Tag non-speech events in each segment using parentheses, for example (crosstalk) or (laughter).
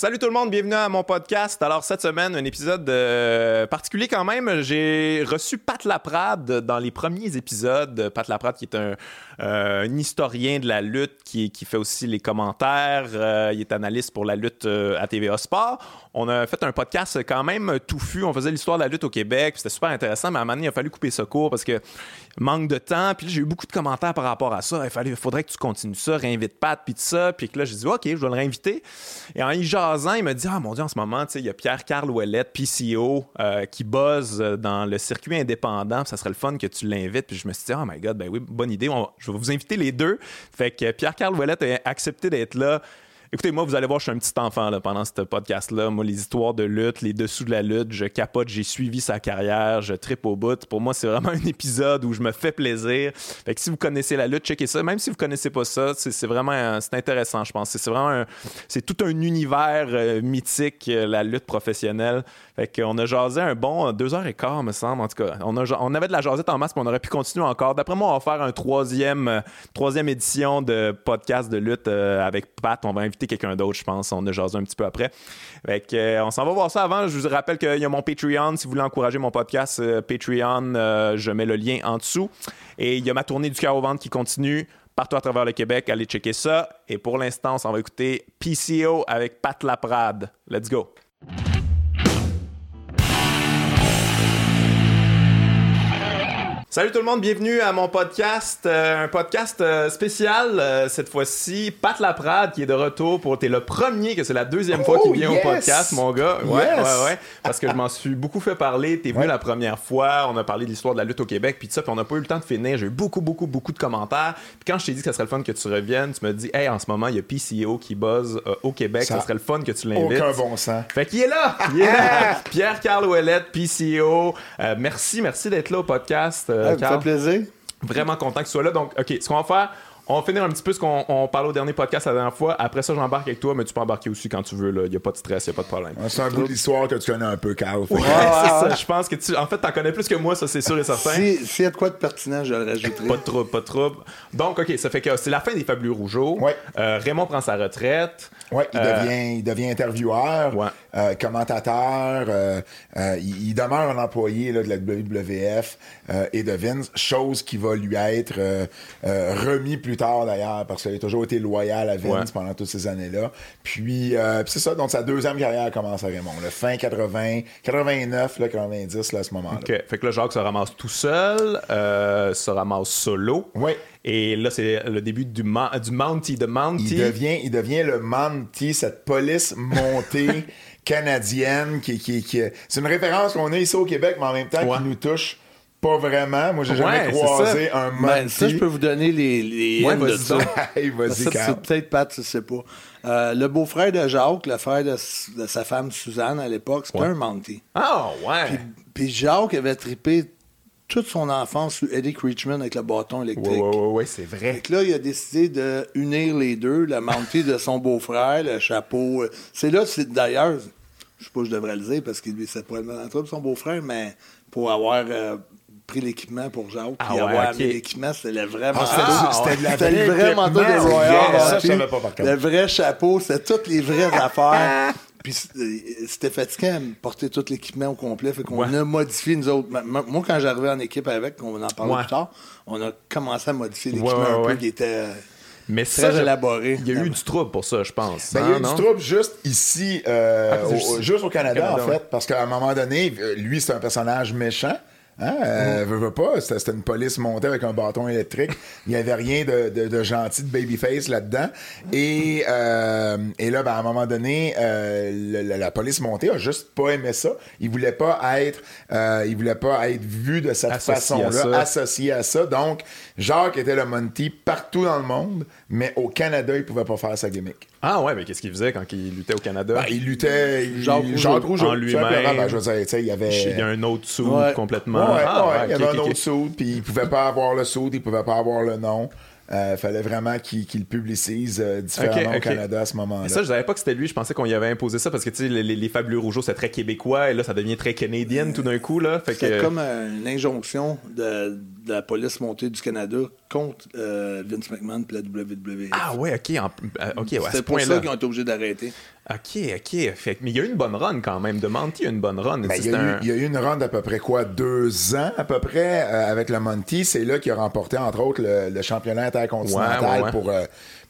Salut tout le monde, bienvenue à mon podcast. Alors cette semaine, un épisode euh, particulier quand même. J'ai reçu Pat Laprade dans les premiers épisodes. Pat Laprade qui est un, euh, historien de la lutte, qui, fait aussi les commentaires. Euh, il est analyste pour la lutte à TVA Sport. On a fait un podcast quand même touffu. On faisait l'histoire de la lutte au Québec. C'était super intéressant, mais à un moment donné, il a fallu couper ça court parce que manque de temps. Puis là, j'ai eu beaucoup de commentaires par rapport à ça. Il fallait, faudrait que tu continues ça, réinvite Pat, puis tout ça. Puis là, j'ai dit, OK, je vais le réinviter. Et en y il m'a dit, ah mon Dieu, en ce moment, il y a Pierre-Carl Ouellette, PCO, euh, qui buzz dans le circuit indépendant. Ça serait le fun que tu l'invites. Puis je me suis dit, oh my God, ben oui, bonne idée. Je vais vous inviter les deux. Fait que Pierre-Carl Ouellette a accepté d'être là. Écoutez, moi, vous allez voir, je suis un petit enfant là, pendant ce podcast-là. Moi, les histoires de lutte, les dessous de la lutte, je capote, j'ai suivi sa carrière, je tripe au bout. Pour moi, c'est vraiment (laughs) un épisode où je me fais plaisir. Fait que si vous connaissez la lutte, checkez ça. Même si vous connaissez pas ça, c'est vraiment c'est intéressant, je pense. C'est vraiment c'est tout un univers euh, mythique, euh, la lutte professionnelle. Fait qu'on a jasé un bon euh, deux heures et quart, me semble. En tout cas, on, a, avait de la jasette en masse, mais on aurait pu continuer encore. D'après moi, on va faire un troisième, troisième édition de podcast de lutte avec Pat. On va inviter quelqu'un d'autre, je pense. On a jasé un petit peu après. Euh, on s'en va voir ça avant. Je vous rappelle qu'il y a mon Patreon. Si vous voulez encourager mon podcast, euh, Patreon, euh, je mets le lien en dessous. Et il y a ma tournée du cœur au ventre qui continue partout à travers le Québec. Allez checker ça. Et pour l'instant, on s'en va écouter PCO avec Pat Laprade. Let's go. Salut tout le monde, bienvenue à mon podcast, euh, un podcast euh, spécial euh, cette fois-ci. Pat Laprade qui est de retour pour t'es le premier que c'est la deuxième fois qu'il Oh, vient yes! au podcast, mon gars. Ouais, Yes! ouais, ouais. Parce que je m'en suis beaucoup fait parler. T'es venu Ouais. la première fois, on a parlé de l'histoire de la lutte au Québec, puis tout ça, puis on n'a pas eu le temps de finir. J'ai eu beaucoup, beaucoup, beaucoup de commentaires. Puis quand je t'ai dit que ça serait le fun que tu reviennes, tu me dis, hey, en ce moment il y a PCO qui buzz au Québec, ça, Ça- serait le fun que tu l'invites. Aucun bon sens. Fait qu'il est là! Il est là! Pierre-Carl Ouellette, PCO. Merci, merci d'être là au podcast. Euh, Ah, ça fait plaisir. Vraiment content que tu sois là. Donc, OK, ce qu'on va faire, on va finir un petit peu ce qu'on on parlait au dernier podcast la dernière fois. Après ça, j'embarque avec toi, mais tu peux embarquer aussi quand tu veux. Il n'y a pas de stress, il n'y a pas de problème. C'est un bout d'histoire que tu connais un peu, Carl. Ouais, c'est ça. Je pense que tu. En fait, t'en connais plus que moi, ça, c'est sûr et certain. Si- S'il y a de quoi de pertinent, je le rajouterai. Pas de trouble, pas de trouble. Donc, OK, ça fait que c'est la fin des Fabuleux Rougeaux. Ouais. Euh, Raymond prend sa retraite. Ouais, il, Euh, devient, il devient intervieweur, Ouais. euh, commentateur, euh, euh, il, il demeure un employé là, de la WWF euh, et de Vince, chose qui va lui être remis plus tard d'ailleurs, parce qu'il a toujours été loyal à Vince Ouais. pendant toutes ces années-là. Puis, euh, c'est ça, donc sa deuxième carrière commence à Raymond, le fin 80, 89, là, 90, là, à ce moment-là. OK. Fait que là, Jacques se ramasse tout seul, euh, se ramasse solo. Ouais. Et là, c'est le début du, du Mountie de Mountie. Il devient, il devient le Mountie, cette police montée (laughs) canadienne qui, qui, qui c'est une référence qu'on a ici au Québec, mais en même temps Ouais. qui nous touche pas vraiment. Moi, j'ai Ouais, jamais croisé un Ben, ça, je Mountie. peux vous donner les, les Ouais, de vas-y ça. (laughs) hey, vas-y, peut-être Pat, je sais pas. Euh, le beau-frère de Jacques, le frère de, de sa femme Suzanne à l'époque, c'était Ouais. un Mountie. Ah, ouais. Puis Jacques avait trippé toute son enfance sur Eddie Creechman avec le bâton électrique. Ouais, ouais, ouais, ouais, c'est vrai. Fait que là, il a décidé de unir les deux, le Mountie de son beau-frère, le chapeau. euh, C'est là, c'est d'ailleurs, je sais pas, je devrais le dire parce qu'il lui, c'est pas le dans le trouble, son beau-frère, mais pour avoir euh, pris l'équipement pour Jacques, Ah puis ouais, avoir ok. amené l'équipement, c'était le vrai Ah, c'était, la le vrai manteau des. Yeah, ça, je Mounties. savais pas par contre. Le vrai chapeau, c'était toutes les vraies affaires. (laughs) Puis c'était c'était fatigant de porter tout l'équipement au complet. Fait qu'on Ouais. a modifié, nous autres. Moi, quand j'arrivais en équipe avec, on va en parler Ouais. plus tard, on a commencé à modifier l'équipement Ouais, ouais, un peu qui était Mais très ça, élaboré. Il y a eu du trouble pour ça, je pense. Ben, il y a Hein, eu non? du trouble juste ici, euh, Ah, c'est au- juste- juste, au Canada, Canada, en fait, parce qu'à un moment donné, euh, lui, c'est un personnage méchant. Hein, euh, veut, veut pas, c'était une police montée avec un bâton électrique. Il n'y avait rien de, de, de gentil, de babyface là-dedans. Et, euh, et là, ben, à un moment donné, euh, le- la police montée a juste pas aimé ça. Il voulait pas être, euh, il voulait pas être vu de cette façon-là, associé à ça. Donc, Jacques était le Monty partout dans le monde, mais au Canada, il pouvait pas faire sa gimmick. Ah ouais, mais qu'est-ce qu'il faisait quand il luttait au Canada? Ben, il luttait. il- Jacques, Rougeau. Rougeau. En lui-même. Ben, je veux dire, il y avait. il y a un autre sou Ouais. complètement. Ouais, ouais, Ah, ouais, ouais, il y avait un autre saut, puis il pouvait pas avoir le saut, il pouvait pas avoir le nom. Euh, fallait vraiment qu'il le publicise euh, différemment Ok, ok. au Canada à ce moment-là. Et ça, je savais pas que c'était lui. Je pensais qu'on y avait imposé ça parce que, tu sais, les, les, les Fabuleux Rougeaux, c'est très québécois et là, ça devient très canadien tout d'un coup, là. Que. comme une injonction de, de la police montée du Canada contre euh, Vince McMahon et la WWE. Ah ouais, ok. en- euh, ok, ouais, à ce c'est pour point-là. ça qu'ils ont été obligés d'arrêter. Ok, ok. Fait, mais il y a eu une bonne run quand même. De Monty, il y a une bonne run. Ben, il, y a eu, il y a eu une ronde d'à peu près quoi, deux ans à peu près euh, avec le Monty. C'est là qu'il a remporté entre autres le, le championnat intercontinental Ouais, ouais, ouais. pour, euh,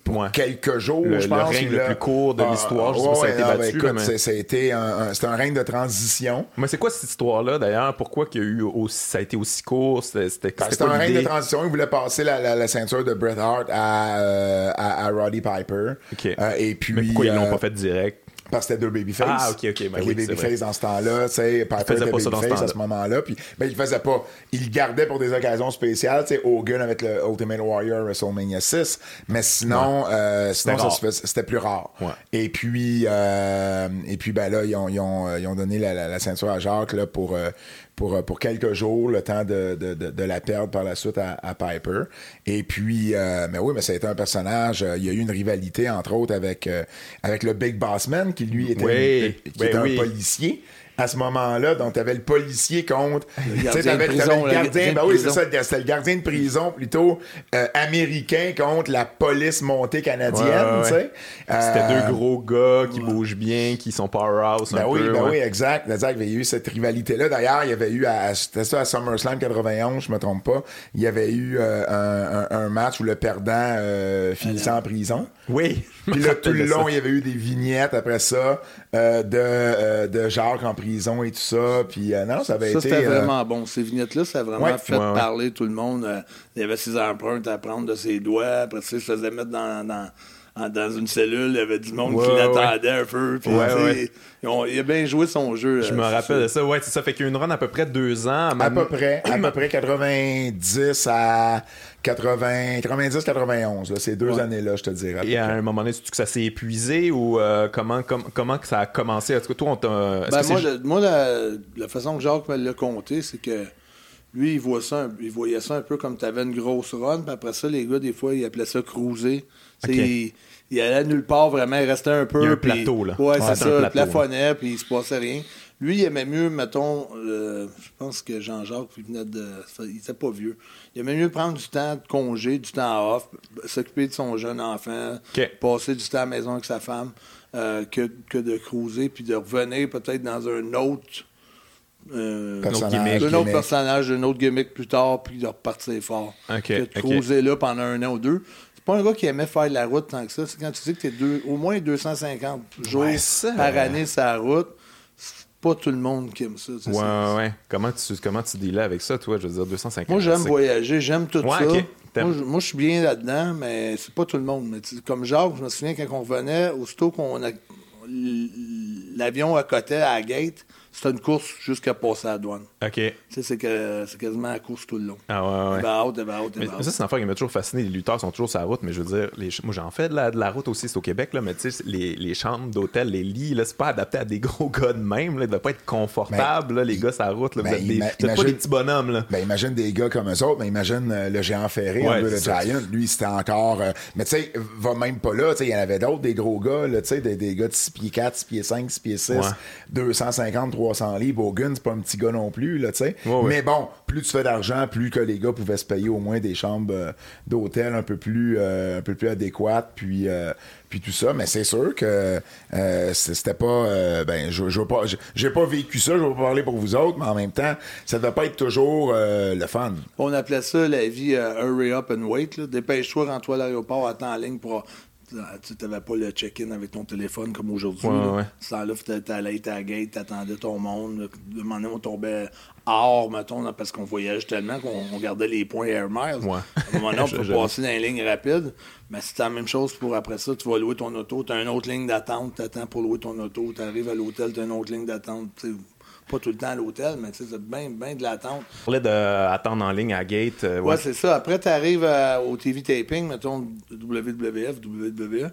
pour Ouais. quelques jours, Le- je le pense. règne Il le plus court de Ah, l'histoire. Je sais pas si ça a été battu, écoute, là, mais- c'est- ça a été un, un- c'est un règne de transition. Mais c'est quoi cette histoire-là d'ailleurs? Pourquoi qu'il y a eu aussi- ça a été aussi court? C'était c'était- Ben, c'était un règne de transition. Il voulait passer la, la- la ceinture de Bret Hart à, euh, à, à Roddy Piper. Euh, et puis, Mais pourquoi ils l'ont euh, pas fait direct? Parce que c'était deux babyface. Ah, ok, ok, que oui, les babyface dans ce temps-là, tu sais, Piper était babyface à ce moment-là. Puis, ben, il faisait pas. Il le gardait pour des occasions spéciales, tu sais, Hogan avec le Ultimate Warrior WrestleMania 6. Mais sinon, euh, sinon C'était ça se fait- c'était plus rare. Ouais. Et puis, euh, et puis, ben là, ils ont, ils ont, euh, ils ont donné la, la- la ceinture à Jacques, là, pour, euh, pour, euh, pour quelques jours, le temps de, de, de, de la perdre par la suite à, à Piper. Et puis, euh, mais oui, mais ça a été un personnage. euh, il y a eu une rivalité, entre autres, avec, euh, avec le Big Boss Man, qui lui était, Oui, qui oui, était un policier. À ce moment-là, donc t'avais le policier contre, tu sais, t'avais le gardien, ben oui, c'est ça, c'était le gardien de prison plutôt euh, américain contre la police montée canadienne, Ouais, ouais, tu sais. C'était Euh, deux gros gars qui bougent bien, qui sont powerhouse ben un oui, peu. ben oui, exact. exact. Il y a eu cette rivalité-là. D'ailleurs, il y avait eu, à, c'était ça à SummerSlam 91, je me trompe pas, il y avait eu euh, un, un- un match où le perdant finissait en prison. Oui. Puis (laughs) là, tout le long, il y avait eu des vignettes après ça euh, de, euh, de Jacques en prison et tout ça. Puis euh, non, ça avait Ça, été... c'était euh, vraiment bon. Ces vignettes-là, ça a vraiment Ouais. fait Ouais, ouais. parler tout le monde. Il y avait ses empreintes à prendre de ses doigts. Après ça, il se faisait mettre dans, dans, dans une cellule. Il y avait du monde Ouais, qui ouais. l'attendait un peu. Puis, Ouais, ont- il a bien joué son jeu. Je me rappelle de ça. ça. Ouais, c'est ça. Fait qu'il y a eu une run à peu près deux ans. à peu près, à (clears throat) peu près 90 à 80, 90, 91, là, ces deux Ouais. années-là, je te dirais. Et à un moment donné, est-ce que ça s'est épuisé ou euh, comment, com- comment que ça a commencé? Est-ce que toi, on t'a. Ben, moi, c'est- le- moi, la, la façon que Jacques me l'a compté, c'est que lui, il, voit ça, un- il voyait ça un peu comme tu avais une grosse run, puis après ça, les gars, des fois, ils appelaient ça cruiser. Il, il allait nulle part, vraiment, il restait un peu. Il y a un plateau, là. Ouais, Ouais, c'est c'est ça, un plateau, plafonnait, puis il se passait rien. Lui, il aimait mieux, mettons, euh, je pense que Jean-Jacques, il venait de. Il était pas vieux. Il aimait mieux prendre du temps de congé, du temps off, s'occuper de son jeune enfant, passer du temps à la maison avec sa femme, euh, que, que de cruiser, puis de revenir peut-être dans un autre. euh, Personnage, un autre gimmick. personnage, un autre gimmick plus tard, puis de repartir fort. Ok, que de cruiser là pendant un an ou deux. C'est pas un gars qui aimait faire de la route tant que ça. C'est quand tu dis que t'es deux, au moins 250 jours Ouais, ça, par année sur la route, pas tout le monde qui aime ça. Ouais, c'est- ouais. Comment tu, comment tu deals avec ça, toi? Je veux dire, 250. Moi, j'aime voyager, j'aime tout Ouais, ça. Moi, je, moi, je suis bien là-dedans, mais c'est pas tout le monde. Mais comme Jacques, je me souviens quand on revenait, aussitôt qu'on a l'avion accotait à la gate, c'était une course jusqu'à passer à la douane. OK. Tu sais, c'est que c'est quasiment la course tout le long. Ah, ouais, ouais. Elle va out, elle va out, elle Mais va ça, c'est une affaire qui m'a toujours fasciné. Les lutteurs sont toujours sur la route, mais je veux dire, les moi j'en fais de la, de la route aussi, c'est au Québec, là, mais tu sais, les, les chambres d'hôtel, les lits, là, c'est pas adapté à des (laughs) gros gars de même. Là, ils doivent pas être confortables, là, les gars sur la route. Là, ben, vous êtes, des, ima- vous êtes pas imagine- des petits bonhommes. Là. Ben, imagine des gars comme eux autres, mais imagine euh, le géant ferré, Ouais, le c'est. Giant. Lui, c'était encore. euh, mais tu sais, va même pas là. Tu sais, il y en avait d'autres, des gros gars, là, tu sais, des, des gars de 6 pieds 4, 6 pieds 5, 6 pieds 6, Ouais. 250, 300 livres. Hogan, c'est pas un petit gars non plus, là, tu sais. Ouais, ouais. Mais bon, plus tu fais d'argent, plus que les gars pouvaient se payer au moins des chambres euh, d'hôtel un peu plus euh, un peu plus adéquates, puis. euh, puis tout ça, mais c'est sûr que euh, c'était pas. euh, ben, je, je veux pas. je- J'ai pas vécu ça, je vais pas parler pour vous autres, mais en même temps, ça doit pas être toujours euh, le fun. On appelait ça la vie euh, hurry up and wait. là. Dépêche-toi, rends-toi à l'aéroport, attends en ligne pour. Tu n'avais pas le check-in avec ton téléphone comme aujourd'hui. Ouais, là. ouais. Ce temps-là, tu t'allais à la gate, t'attendais ton monde. là. Demandais, on tombait hors, mettons, là, parce qu'on voyage tellement qu'on on gardait les points Air Miles. Ouais. À un moment donné, (laughs) on peut passer dans les lignes rapides. Mais c'est la même chose pour après ça. Tu vas louer ton auto, tu as une autre ligne d'attente, tu attends pour louer ton auto, tu arrives à l'hôtel, tu as une autre ligne d'attente. Pas tout le temps à l'hôtel, mais tu sais, c'est bien, bien de l'attente. On parlait d'attendre en ligne à Gate. euh, Ouais, ouais. c'est ça. Après, tu arrives au TV taping, mettons WWF, WWE.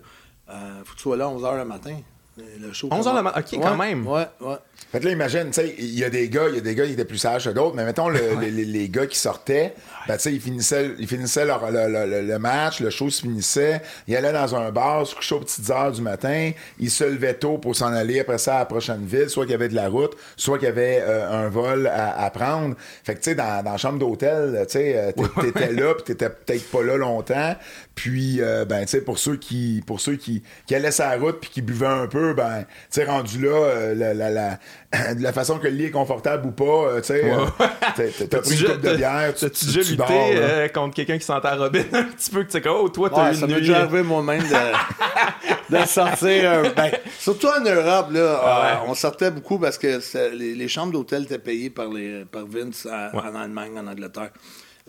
Euh, faut que tu sois là à 11h le matin. Le show 11 heures le commence- matin. OK, Ouais, quand même. Ouais, ouais. Fait que là, imagine, tu sais, il y a des gars, il y a des gars qui étaient plus sages que d'autres, mais mettons, le- les, les- les gars qui sortaient, ben, tu sais, ils finissaient, ils finissaient leur- le, le- match, le show se finissait, ils allaient dans un bar, se couchaient aux petites heures du matin, ils se levaient tôt pour s'en aller après ça à la prochaine ville, soit qu'il y avait de la route, soit qu'il y avait euh, un vol à, à prendre. Fait que, tu sais, dans, dans la chambre d'hôtel, tu sais, euh, t'é- t'étais là, puis t'étais peut-être pas là longtemps, puis, euh, ben, tu sais, pour ceux qui, pour ceux qui, qui allaient sur la route puis qui buvaient un peu, ben, tu sais, rendu là, euh, la, la, la, (laughs) de la façon que le lit est confortable ou pas, euh, tu sais, euh, t'as- t'as t'as pris une coupe de bière, tu, tu, déjà tu lutté dors, euh, contre quelqu'un qui sentait la robine un petit peu que tu sais oh, toi, t'as Ouais, eu ça une m'est nuit. déjà arrivé moi-même de, (laughs) de sortir. ben, surtout en Europe, là, Ah ouais. euh, on sortait beaucoup parce que les, les chambres d'hôtel étaient payées par, les, par Vince à- Ouais. en Allemagne, en Angleterre,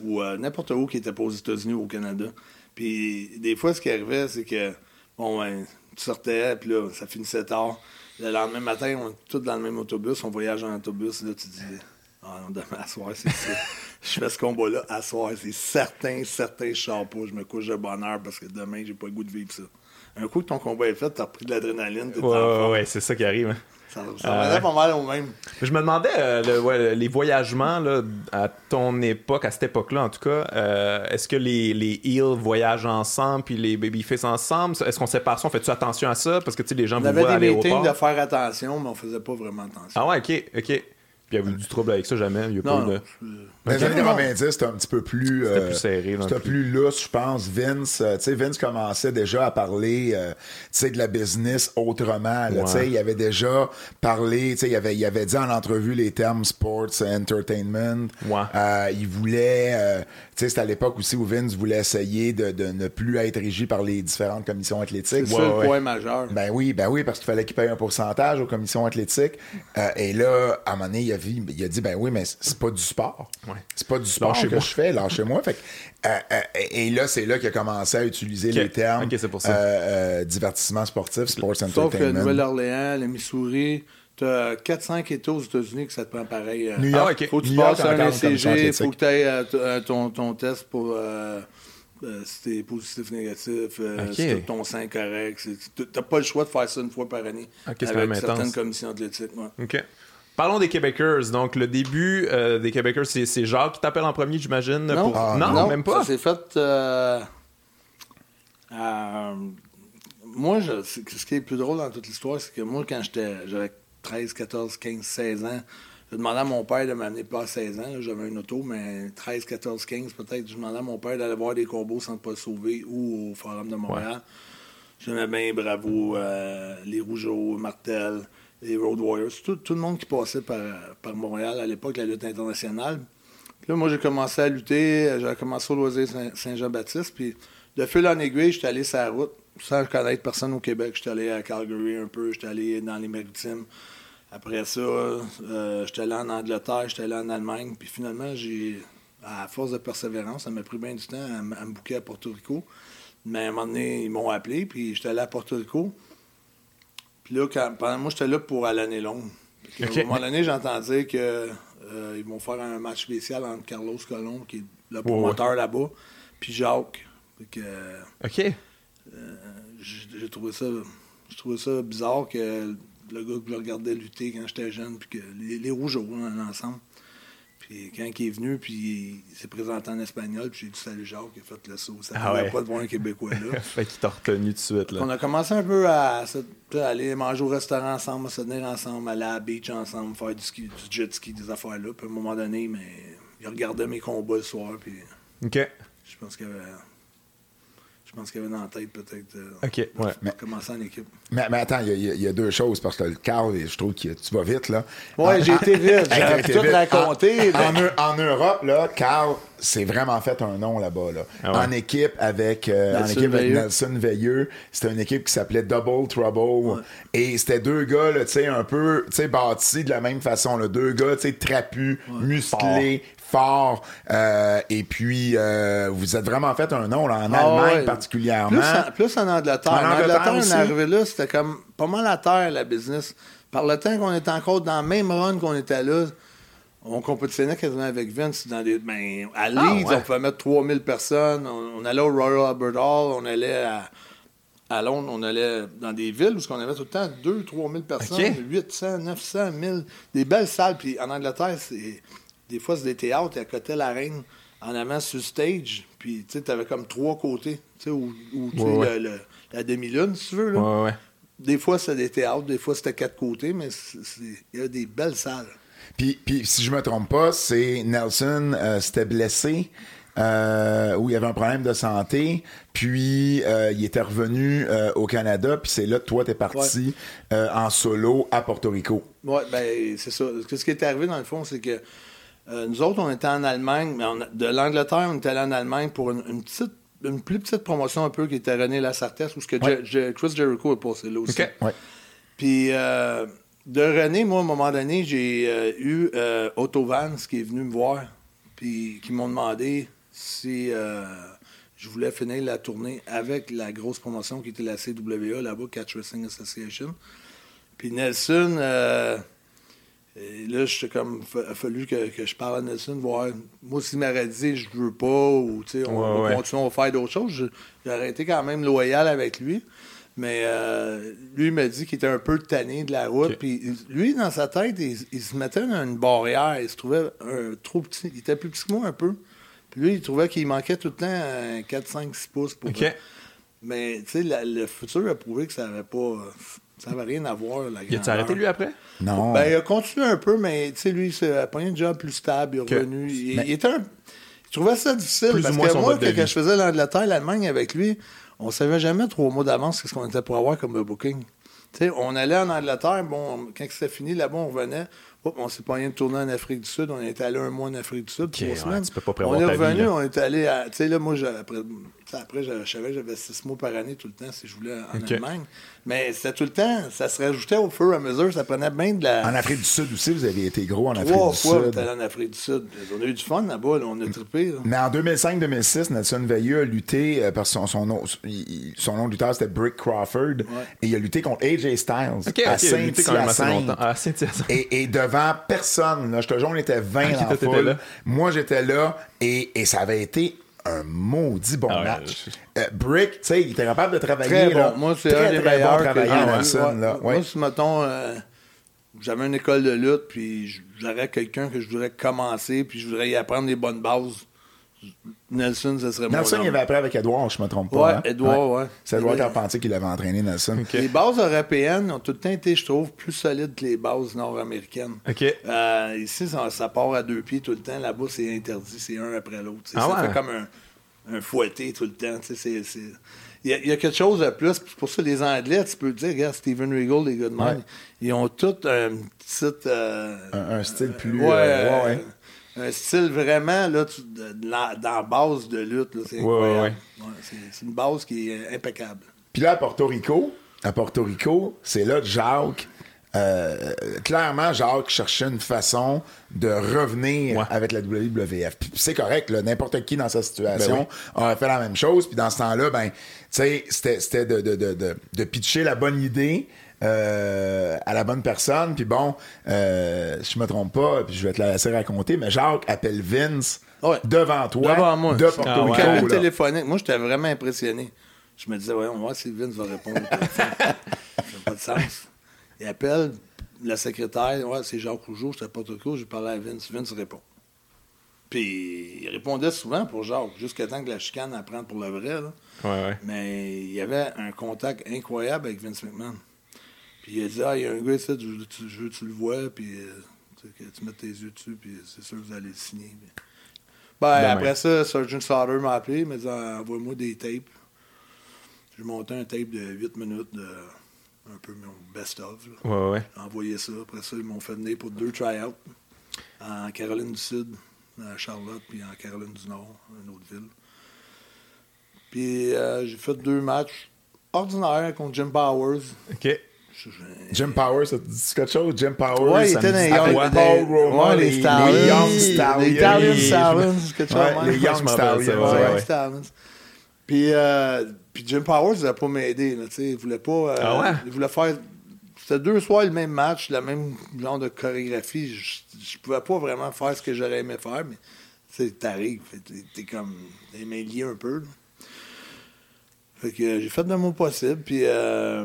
ou euh, n'importe où qui était pas aux États-Unis ou au Canada. Puis des fois, ce qui arrivait, c'est que, bon, ben, tu sortais, puis là, ça finissait tard. Le lendemain matin, on est tous dans le même autobus, on voyage en autobus, là, tu dis, ah non, demain, à soir, c'est ça. (laughs) je fais ce combat-là, à soir, c'est certain, certain, pas, je me couche de bonne heure parce que demain, j'ai pas le goût de vivre ça. Un coup que ton combat est fait, t'as repris de l'adrénaline, t'es Ouais, ouais, ouais, c'est ça qui arrive. hein. Ça, ça Euh, pas mal au même. Je me demandais, euh, le- ouais, les voyagements, là, à ton époque, à cette époque-là en tout cas, euh, est-ce que les, les heels voyagent ensemble puis les babyface ensemble? Est-ce qu'on sépare ça? On fait-tu attention à ça? Parce que, tu sais, les gens On vous avait voient à des meetings l'aéroport. de faire attention, mais on faisait pas vraiment attention. Ah ouais, OK, OK. Puis il y a eu du trouble avec ça, jamais? Il y a pas non, eu de... Dans les années 90, c'était un petit peu plus. C'était euh, plus serré, là, C'était plus- plus lousse, je pense. Vince, euh, tu sais, Vince commençait déjà à parler, euh, tu sais, de la business autrement. là, Ouais. Tu sais, il avait déjà parlé, tu sais, il avait, il avait dit en entrevue les termes sports, entertainment. Ouais. Euh, il voulait, euh, tu sais, c'était à l'époque aussi où Vince voulait essayer de, de ne plus être régi par les différentes commissions athlétiques. C'est Ouais, ça le point majeur. Ben oui, ben oui, parce qu'il fallait qu'il paye un pourcentage aux commissions athlétiques. Euh, et là, à un moment donné, il a, vu- il a dit, ben oui, mais c'est pas du sport. Ouais. C'est pas du sport que je fais, lâchez-moi. Fait que, euh, euh, et là, c'est là qu'il a commencé à utiliser Ok. les termes Ok, c'est pour ça. euh, euh, divertissement sportif, sports Sauf que entertainment. Nouvelle-Orléans, le Missouri, t'as 4-5 États aux États-Unis que ça te prend pareil. euh, New York, Ah, ok. Faut que tu New York passes un ECG, faut que tu ailles ton, ton test pour euh, euh, si t'es positif, négatif, euh, si t'as ton sein correct. T'as pas le choix de faire ça une fois par année Ok, c'est quand avec même certaines commissions athlétiques. ouais. OK. Parlons des Québécois. Donc, le début euh, des Québécois, c'est Jacques qui t'appelle en premier, j'imagine? Non. pour- Ah, non, même pas. Ça s'est fait. euh, euh, moi, je, ce qui est le plus drôle dans toute l'histoire, c'est que moi, quand j'étais, j'avais 13, 14, 15, 16 ans, je demandais à mon père de m'amener pas à 16 ans. J'avais une auto, mais 13, 14, 15 peut-être. Je demandais à mon père d'aller voir des combos Centre Paul Sauvé ou au Forum de Montréal. J'aimais bien Bravo, euh, les Rougeaux, Martel, les Road Warriors, tout, tout le monde qui passait par, par Montréal à l'époque, la lutte internationale. Puis là, moi, j'ai commencé à lutter. J'ai commencé au loisir Saint- Saint-Jean-Baptiste. Puis de fil en aiguille, j'étais allé sur la route sans connaître personne au Québec. J'étais allé à Calgary un peu. J'étais allé dans les Maritimes. Après ça, euh, j'étais allé en Angleterre. J'étais allé en Allemagne. Puis finalement, j'ai, à force de persévérance, ça m'a pris bien du temps à, à me bouquer à Porto Rico. Mais à un moment donné, ils m'ont appelé. Puis j'étais allé à Porto Rico. Puis là, quand, pendant, moi, j'étais là pour à l'année longue. Ok. À un moment donné, dire que euh, vont faire un match spécial entre Carlos Colomb, qui est le promoteur là-bas, puis Jacques. Que, euh, OK. j'ai j'ai trouvé ça ça bizarre que le gars que je regardais lutter quand j'étais jeune, puis que les, les rouges hein, ensemble. Puis quand il est venu, puis il s'est présenté en espagnol, puis j'ai dit salut Jacques, il a fait le saut. Ça ne Ah ouais. pas de voir un Québécois là. (laughs) fait qu'il t'a retenu tout de suite. Là. On a commencé un peu à, aller manger au restaurant ensemble, à se tenir ensemble, aller à la beach ensemble, faire du, ski, du jet ski, des affaires-là. Puis à un moment donné, mais, il regardait mes combats le soir, puis OK. je pense qu'il avait. Je pense qu'il y avait dans la tête peut-être euh, OK, ouais. de commencer en équipe. Mais, mais attends, il y, a- y y deux choses, parce que le Carl, je trouve que tu vas vite, là. Ouais, En- j'ai été vite, été tout vite. raconté. En, en Eu- en Europe, là, Carl s'est vraiment fait un nom là-bas. Là. Ah ouais. En équipe avec, euh, en Nelson équipe avec. Nelson Veilleux. C'était une équipe qui s'appelait Double Trouble. Et c'était deux gars, là, tu sais, un peu, tu sais, bâtis de la même façon. Là. Deux gars, tu sais, trapus, musclés, forts. euh, et puis, euh, vous êtes vraiment fait un nom, là, en Ah Allemagne ouais. particulièrement. Plus en, plus en Angleterre. En En Angleterre Angleterre, on est arrivé là, c'était comme pas mal à terre, la business. Par le temps qu'on était encore dans le même run qu'on était là, on compétitionnait quasiment avec Vince. Dans des, ben, à Leeds, ouais. on pouvait mettre 3000 personnes. On, on allait au Royal Albert Hall, on allait à à Londres, on allait dans des villes où on avait tout le temps 2 3 000 personnes, OK. 800, 900, 1000, des belles salles. Puis en Angleterre, c'est, des fois, c'est des théâtres, et à côté de la reine, en avant sur le stage. Puis tu avais comme trois côtés, tu sais, où, où, Ouais, ouais. le- le- la demi-lune, si tu veux. Là. Ouais. Des fois, c'était des théâtres, des fois, c'était quatre côtés, mais il y a des belles salles. Puis, puis si je me trompe pas, c'est Nelson euh, s'était blessé. euh, où il y avait un problème de santé, puis euh, il était revenu euh, au Canada, puis c'est là que toi t'es parti en solo à Porto Rico. Oui, ben c'est ça. Ce qui est arrivé, dans le fond, c'est que euh, nous autres, on était en Allemagne, mais on a- de l'Angleterre, on était allé en Allemagne pour une, une petite, une plus petite promotion un peu qui était René Lasartès, où ce que Ouais. Je- Je- Chris Jericho est passé là aussi. Ouais. Puis euh, de René, moi, à un moment donné, j'ai euh, eu Otto Vance qui est venu me voir, puis qui m'ont demandé si je voulais finir la tournée avec la grosse promotion qui était la CWA là-bas, Catch Wrestling Association. Puis Nelson, et là, j'étais comme, il a fallu que, que je parle à Nelson, voir. Moi, s'il m'aurait dit, je veux pas, ou tu sais, on Ouais, va ouais. continuer, on va faire d'autres choses, j'aurais été quand même loyal avec lui. Mais euh, lui, il m'a dit qu'il était un peu tanné de la route. Puis lui, dans sa tête, il, il se mettait dans une barrière. Il se trouvait un- trop petit. Il était plus petit que moi un peu. Puis lui, il trouvait qu'il manquait tout le temps euh, 4, 5, 6 pouces pour. Mais tu sais, le futur a prouvé que ça n'avait pas. Ça avait rien à voir. La Il a-tu grandeur. arrêté, lui, après? Non. Ben, il a continué un peu, mais tu sais, lui, il a pris un job plus stable, il est revenu. Il, Mais- il était un- il trouvait ça difficile Plus parce moins que moi, quand je faisais l'Angleterre, l'Allemagne avec lui, on savait jamais trois mois d'avance ce qu'on était pour avoir comme booking. Tu sais, on allait en Angleterre, bon, quand c'était fini, là-bas, on revenait. Hop, on s'est pas rien de tourner en Afrique du Sud. On était allé un mois en Afrique du Sud, trois ouais, semaines. tu peux pas on est revenu, on est allé à. Tu sais, là, moi, après, après je, savais que j'avais six mois par année tout le temps si je voulais en. Allemagne. Mais c'était tout le temps, ça se rajoutait au fur et à mesure, ça prenait bien de la. En Afrique du Sud aussi, vous avez été gros en Afrique Trois du fois, Sud. est allé en Afrique du Sud. On a eu du fun là-bas, là, on a trippé. là. Mais en 2005-2006, Nelson Veilleux a lutté euh, parce que son, son nom, son nom de lutteur c'était Brick Crawford et il a lutté contre AJ Styles OK, à OK. Il a lutté quand même assez Saint-Hyacinthe. Et, et devant personne, là, je te jure, on était 20 Ah, t'étais foule. là? Moi, j'étais là et, et ça avait été un maudit bon Ah ouais, match. Euh, Brick, tu sais, il était capable de travailler. Très là. bon. Moi, c'est très, un des très meilleurs bon que Ouais. là. Ouais. Moi, si, mettons, euh, j'avais une école de lutte, puis j'aurais quelqu'un que je voudrais commencer, puis je voudrais y apprendre des bonnes bases. Nelson, ce serait Nelson, il avait appris avec Edouard, je me trompe pas. Ouais, hein? Edouard, ouais. C'est Edouard Carpentier qui l'avait entraîné, Nelson. Les bases européennes ont tout le temps été, je trouve, plus solides que les bases nord-américaines. OK. Euh, ici, ça, ça part à deux pieds tout le temps. Là-bas, c'est interdit, c'est un après l'autre. Ah ça ouais? fait comme un, un fouetté tout le temps. tu sais, c'est- c'est- Il y, a- il y a quelque chose de plus. pour ça, les Anglais, tu peux dire, regarde, Steven Regal, les même, Ouais. ils ont tous un petit. euh, Un, un style plus. ouais, euh, ouais, ouais. Un style vraiment là, tu- de- de la- dans la base de lutte. c'est Ouais, ouais, incroyable. Ouais, c'est, une base qui est impeccable. Puis là, à Porto Rico, à Porto Rico, c'est là que Jacques, euh, clairement, Jacques cherchait une façon de revenir Ouais. avec la WWF. Puis c'est correct, là, n'importe qui dans sa situation Ben aurait fait la même chose. Puis dans ce temps-là, ben, tu sais, c'était, c'était de, de, de, de, de pitcher la bonne idée. Euh, à la bonne personne puis bon euh, si je me trompe pas puis je vais te la laisser raconter mais Jacques appelle Vince Ouais. devant toi Devant moi. de Porto Ah ouais. Rico téléphonique. Moi, j'étais vraiment impressionné. Je me disais, ouais, on va voir si Vince va répondre. (laughs) ça n'a pas de sens. Il appelle la secrétaire, ouais, c'est Jacques Rougeau, j'étais pas trop cool, j'ai parlé à Vince. Vince répond. Puis il répondait souvent pour Jacques, jusqu'à temps que la chicane apprenne pour le vrai. là. Ouais, ouais. Mais il y avait un contact incroyable avec Vince McMahon. Puis il a dit, ah, il y a un gars ici, je veux, tu, je veux que tu le vois, puis euh, tu, sais, que tu mettes tes yeux dessus, puis c'est sûr que vous allez le signer. Mais- Ben, Demain. après ça, Sergeant Sauter m'a appelé, il m'a dit, Ah, envoie-moi des tapes. J'ai monté un tape de 8 minutes de un peu mon best-of. Ouais, ouais. J'ai envoyé ça. Après ça, ils m'ont fait venir pour deux try-outs en Caroline du Sud, à Charlotte, puis en Caroline du Nord, une autre ville. Puis euh, j'ai fait deux matchs ordinaires contre Jim Powers. OK. Jim Powers, ça te dit quelque chose? Jim Powers, Ouais, il ça était me dans dit- les Young- Paul des- Roma, ouais, les, les les Stallions. Young Les Stallions. Italian les- Stallions, quelque chose Ouais, les Young Stallions. Puis, euh, puis Jim Powers, il voulait pas m'aider. là, tu sais, Il voulait pas. euh, Ah ouais? Il voulait faire. C'était deux soirs le même match, le même genre de chorégraphie. Je, je pouvais pas vraiment faire ce que j'aurais aimé faire, mais tu sais, t'arrives, fait, t'es- t'es comme mains liées un peu. là. Fait que euh, j'ai fait de mon possible, puis euh,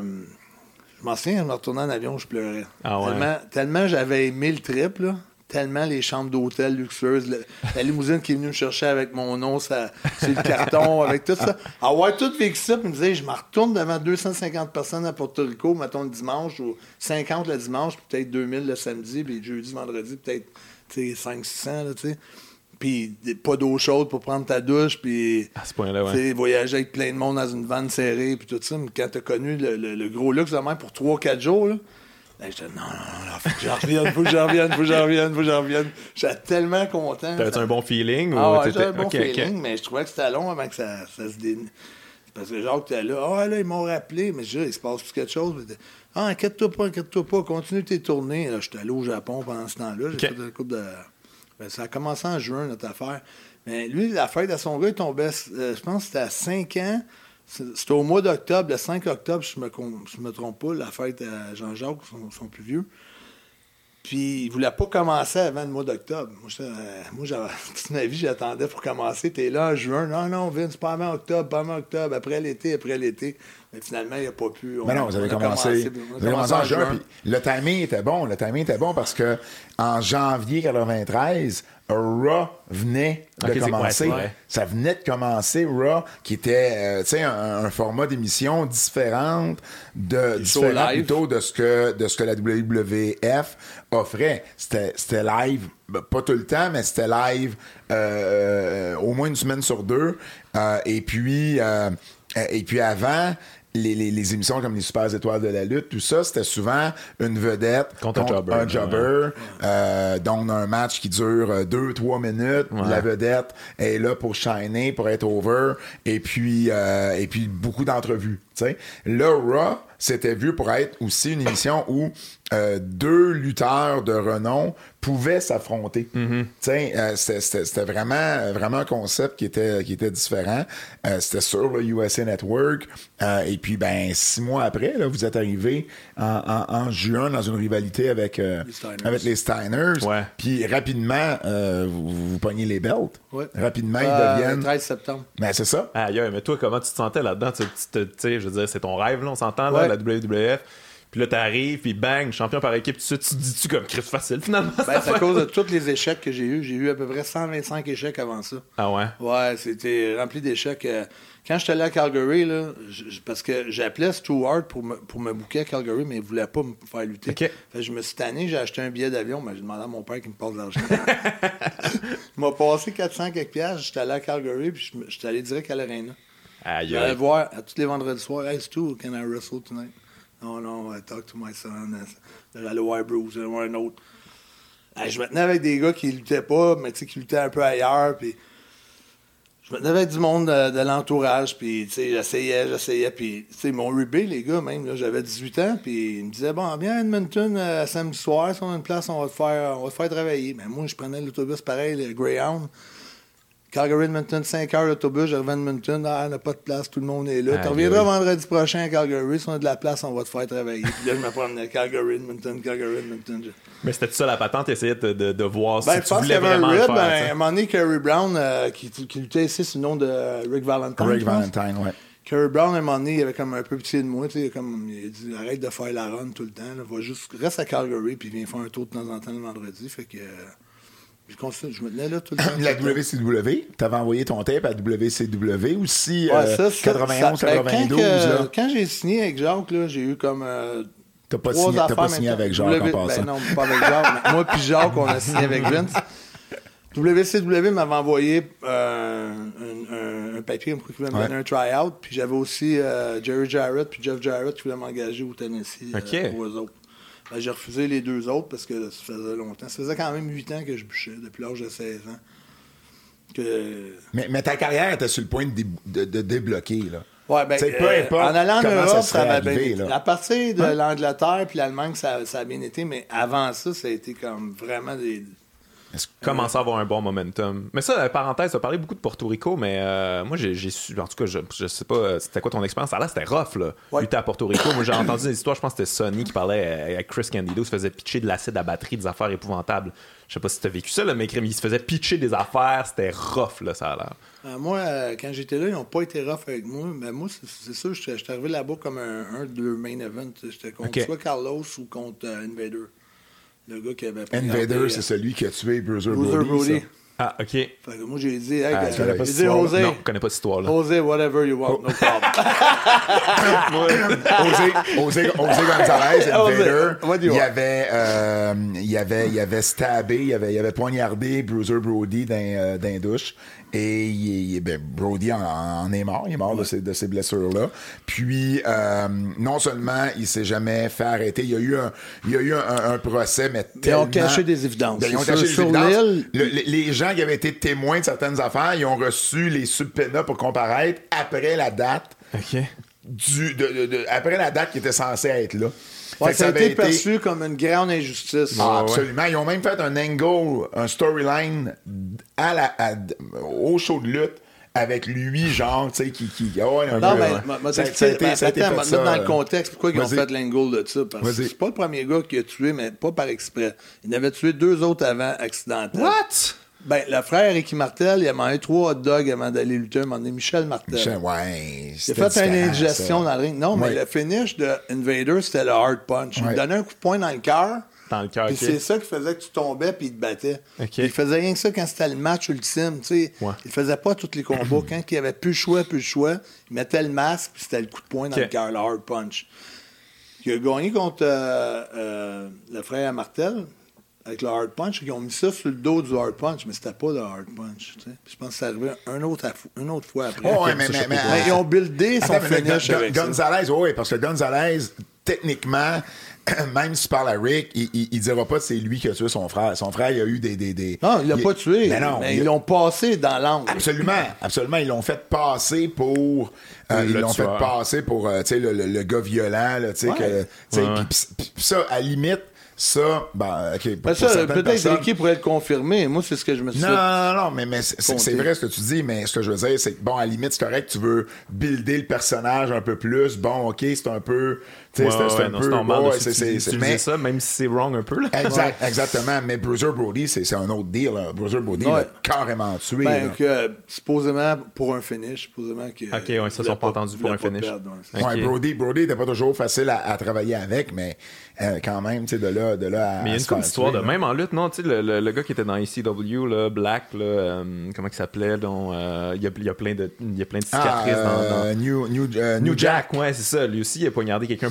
je m'en souviens, je me retournais en avion, je pleurais. Ah ouais. Tellement, tellement j'avais aimé le trip, là. Tellement les chambres d'hôtel luxueuses, le- la limousine qui est venue me chercher avec mon nom ça, sur le carton, (laughs) avec tout ça. Avoir tout vécu ça, puis me disait, je me retourne devant 250 personnes à Porto Rico, mettons le dimanche, ou 50 le dimanche, puis peut-être 2000 le samedi, puis jeudi, vendredi, peut-être 500-600, là, tu sais. Puis pas d'eau chaude pour prendre ta douche, puis À ce point-là, ouais. tu sais, voyager avec plein de monde dans une vanne serrée, puis tout ça. Mais quand t'as connu le, le- le gros luxe de même pour 3-4 jours, là, ben, j'étais non, non, non, faut que j'en revienne, faut que j'en revienne, faut que j'en revienne, faut que j'en revienne. J'étais tellement content. T'avais-tu Ça- un bon feeling? ah ou ouais, t'étais- j'avais un bon feeling, mais je trouvais que c'était long avant que ça, ça se dé... Parce que Jacques était là, ah là, ils m'ont rappelé, mais je dis, il se passe plus quelque chose. Mais, ah, inquiète-toi pas, inquiète-toi pas, continue tes tournées. Là, j'étais allé au Japon pendant ce temps-là, j'ai fait une couple de. Ben, ça a commencé en juin, notre affaire. Mais lui, la fête à son gars, il tombait, euh, je pense que c'était à 5 ans. C'était au mois d'octobre, le 5 octobre, si je je me trompe pas, la fête à Jean-Jacques, son, plus vieux. Puis il voulait pas commencer avant le mois d'octobre. Moi, euh, moi (laughs) toute ma vie, j'attendais pour commencer. T'es là en juin. Non, non, Vince, pas avant octobre, pas avant octobre, après l'été, après l'été. Mais finalement, il n'a pas pu. On- Mais non, vous avez a commencé, on a vous avez commencé en juin. puis le timing était bon. Le timing était bon parce que en janvier 93, Raw venait de ouais, commencer. ça venait de commencer, Raw, qui était euh, tu sais, un, un format d'émission différente de différent plutôt de ce que de ce que la WWF offrait. C'était c'était live, ben, pas tout le temps, mais c'était live euh, euh, au moins une semaine sur deux. Euh, et puis et puis avant. Les, les- les émissions comme les Super Étoiles de la lutte, tout ça, c'était souvent une vedette Contre un jobber, un jobber, euh, donc un match qui dure euh, deux, trois minutes. Ouais. La vedette est là pour shiner, pour être over, et puis euh, et puis beaucoup d'entrevues. Là, Raw, c'était vu pour être aussi une émission où euh, deux lutteurs de renom pouvaient s'affronter. Sais, euh, c'était- vraiment, vraiment un concept qui était, qui était différent. Euh, c'était sur le USA Network. Euh, et puis, ben, six mois après, là, vous êtes arrivé en, en- en juin dans une rivalité avec, euh, Les Steiners. avec les Steiners. Ouais. Puis rapidement, euh, vous, vous pognez les belts. Ouais. Rapidement, Euh, ils le deviennent. 13 septembre. Ben, c'est ça. Aïe, mais toi, comment tu te sentais là-dedans? Tu, tu je veux dire, c'est ton rêve, là, on s'entend, là, Ouais. la WWF. Puis là, t'arrives, puis bang, champion par équipe, tu, tu te dis-tu comme Chris facile, finalement? Ben, c'est à cause de tous les échecs que j'ai eus. J'ai eu à peu près 125 échecs avant ça. Ah ouais? Ouais, c'était rempli d'échecs. Euh, Quand j'étais allé à Calgary, là, parce que j'appelais Stewart pour me, pour me booker à Calgary, mais il voulait pas me faire lutter. OK. Fait que je me suis tanné, j'ai acheté un billet d'avion, mais j'ai demandé à mon père qu'il me passe de l'argent. (laughs) il m'a passé 400 quelques piastres, j'étais allé à Calgary, puis j'étais allé direct à l'Arena. Aïe, J'allais voir à tous les vendredis soirs, Hey, Stu, can I wrestle tonight? Non, non, I talk to my son. J'allais voir Bruce, j'allais voir un autre. Je me tenais avec des gars qui luttaient pas, mais tu sais, qui luttaient un peu ailleurs, puis je me tenais avec du monde de, de l'entourage, puis tu sais, j'essayais, j'essayais, puis m'ont rubé, les gars, même, là, j'avais 18 ans, puis ils me disaient, bon, viens à Edmonton euh, samedi soir, si on a une place, on va te faire, on va te faire travailler. Mais moi, je prenais l'autobus pareil, le Greyhound. Calgary, Edmonton, 5 heures d'autobus, j'arrive à Edmonton, ah, on n'a pas de place, tout le monde est là. Aïe, Tu reviendras vendredi prochain à Calgary, si on a de la place, on va te faire travailler. Puis là, je me promenais Calgary, Edmonton, Calgary, Edmonton. Je- Mais c'était ça la patente, t'essayais de, de, de voir Ben, si je tu pense qu'il y voulais avait un vraiment le rib, faire. ben, à un moment donné, Kerry Brown, euh, qui, qui luttait ici sous le nom de Rick Valentine. Rick. Valentine, ouais. Kerry Brown, à un moment donné, il avait comme un peu pitié de moi, tu sais, comme, il a dit, arrête de faire la run tout le temps, là, va juste, reste à Calgary, puis viens faire un tour de temps en temps le vendredi, fait que, euh, je continue, je me tenais là tout le (coughs) temps. La WCW, t'avais envoyé ton tape à WCW aussi, Ouais, euh, ça, ça, 91, ça- ben, 92, quand, que- là. quand j'ai signé avec Jacques, là, j'ai eu comme euh, T'as pas signé, pas signé avec Jacques W- en passant. Ben non, pas avec Jacques. moi puis Jacques, on a signé avec Vince. WCW m'avait envoyé euh, un, un- un papier pour qu'il voulait me Ouais. donner un try-out. Puis j'avais aussi euh, Jerry Jarrett puis Jeff Jarrett qui voulaient m'engager au Tennessee euh, Ok. pour eux autres. Ben, j'ai refusé les deux autres parce que ça faisait longtemps. Ça faisait quand même 8 ans que je bûchais, depuis l'âge de 16 ans. Que... Mais, mais ta carrière était sur le point de, dé- de- de débloquer, là. Ouais, ben, peu euh, importe en allant en Europe, ça va bien été. là. À partir de Hein? l'Angleterre puis l'Allemagne, ça, ça a bien été, mais avant ça, ça a été comme vraiment des. Commençait à avoir un bon momentum? Mais ça, euh, parenthèse, tu as parlé beaucoup de Porto Rico, mais euh, moi, j'ai su, en tout cas, je, je sais pas, euh, c'était quoi ton expérience? Là, c'était rough, là, Ouais. lutter à Porto Rico. Moi, j'ai entendu des histoires, je pense que c'était Sony qui parlait euh, avec Chris Candido, se faisait pitcher de l'acide à batterie, des affaires épouvantables. Je sais pas si t'as vécu ça, là, mais il se faisait pitcher des affaires, c'était rough, là, ça a l'air. Euh, moi, euh, quand j'étais là, ils n'ont pas été rough avec moi. Mais moi, c'est sûr, j'étais j'étais arrivé là-bas comme un, un de leurs main events. J'étais contre soit Carlos ou contre euh, Invader. Le gars qui avait Invader, c'est celui qui a tué Bruiser Brody. Brody. ça. Ah, ok. Fait que moi, j'ai dit, hey, Ah, gars, tu connais pas j'ai cette dit, histoire-là? José, Non, je connais pas cette histoire-là. José, whatever you want, no problem. (laughs) José, José, José Gonzalez, Invader, what do you il want? avait, euh, il avait, il avait stabé, il avait, il avait poignardé Bruiser Brody dans, euh, dans la douche. Et il, ben, Brody en, en est mort, il est mort de ces, de ces blessures-là. Puis, euh, non seulement il s'est jamais fait arrêter, il y a eu un, il y a eu un, un procès, mais Ils tellement... ont caché des évidences. Ben, ils ont Sur- caché des évidences. Le- les, les gens qui avaient été témoins de certaines affaires, ils ont reçu les subpoenas pour comparaître après la date Ok. du, de, de- de- après la date qui était censée être là. Ouais, ça a été perçu comme une grande injustice. Ah, ouais. absolument. Ils ont même fait un angle, un storyline à la, à- au show de lutte avec lui, genre, tu sais, qui. qui ah ouais, un Non, peu, mais ouais. m'a- m'a Ça- ça a été- mais ça a été attends, ça, dans euh, le contexte pourquoi ils ont fait l'angle de ça. Parce que c'est pas le premier gars qui a tué, mais pas par exprès. Il en avait tué deux autres avant accidentels. What? Ben, le frère Ricky Martel, il a mangé trois hot dogs avant d'aller lutter. Il a demandé Michel Martel. Michel, ouais. Il a fait une indigestion ça. dans le ring. Non, mais le finish de Invader, c'était le hard punch. Il donnait un coup de poing dans le cœur. Dans le cœur, Puis c'est ça qui faisait que tu tombais puis il te battait. Ok. Puis Il faisait rien que ça quand c'était le match ultime. tu sais. Ouais. Il faisait pas tous les combats. (clears throat) quand il avait plus le choix, plus le choix, il mettait le masque puis c'était le coup de poing dans le cœur, le hard punch. Il a gagné contre euh, euh, le frère Martel avec le hard punch. Ils ont mis ça sur le dos du hard punch, mais c'était pas le hard punch. tu sais. Je pense que ça arrivait un autre une autre fois après. Oh, ouais, mais, mais, mais, ils ont buildé son finish avec ça. Gonzalez, oui, parce que Gonzalez, techniquement, (clears throat) même si tu parles à Rick, il, il, il dira pas que c'est lui qui a tué son frère. Son frère, il a eu des. des, des- Non, il l'a pas tué. Mais non. mais il- ils l'ont passé dans l'angle. Absolument, absolument. Ils l'ont fait passer pour. euh, Le ils l'ont fait passer pour euh, tu sais, le, le, le gars violent. Là, tu sais, Ouais. que, tu sais, Ouais, ça, à la limite, ça, ben, OK. Ben ça, peut-être personnes- Ricky pourrait le confirmer. Moi, c'est ce que je me suis non, dit. non, non, non, mais, mais c'est- vrai ce que tu dis, mais ce que je veux dire, c'est que, bon, à la limite, c'est correct, tu veux builder le personnage un peu plus. Bon, OK, c'est un peu. Ouais, c'est- ouais, un non, peu. c'est normal ouais, de c'est- c'est- c'est- utiliser mais- ça, même si c'est wrong un peu. Là. Exact, exactement. Mais Bruiser Brody, c'est c'est un autre deal. Là. Bruiser Brody Ouais. l'a carrément tué. Ben, que, supposément, pour un finish, supposément que. Ok, ouais, ça, il ils sont pas entendus pour un finish. perdre, Brody, Brody n'était pas toujours facile à, à travailler avec, mais euh, quand même, tu sais, de là, de là à. Mais il y a une faire d'histoires de là. même en lutte, non? Tu sais, le, le- le gars qui était dans ECW, là, Black, là, euh, comment il s'appelait? dont, euh, il, y a, il y a plein de, il y a plein de Ah, cicatrices dans, dans- New, New, New Jack, ouais, c'est ça. Lui aussi, il a poignardé quelqu'un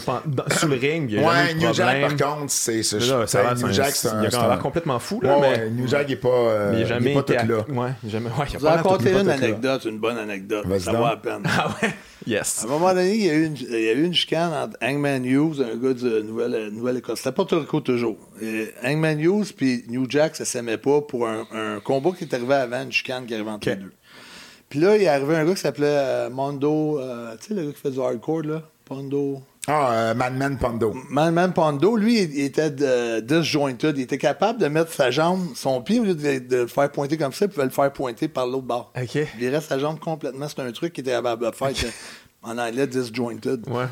sous le ring. Il a Ouais, New Jack, par contre, c'est. c'est- Mais là, ça a New Jack, c'est un. Il a l'air complètement fou, là, Ouais, mais, ouais, New Jack, il est pas. euh, mais il il a est jamais pas été. tout là. à- Ouais, il a jamais. Ouais, il a pas raconter une là. anecdote, une bonne anecdote. Vas-y Ça vaut la peine. Ah ouais? Yes. À un moment donné, il y a eu une, il y a eu une chicane entre Hangman Hughes, un gars de Nouvelle- Nouvelle-Écosse. C'était pas Rico toujours. Et Hangman Hughes puis New Jack, ça s'aimait pas pour un, un combat qui est arrivé avant, une chicane qui arrivait entre les deux. Puis là, il est arrivé un gars qui s'appelait euh, Mondo, euh, tu sais, le gars qui fait du hardcore, là, Pondo. Ah, euh, Madman Pondo. Man, Man Pondo, lui, il était de- disjointed. Il était capable de mettre sa jambe, son pied, au lieu de, de le faire pointer comme ça, il pouvait le faire pointer par l'autre bord. Ok. Il virait sa jambe complètement. C'est un truc qu'il était capable de faire. que, en anglais, disjointed. Ouais.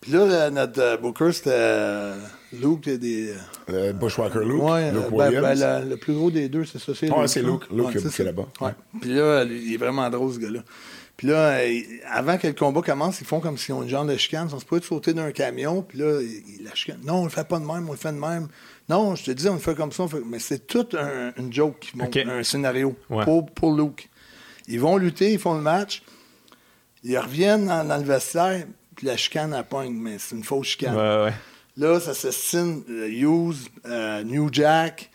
Puis là, le- notre euh, booker, c'était euh, Luke. Des, Euh, Bushwhacker Luke. ouais, Luke euh, ben, ben, le, le plus gros des deux, c'est ça. C'est Luke, c'est. Luke. Luke là-bas. Ouais. Ouais. Puis là, lui, il est vraiment drôle, ce gars-là. Puis là, euh, avant que le combat commence, ils font comme s'ils ont une genre de chicane. Ils sont supposés sauter d'un camion. Puis là, il, la chicane. Non, on le fait pas de même, on le fait de même. Non, je te dis, on le fait comme ça. on fait- Mais c'est tout un, une joke, qui monte, Ok. un scénario Ouais. pour, pour Luke. Ils vont lutter, ils font le match. Ils reviennent dans, dans le vestiaire, puis la chicane, elle pogne. Mais c'est une fausse chicane. Ouais, ouais. Là, ça s'estime euh, Hughes, euh, New Jack,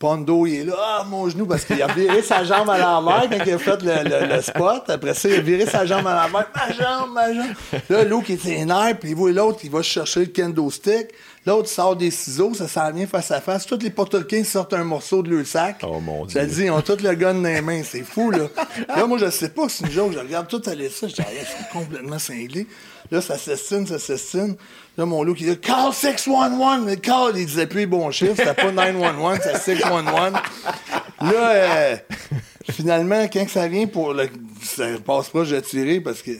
Pondo, il est là, ah, mon genou, parce qu'il a viré sa jambe à l'envers quand il a fait le, le- le spot. Après ça, il a viré sa jambe à l'envers. Ma jambe, ma jambe. Là, Luke, il était énervé, puis il voit l'autre, il va chercher le kendo stick. L'autre sort des ciseaux, ça s'en vient face à face. Tous les portoricains sortent un morceau de leur sac. Oh, mon Je Dieu. dis, ils ont tout le gun dans les mains. C'est fou, là. là, moi, je sais pas si c'est une joke. Je regarde tout aller ça. Je dis, ah, ils sont complètement cinglés. Là, ça s'estime, ça s'estime. Là, mon loup qui dit, call 611. Mais call, il disait plus les bons chiffres. C'était pas 911, c'était 611. Là, euh, finalement, quand ça vient pour le. Ça passe proche de tirer parce que.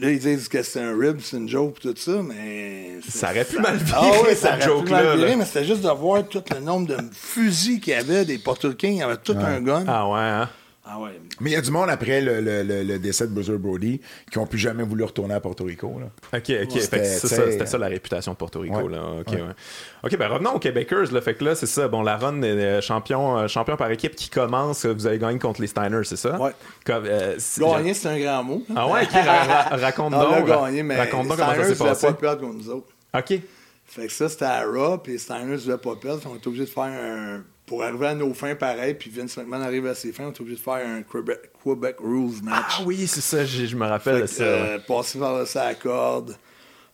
Là, ils disent que c'est un rib, c'est une joke, tout ça, mais. Ça aurait pu mal virer, Ah oui, ça cette aurait pu joke-là, mal virer, là. mais c'était juste de voir tout le nombre de fusils qu'il y avait, des portoricains, il y avait tout un gun. Ah ouais, hein? Ah ouais. Mais il y a du monde après le, le- le- le décès de Bruiser Brody qui n'ont plus jamais voulu retourner à Porto Rico. Là. OK, OK. C'était, c'est ça, ça la réputation de Porto Rico. Ouais. Là. OK, ouais. OK, ben revenons aux Québécois. Là. Fait que là, c'est ça. Bon, la run euh, champion, euh, champion par équipe qui commence. euh, Vous avez gagné contre les Steiners, c'est ça? Ouais. Euh, Gagner, c'est un grand mot. Ah ouais, OK. ra- ra- raconte On l'a donc. gagné, mais Raconte donc comment ça s'est passé. pas perdre contre nous autres. OK. Fait que ça, c'était à Raw, puis Steiners ne voulait pas perdre. On était obligé de faire un. Pour arriver à nos fins pareil, puis Vince McMahon arrive à ses fins, on était obligé de faire un Quebec, Quebec Rules match. Ah oui, c'est ça. Je, me rappelle de ça. euh, passer par ça à corde,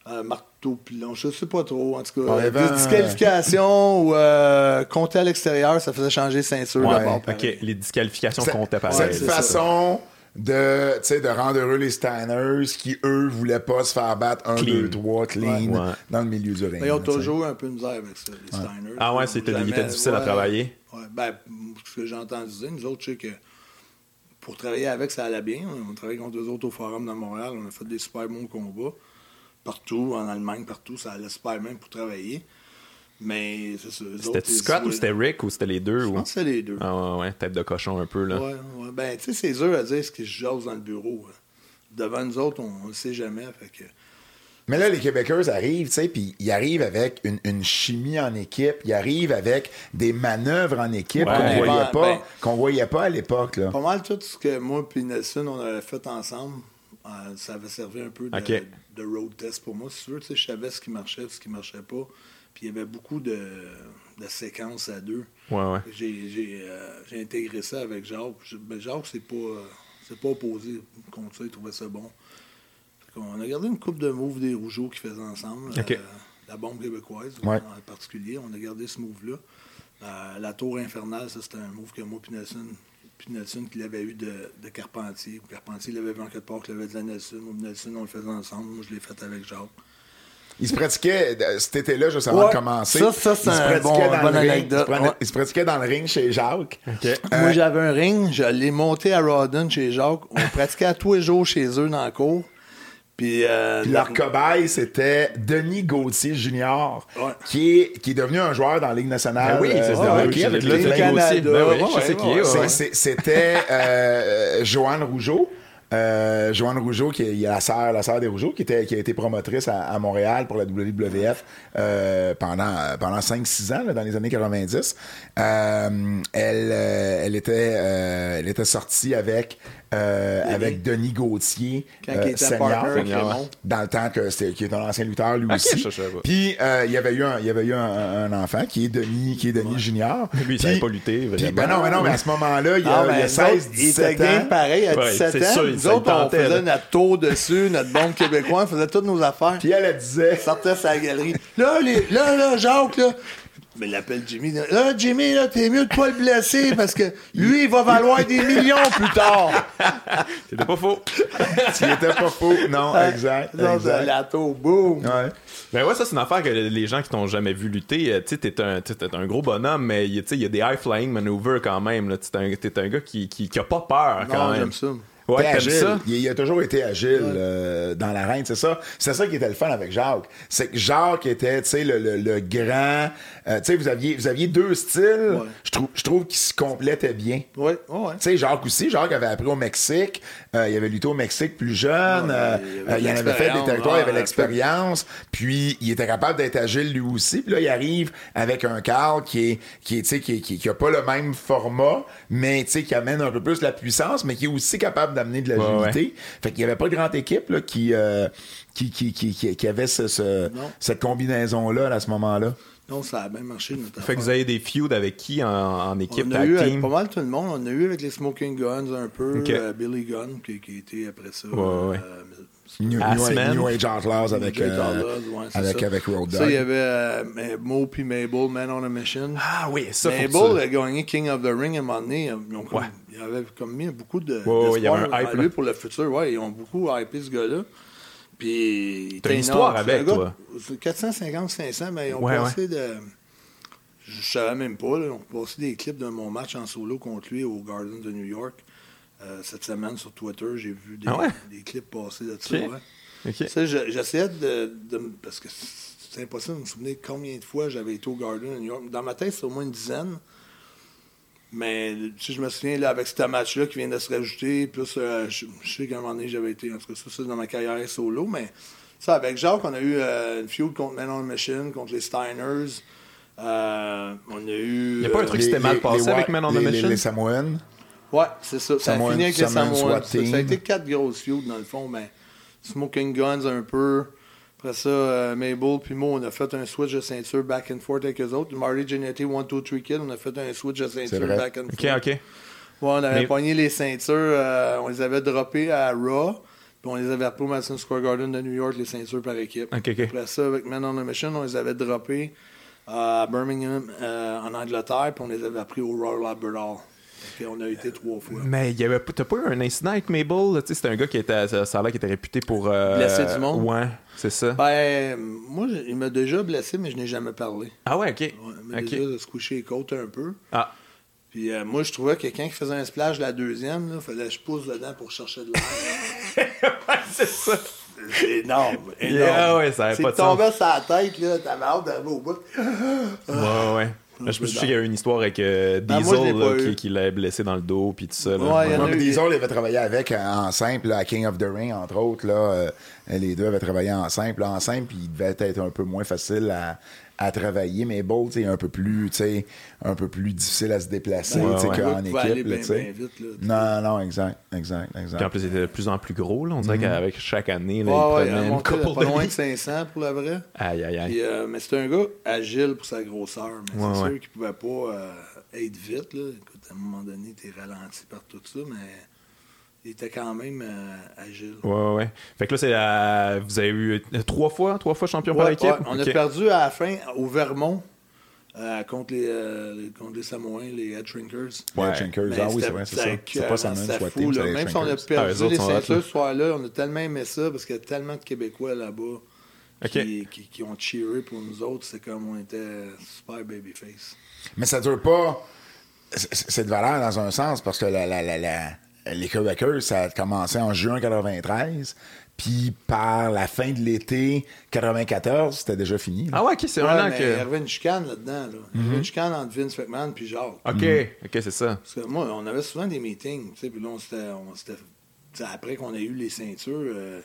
euh, marteau pilon, je sais pas trop, en tout cas. Ouais, ben, disqualification ou euh, compter à l'extérieur, ça faisait changer ceinture Ouais, d'abord. OK, les disqualifications comptaient pareil. Cette ça. De, tu sais, de rendre heureux les Steiners qui, eux, voulaient pas se faire battre 1, Clean. 2, 3, clean Ouais. Dans le milieu du ring. Ils ont toujours un peu de misère avec ça, les Steiners. Ah ouais, c'était- Jamais- difficile à travailler. Ouais, ben, ce que j'ai entendu dire, nous autres, je sais que pour travailler avec, ça allait bien. On travaillait contre eux autres au Forum de Montréal. On a fait des super bons combats. Partout, en Allemagne, partout, ça allait super bien pour travailler. Mais c'est ça. eux C'était Scott ou c'était Rick ou c'était les deux? Je Ou... pense que c'est les deux. Ah ouais, ouais, tête de cochon un peu, là. Ouais, ouais. Ben, tu sais, c'est dur à dire ce qui se jase dans le bureau. hein. Devant nous autres, on ne sait jamais. Fait que... Mais là, les Québécois arrivent, tu sais, puis ils arrivent avec une, une chimie en équipe, ils arrivent avec des manœuvres en équipe Ouais. qu'on Ben, voyait ben, pas, ben. qu'on voyait pas à l'époque, là. Pas mal tout ce que moi et Nelson, on avait fait ensemble, euh, ça avait servi un peu de, road test pour moi, si tu veux. Tu sais, je savais ce qui marchait, ce qui marchait pas. Puis il y avait beaucoup de, de séquences à deux. Ouais, ouais. J'ai j'ai, euh, j'ai intégré ça avec Jacques. Ben, Jacques, c'est pas, euh, pas opposé contre ça, il trouvait ça bon. Qu'on a gardé une coupe de moves des Rougeaux qu'ils faisaient ensemble. Euh, la bombe québécoise, Ouais. en particulier. On a gardé ce move-là. Euh, la tour infernale, ça, c'était un move que moi puis Nelson, puis Nelson qui l'avait eu de, de Carpentier. Carpentier l'avait vu en quelque part, qu'il l'avait dit à Nelson. Nelson, on le faisait ensemble. Moi, je l'ai fait avec Jacques. Ils se pratiquaient, euh, cet été-là, juste avant Ouais. de commencer. Ça, ça, c'est un bon- dans bonne le ring. anecdote. Ils se Ouais. Se pratiquaient dans le ring chez Jacques. Moi, j'avais un ring, je l'ai monté à Rawdon chez Jacques. On pratiquait à tous les jours chez eux dans la cour. Puis, euh, Puis leur cobaye, c'était Denis Gauthier Junior, Ouais. qui, est, qui est devenu un joueur dans la Ligue nationale. Ben oui, c'est euh, ouais, avec dit Canada. aussi. Ben oui, je Ouais, sais qui est. C'était euh, Joanne Rougeau. Euh, Joanne Rougeau, qui est, la sœur, la sœur des Rougeau, qui, était, qui a été promotrice à, Montréal pour la WWF euh, pendant, pendant 5-6 ans, là, dans les années 90. Euh, elle, euh, elle, était, euh, elle était sortie avec, euh, avec Denis Gauthier, Quand euh, il était senior, dans le temps que c'était, qui est un ancien lutteur lui aussi. Puis euh, il y avait eu un, il y avait eu un, un enfant qui est Denis, qui est Denis Junior. Lui, il savait pas lutter, puis, vraiment. ben non, mais non, mais à ce moment-là, il y a, Ah, il y ben, a nous 16, autres, il était 17 game ans. pareil à Ouais, 17 c'est ans. sûr, nous autres, on tentait, faisait là. notre tour dessus, notre bombe québécois, on faisait toutes nos affaires. Puis elle, elle disait, sortait sa galerie. Là, les, là, là, Jacques, là. Mais il l'appelle Jimmy. Là, Jimmy, là, t'es mieux de pas le blesser parce que lui, il va valoir des millions plus tard. C'était pas faux. (laughs) tu étais pas faux. Non, exact. Non, c'est exact. la tour, boum. Ouais. Ben ouais, ça, c'est une affaire que les gens qui t'ont jamais vu lutter, euh, tu sais, t'es un, t'es un gros bonhomme, mais il y a- tu sais, il y a des high-flying maneuvers quand même. là. T'es un, t'es un gars qui, qui, qui a pas peur quand Non, même. j'aime ça. Ouais, agile. ça? Il, il a toujours été agile euh, dans l'arène, c'est ça? C'est ça qui était le fun avec Jacques. C'est que Jacques était, tu sais, le, le, le grand. euh, tu sais, vous aviez, vous aviez deux styles. Ouais. Je trouve, je trouve qu'ils se complétaient bien. Oui, ouais. Tu sais, Jacques aussi, Jacques avait appris au Mexique, euh, il avait lutté au Mexique plus jeune, Ouais, euh, il avait euh, il en avait fait des territoires, il avait l'expérience, puis il était capable d'être agile lui aussi, puis là il arrive avec un Carl qui est qui est tu sais qui, est- qui, qui a pas le même format, mais tu sais qui amène un peu plus la puissance, mais qui est aussi capable d'amener de l'agilité. Fait qu'il y avait pas de grande équipe là qui euh, qui, qui, qui, qui, qui avait ce, cette combinaison là à ce moment-là. Non, ça a bien marché, notre Fait que vous avez des feuds avec qui en, en équipe on a eu avec team? pas mal tout le monde. On a eu avec les Smoking Guns un peu, Ok. euh, Billy Gunn qui, qui était après ça. Ouais, ouais. euh, New, À New, semaine. New Age Outlaws avec, New Age euh, Outlaws, ouais, c'est avec, ça. avec Road Ça, il y avait euh, Mo puis Mabel, Man on a Mission. Ah oui, ça, Mabel a gagné King of the Ring à un moment donné. Ils ont comme- Ouais. Il avait comme mis beaucoup de. Ouais, il y avait un hype, là. pour le futur. Ouais, ils ont beaucoup hypé ce gars-là. Puis. T'as une histoire avec, C'est un toi. gars- c'est 450, 500, mais ils ont Ouais, passé de. Je je savais même pas. Là, ils ont passé des clips de mon match en solo contre lui au Garden de New York. Euh, cette semaine sur Twitter, j'ai vu des, Ah ouais? des clips passer de ça. Ok. ouais. Ok. Ça, je- j'essayais de, de- Parce que c'est impossible de me souvenir combien de fois j'avais été au Garden à New York. Dans ma tête, c'est au moins une dizaine. Mais si je me souviens, là, avec ce match-là qui vient de se rajouter, plus euh, je, je sais qu'à un moment donné, j'avais été. En tout cas, ça, c'est dans ma carrière solo. Mais ça, avec Jacques, on a eu euh, une feud contre Men on Mission, contre les Steiners. Euh, on a eu. Y a pas un truc qui s'était mal passé avec Men on a les, les, les Samoans. Ouais, c'est ça. Ça a fini avec les Samoan Samoans. Ça, ça a été quatre grosses feuds dans le fond, mais Smoking Guns un peu. Après ça, euh, Mabel puis moi, on a fait un switch de ceinture back and forth avec eux autres. Marty Jannetty, 1, 2, 3 Kid, on a fait un switch de ceinture back and Ok, forth. ok. Ouais, on avait Mais- pogné les ceintures, euh, on les avait droppées à Raw, puis on les avait appelés au Madison Square Garden de New York, les ceintures par équipe. Ok, ok. Après ça, avec Men on a Mission, on les avait droppés à Birmingham, euh, en Angleterre, puis on les avait appris au Royal Albert Hall. Fait qu'on a été trois fois. Mais il y avait, t'as pas eu un incident avec Mabel? là? Tu sais, C'était un gars qui était, ça, ça a l'air qu'il était réputé pour. euh, Blesser du monde? Ouais, c'est ça. Ben, moi, il m'a déjà blessé, mais je n'ai jamais parlé. Ah ouais, ok. Ouais, il m'a déjà squishé les côtes un peu. Ah, Puis euh, moi, je trouvais que quelqu'un qui faisait un splash la deuxième, il fallait que je pousse dedans pour chercher de l'air. (laughs) c'est ça. C'est énorme. énorme. Yeah, ouais, ça avait C'est pas de tombé sur la tête, là, t'avais hâte d'arriver au bout. Ouais, ouais. Là, je me suis dit qu'il y a eu une histoire avec euh, Ben, moi, là, qui, qui l'avait blessé dans le dos, puis tout ça. Là. Ouais, eu- Diesel, il avait travaillé avec euh, en simple là, à King of the Ring, entre autres. Là, euh, les deux avaient travaillé en simple. là, en simple, puis il devait être un peu moins facile à, à travailler. Mais Bolt, c'est un peu plus, tu sais, un peu plus difficile à se déplacer Ouais, tu sais, ouais. qu'en pouvait aller équipe. là, bien, vite, là, non, non, exact, exact, Puis en exact. plus, il était de plus en plus gros. Là. On dirait qu'avec chaque année, là, Ouais, il ouais, prenait a une monté couple pas loin de de 500 pour la vraie. Aïe, aïe, aïe. Puis, euh, mais c'est un gars agile pour sa grosseur. Mais Ouais, c'est ouais. sûr qu'il pouvait pas euh, être vite. Là. Écoute, à un moment donné, t'es ralenti par tout ça, mais il était quand même euh, agile. Ouais, ouais. Fait que là, c'est euh, vous avez eu euh, trois fois, trois fois champion Ouais, par équipe? ouais, on a perdu à la fin au Vermont euh, contre, les, euh, les- contre les Samoans, les Head Shrinkers. Ouais. Les ah oui, c'est vrai, c'est ça. C'est pas fou, là. c'est les Même si on a. Ah, perdu autres les hot, ceintures là. ce soir-là, on a tellement aimé ça parce qu'il y a tellement de Québécois là-bas qui, qui, qui ont cheeré pour nous autres. C'est comme on était super babyface. Mais ça dure pas. C'est de valeur dans un sens parce que la, la, la, la- les Québécois, ça a commencé en juin 93. Puis par la fin de l'été 94, c'était déjà fini. là. Ah ouais, ok, c'est Ouais, un an que. Il y avait une chicane là-dedans. Là. Il y avait une chicane entre Vince McMahon et Jacques. Ok, ok, c'est ça. Parce que moi, on avait souvent des meetings, tu sais, puis là, on s'était. on s'était- après qu'on ait eu les ceintures, euh,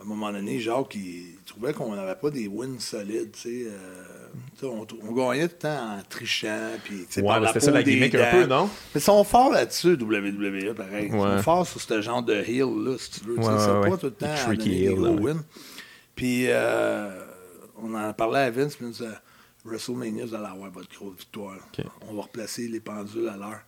à un moment donné, Jacques, il, trouvait qu'on n'avait pas des wins solides, tu sais. euh, on, on gagnait tout le temps en trichant, puis, Ouais, mais c'était ça la gimmick un peu, non? Mais ils sont forts là-dessus, WWE, pareil. Ils Ouais. sont forts sur ce genre de heel, là, si tu veux. tu sais, Ouais, c'est ouais, pas ouais. tout le temps à tricky donner des heel, gros là, ouais. wins. Puis, euh, on en parlait à Vince, puis il nous disait, WrestleMania, vous allez avoir votre grosse victoire. On va replacer les pendules à l'heure.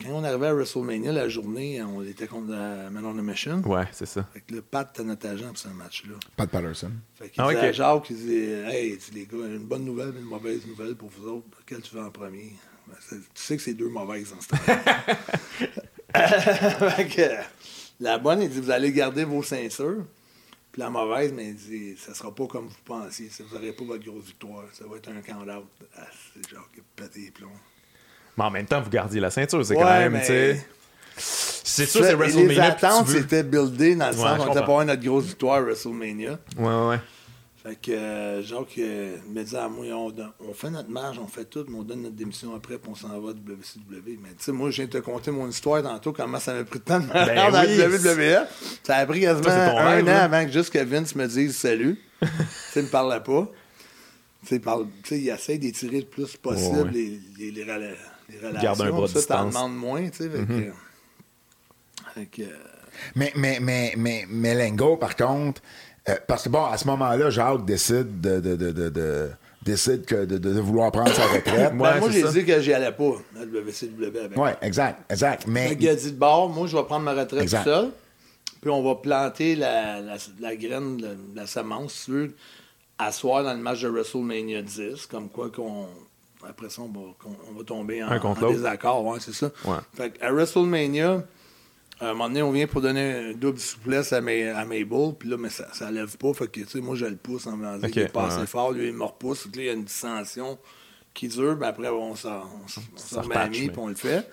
Quand on arrivait à WrestleMania, la journée, on était contre la Man on a Mission. Ouais, c'est ça. Fait que le Pat était notre agent pour ce match-là. Pat Patterson. Fait qu'il Ah, disait à ok. Jacques, il disait Hey, les gars, une bonne nouvelle et une mauvaise nouvelle pour vous autres. Quelle tu veux en premier? Ben, Tu sais que c'est deux mauvaises en ce temps. (laughs) Fait que, la bonne, il dit Vous allez garder vos ceintures. Puis la mauvaise, mais il dit Ça sera pas comme vous pensiez. Vous n'aurez pas votre grosse victoire. Ça va être un count-out. Ah, c'est Jacques qui a pété les plombs. Mais en même temps, vous gardiez la ceinture, c'est Ouais, quand même, mais- tu sais. C'est sûr, c'est WrestleMania. Les attentes c'était buildé dans le Ouais, sens qu'on était pas avoir notre grosse victoire à WrestleMania. Ouais, ouais. Fait que euh, Jacques euh, me disait à moi, on, fait notre marge, on fait tout, mais on donne notre démission après, puis on s'en va de WCW. Mais tu sais, moi, je viens de te conter mon histoire tantôt, comment ça m'a pris de temps de me Ben à oui. WWE. Ça a pris quasiment Toi, un rêve, an là. avant que juste que Vince me dise salut. (laughs) tu sais, il me parlait pas. Tu sais, il essaie d'étirer le plus possible Ouais, ouais. les, les, les relations. Garde un bras de ça, t'en distance. demandes moins, tu sais. Fait Mhm. que- fait que, euh, Mais, mais, mais, mais, mais Lengo, par contre, euh, parce que bon, à ce moment-là, Jacques décide de, de, de, de, de- décide que de, de- de vouloir prendre sa retraite. (coughs) Ouais, ben, moi, j'ai dit que j'y allais pas WCW avec. Ouais, exact, exact. Mais qu'il a dit de bord, moi, je vais prendre ma retraite Exact. tout seul. Puis on va planter la, la, la graine, la, la semence, si tu veux, à soir dans le match de WrestleMania 10, comme quoi qu'on. Après ça, on va, qu'on- on va tomber en, désaccord, ouais, c'est ça. Ouais. Fait à WrestleMania, à un moment donné, on vient pour donner un double souplesse à, May- à puis là, mais ça, ça lève pas. Fait que, tu sais, moi, je le pousse en me disant qu'il est pas assez fort. Lui, il me repousse. Là, il y a une dissension qui dure, mais après, on s'en remet mais- puis on le fait.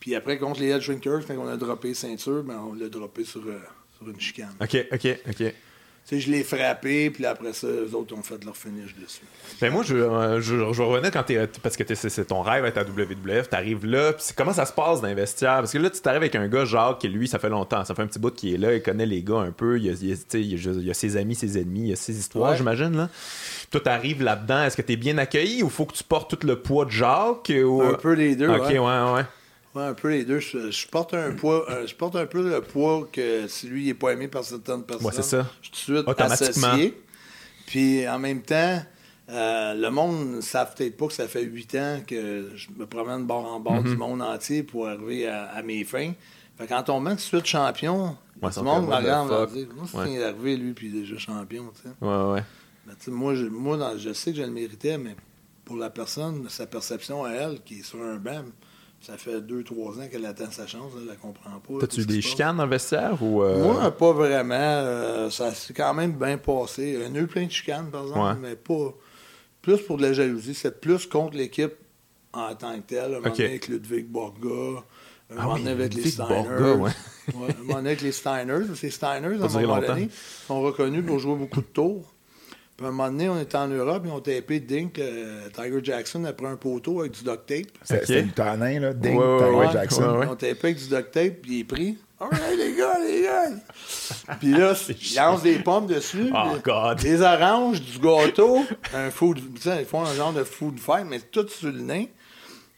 Puis après, contre les Shrinkers, quand on a droppé ceinture, ben, on l'a droppé sur, euh, sur une chicane. OK, OK, OK. Tu sais, je l'ai frappé, puis après ça, eux autres ont fait leur finish dessus. Ben moi, je, euh, je, je revenais quand t'es. Parce que t'es- c'est c'est ton rêve être à WWF, t'arrives là, puis comment ça se passe dans vestiaires? Parce que là, tu t'arrives avec un gars, Jacques, qui lui, ça fait longtemps, ça fait un petit bout qu'il est là, il connaît les gars un peu, il y a, il a- il il ses amis, ses ennemis, il y a ses histoires, Ouais. j'imagine, là. Toi, t'arrives là-dedans, est-ce que t'es bien accueilli ou faut que tu portes tout le poids de Jacques? Ou... Un peu les deux, Ok, ouais, ouais. ouais. Ouais, un peu les deux. Je, je porte un poids, euh, je porte un peu le poids que si lui il est pas aimé par certaines personnes, Ouais, c'est ça. je suis tout de suite associé. Puis en même temps, euh, le monde ne savent peut-être pas que ça fait huit ans que je me promène bord en bord du monde entier pour arriver à, à mes fins. Fait quand on met tout de suite champion, Ouais, tout le monde me regarde et me dit c'est Ouais. arrivé, lui, puis il est déjà champion. tu sais. Ouais, ouais. Ben, moi, je, moi dans- je sais que je le méritais, mais pour la personne, sa perception à elle, qui est sur un banc, ça fait deux, trois ans qu'elle attend sa chance, elle ne la comprend pas. T'as-tu des chicanes dans le vestiaire ou. euh, Moi, pas vraiment. euh, ça s'est quand même bien passé. Un eu plein de chicanes, par exemple, Ouais. mais pas. Plus pour de la jalousie, c'est plus contre l'équipe en tant que telle. Un moment Ok. donné avec Ludwig Borga, un Ah moment oui, avec les Steiners. Borga, ouais. Ouais, un moment donné avec les Steiners. Ces Steiners, à un moment longtemps. donné, sont reconnus pour jouer beaucoup de tours. Puis à un moment donné, on était en Europe et on tapé Dink, euh, Tiger Jackson après un poteau avec du duct tape. C'était le tanin, là. Ouais, ouais, Tiger ouais. Jackson. Ouais, ouais. On tapait avec du duct tape, puis il est pris. Alright, les gars, les gars. (laughs) Puis là, il lance des pommes dessus. Oh, God. Des oranges, du gâteau, un food. Tu sais, ils font un genre de food fight, mais tout sur le nez.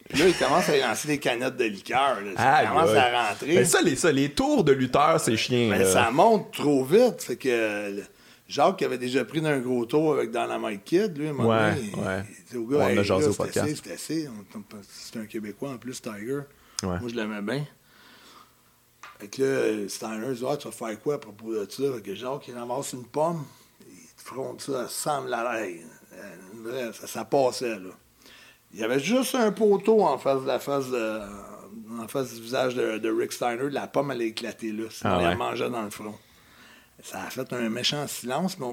Puis là, il commence à lancer des canettes de liqueur. Là. Commence aïe. à rentrer. Ben ça, les, ça, les tours de lutteurs, c'est chiant. Mais là. ça monte trop vite. Fait que Jacques qui avait déjà pris d'un gros tour avec Dynamite Kid, lui, à un moment Ouais, donné, il- ouais. il dit au gars, On a hey, jasé gars, au c'est podcast. assez, C'est un Québécois en plus, Tiger. Ouais. Moi, je l'aimais bien. Fait que là, Steiner dit Ah, tu vas faire quoi à propos de ça? Fait que Jacques, il ramasse une pomme, il fronde ça, ça semble la hey, euh, ça, ça passait, là. Il y avait juste un poteau en face de la face de, en face du visage de, de Rick Steiner. La pomme, elle a éclaté là. Sinon, Ah ouais. la mangeait dans le front. Ça a fait un méchant silence, mais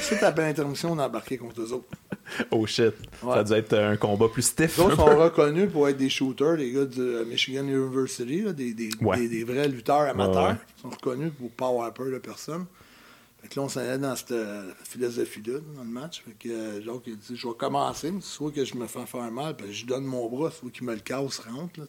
suite après l'intermission, on a embarqué contre eux autres. (laughs) Oh shit. Ouais. Ça a dû être un combat plus stiff. Les autres un sont reconnus pour être des shooters, les gars de euh, Michigan University, là, des, des, Ouais. des- des vrais lutteurs amateurs. Ouais. Ils sont reconnus pour pas avoir peur de personne. Fait que là, on s'en allait dans cette euh, philosophie-là, dans le match. Fait que euh, Jacques, il dit Je vais commencer, mais soit que je me fais faire mal, puis je donne mon bras, soit qu'il me le casse, rentre, là.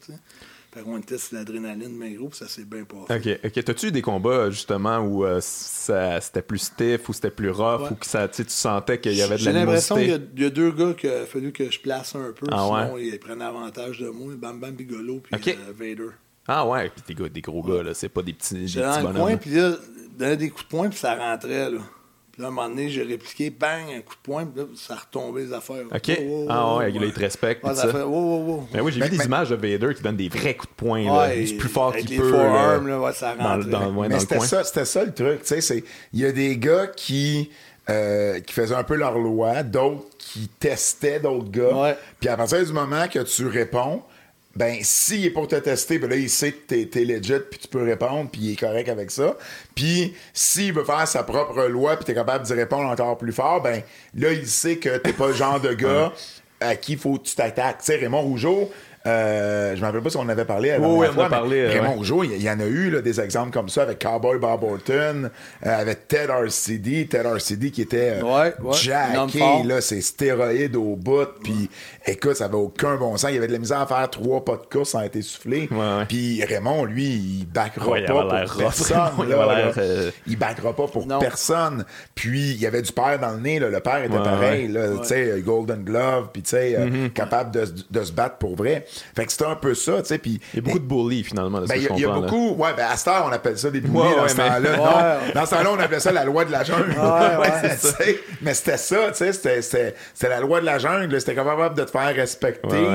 Fait qu'on était sur l'adrénaline, mais gros, ça s'est bien passé. Ok, ok. T'as-tu eu des combats justement où euh, ça- c'était plus stiff ou c'était plus rough Ouais. ou que ça, tu sentais qu'il y avait de J'ai l'impression qu'il y, a- il y a deux gars qu'il a fallu que je place un peu, Ah sinon ouais? ils prennent avantage de moi. Bam Bam Bigolo puis euh, Vader. Ah ouais, puis des, gars, des gros gars, là, c'est pas des petits, des petits bonhommes. coin, puis là, des coups de poing, puis ça rentrait, là. Puis là, à un moment donné, j'ai répliqué, bang, un coup de poing, puis là, ça retombait les affaires. Ok. ah ouais, là, il te respecte. Ouais, pis ça ça. fait, wow, wow, wow. Ben oui, j'ai Mais- vu des mais- images de Vader qui donne des vrais coups de poing. là. Ouais, du plus fort qu'il les peut. forearms, là, là, ouais, ça dans, rentrait. dans, ouais, Mais dans le c'était ça, c'était ça le truc. Tu sais, c'est- il y a des gars qui, euh, qui faisaient un peu leur loi, d'autres qui testaient d'autres gars. Ouais. Puis à partir du moment que tu réponds, ben s'il est pour te tester, ben là il sait que t'es, t'es legit puis tu peux répondre puis il est correct avec ça. Puis s'il veut faire sa propre loi puis t'es capable d'y répondre encore plus fort, ben là il sait que t'es pas le genre de gars à qui faut que tu t'attaques. Tu sais Raymond Rougeau. Euh, je me rappelle pas si on en avait parlé. la Oui, on a parlé, Raymond ouais. Rougeau, il y, il en a eu là, des exemples comme ça avec Cowboy Bob Orton, euh, avec Ted RCD, Ted RCD qui était euh, Ouais, ouais, jacké, là, c'est stéroïdes au bout, puis écoute, ça avait aucun bon sens. Il y avait de la misère à faire trois pas de course sans être ouais. Puis Raymond, lui, il backera il pas pour personne. (laughs) Il là, là. euh, Il backera pas pour Non. personne. Puis il y avait du père dans le nez, là. le père était pareil, tu sais, Golden Glove, puis tu sais, euh, capable de, de se battre pour vrai. Fait que c'était un peu ça, tu sais. Puis Il y a beaucoup de bully, finalement, de ben, il y a- il y a comprends, là. beaucoup. Ouais, ben, à cette heure, on appelle ça des bouliers Ouais, dans ouais, ce mais- temps-là. Ouais. Dans ce temps-là, on appelait ça la loi de la jungle. (laughs) Mais c'était ça, tu sais. C'était la loi de la jungle. C'était capable de te faire respecter.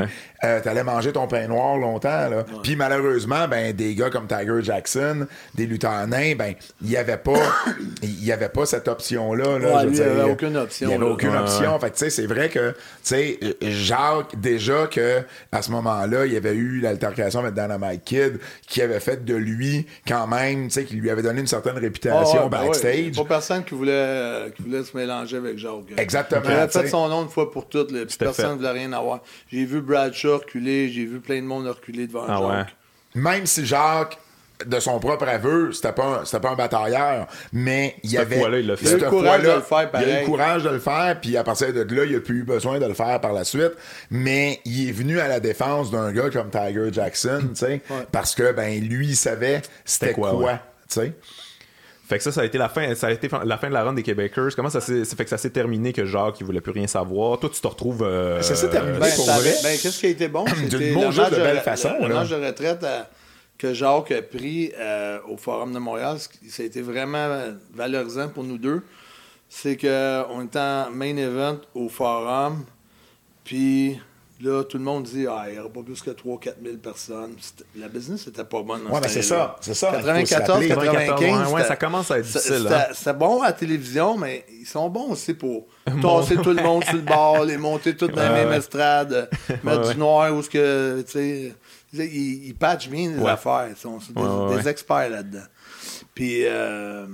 Ouais, ouais. Euh, t'allais manger ton pain noir longtemps, là. Puis malheureusement, ben, des gars comme Tiger Jackson, des lutteurs nains, ben, il n'y avait pas, (coughs) il y avait pas cette option-là, là. Ouais, il y dire. avait aucune option, Il n'y avait là. aucune Ouais, option. Fait que, tu sais, c'est vrai que, tu sais, Jacques, déjà que, à ce moment-là, il y avait eu l'altercation avec Dynamite Kid, qui avait fait de lui, quand même, tu sais, qui lui avait donné une certaine réputation ouais, ben ouais. backstage. Pas personne qui voulait, euh, qui voulait se mélanger avec Jacques. Exactement, Il avait fait son nom une fois pour toutes. puis personne ne voulait rien avoir. J'ai vu Bradshaw reculer, j'ai vu plein de monde reculer devant Ah ouais. Jacques. Même si Jacques, de son propre aveu, c'était pas un, c'était pas un batailleur, mais il y avait. fois-là, il l'a fait. Il a eu le courage de le faire Il a eu le courage de le faire, puis à partir de là, il a plus eu besoin de le faire par la suite. Mais il est venu à la défense d'un gars comme Tiger Jackson, tu sais, parce que ben lui, il savait c'était quoi, quoi, ouais. tu sais. Fait que ça, ça a été la fin, ça a été la fin de la run des Québécois. Comment ça s'est, fait que ça s'est terminé que Jacques, il voulait plus rien savoir? Toi, tu te retrouves. euh, Ça s'est terminé. Ben, pour ça vrai? ben, qu'est-ce qui a été bon? (clears throat) C'était juste de belle façon, Le, là. de retraite à- que Jacques a pris euh, au Forum de Montréal, ça a été vraiment valorisant pour nous deux. C'est qu'on était en main event au Forum, puis là, tout le monde dit ah, il n'y aura pas plus que 3-4 000 personnes. La business n'était pas bonne. ce mais c'est ça, c'est ça, il faut se 94, rappeler. 95. Ouais, ça commence à être difficile, C'était hein. bon à la télévision, mais ils sont bons aussi pour (laughs) tasser tout le monde sur le bord, les monter toutes dans la Ouais, même ouais. estrade, (laughs) mettre du noir ou ce que, tu sais, ils, ils patchent bien les Ouais. affaires. Ils sont des, Ouais, ouais, des ouais. experts là-dedans. Puis euh,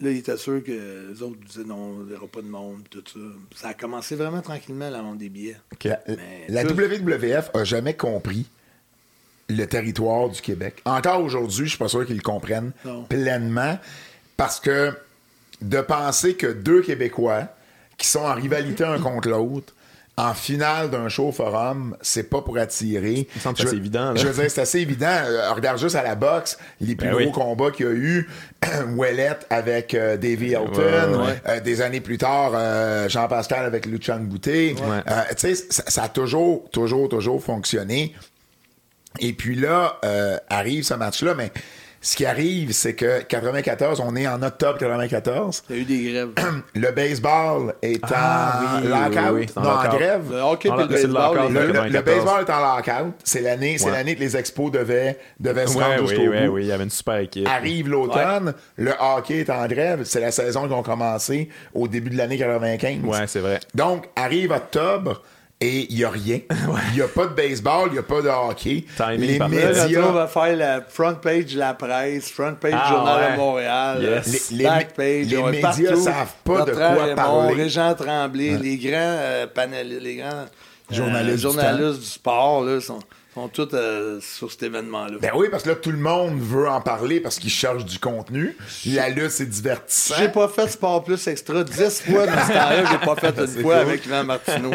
là, il était sûr que les autres disaient non, il n'y aura pas de monde, tout ça. Ça a commencé vraiment tranquillement, la vente des billets. La, Mais la tout- WWF a jamais compris le territoire du Québec. Encore aujourd'hui, je suis pas sûr qu'ils le comprennent Non. pleinement parce que de penser que deux Québécois qui sont en rivalité un contre l'autre en finale d'un show forum, c'est pas pour attirer. Me semble Je- c'est évident, là. Je veux dire, c'est assez évident. Euh, regarde juste à la boxe, les plus Ben gros oui. combats qu'il y a eu. (clears throat) Ouellette avec euh. Ouais, ouais. Euh, des années plus tard, euh, Jean-Pascal avec Luchan Boutet. Ouais. Euh, tu sais, ça, ça a toujours, toujours, toujours fonctionné. Et puis là, arrive ce match-là, mais ce qui arrive, c'est que 94, on est en octobre 94. Il y a eu des grèves. (clears throat) Le baseball est Ah, en oui, lockout, oui, oui, non, en grève. Le hockey le le baseball, Le, deux. le- 94. le baseball est en lockout. C'est l'année, c'est Ouais. l'année que les expos devaient, devaient se Ouais, rendre oui, jusqu'au oui, bout. oui, il y avait une super équipe. Arrive l'automne, le hockey est en grève. C'est la saison qui ont commencé au début de l'année 95. Ouais, c'est vrai. Donc, arrive octobre et il n'y a rien. (laughs) Il n'y a pas de baseball, il n'y a pas de hockey. Timing les médias, va faire la front page de la presse, front page Ah, Journal ouais. de Montréal, Yes. Les- back les- page, les médias partout. savent pas de quoi Raymond, parler. Régent Tremblay, les grands euh, panélistes, les grands euh, Journalistes du journalistes du, sport là, sont, sont tous euh, sur cet événement-là. Ben oui, parce que là, tout le monde veut en parler parce qu'ils cherchent du contenu. La lutte, c'est divertissant. J'ai pas fait Sport Plus Extra dix fois dans ce temps-là, j'ai pas fait (laughs) une fois avec Yvan Martineau.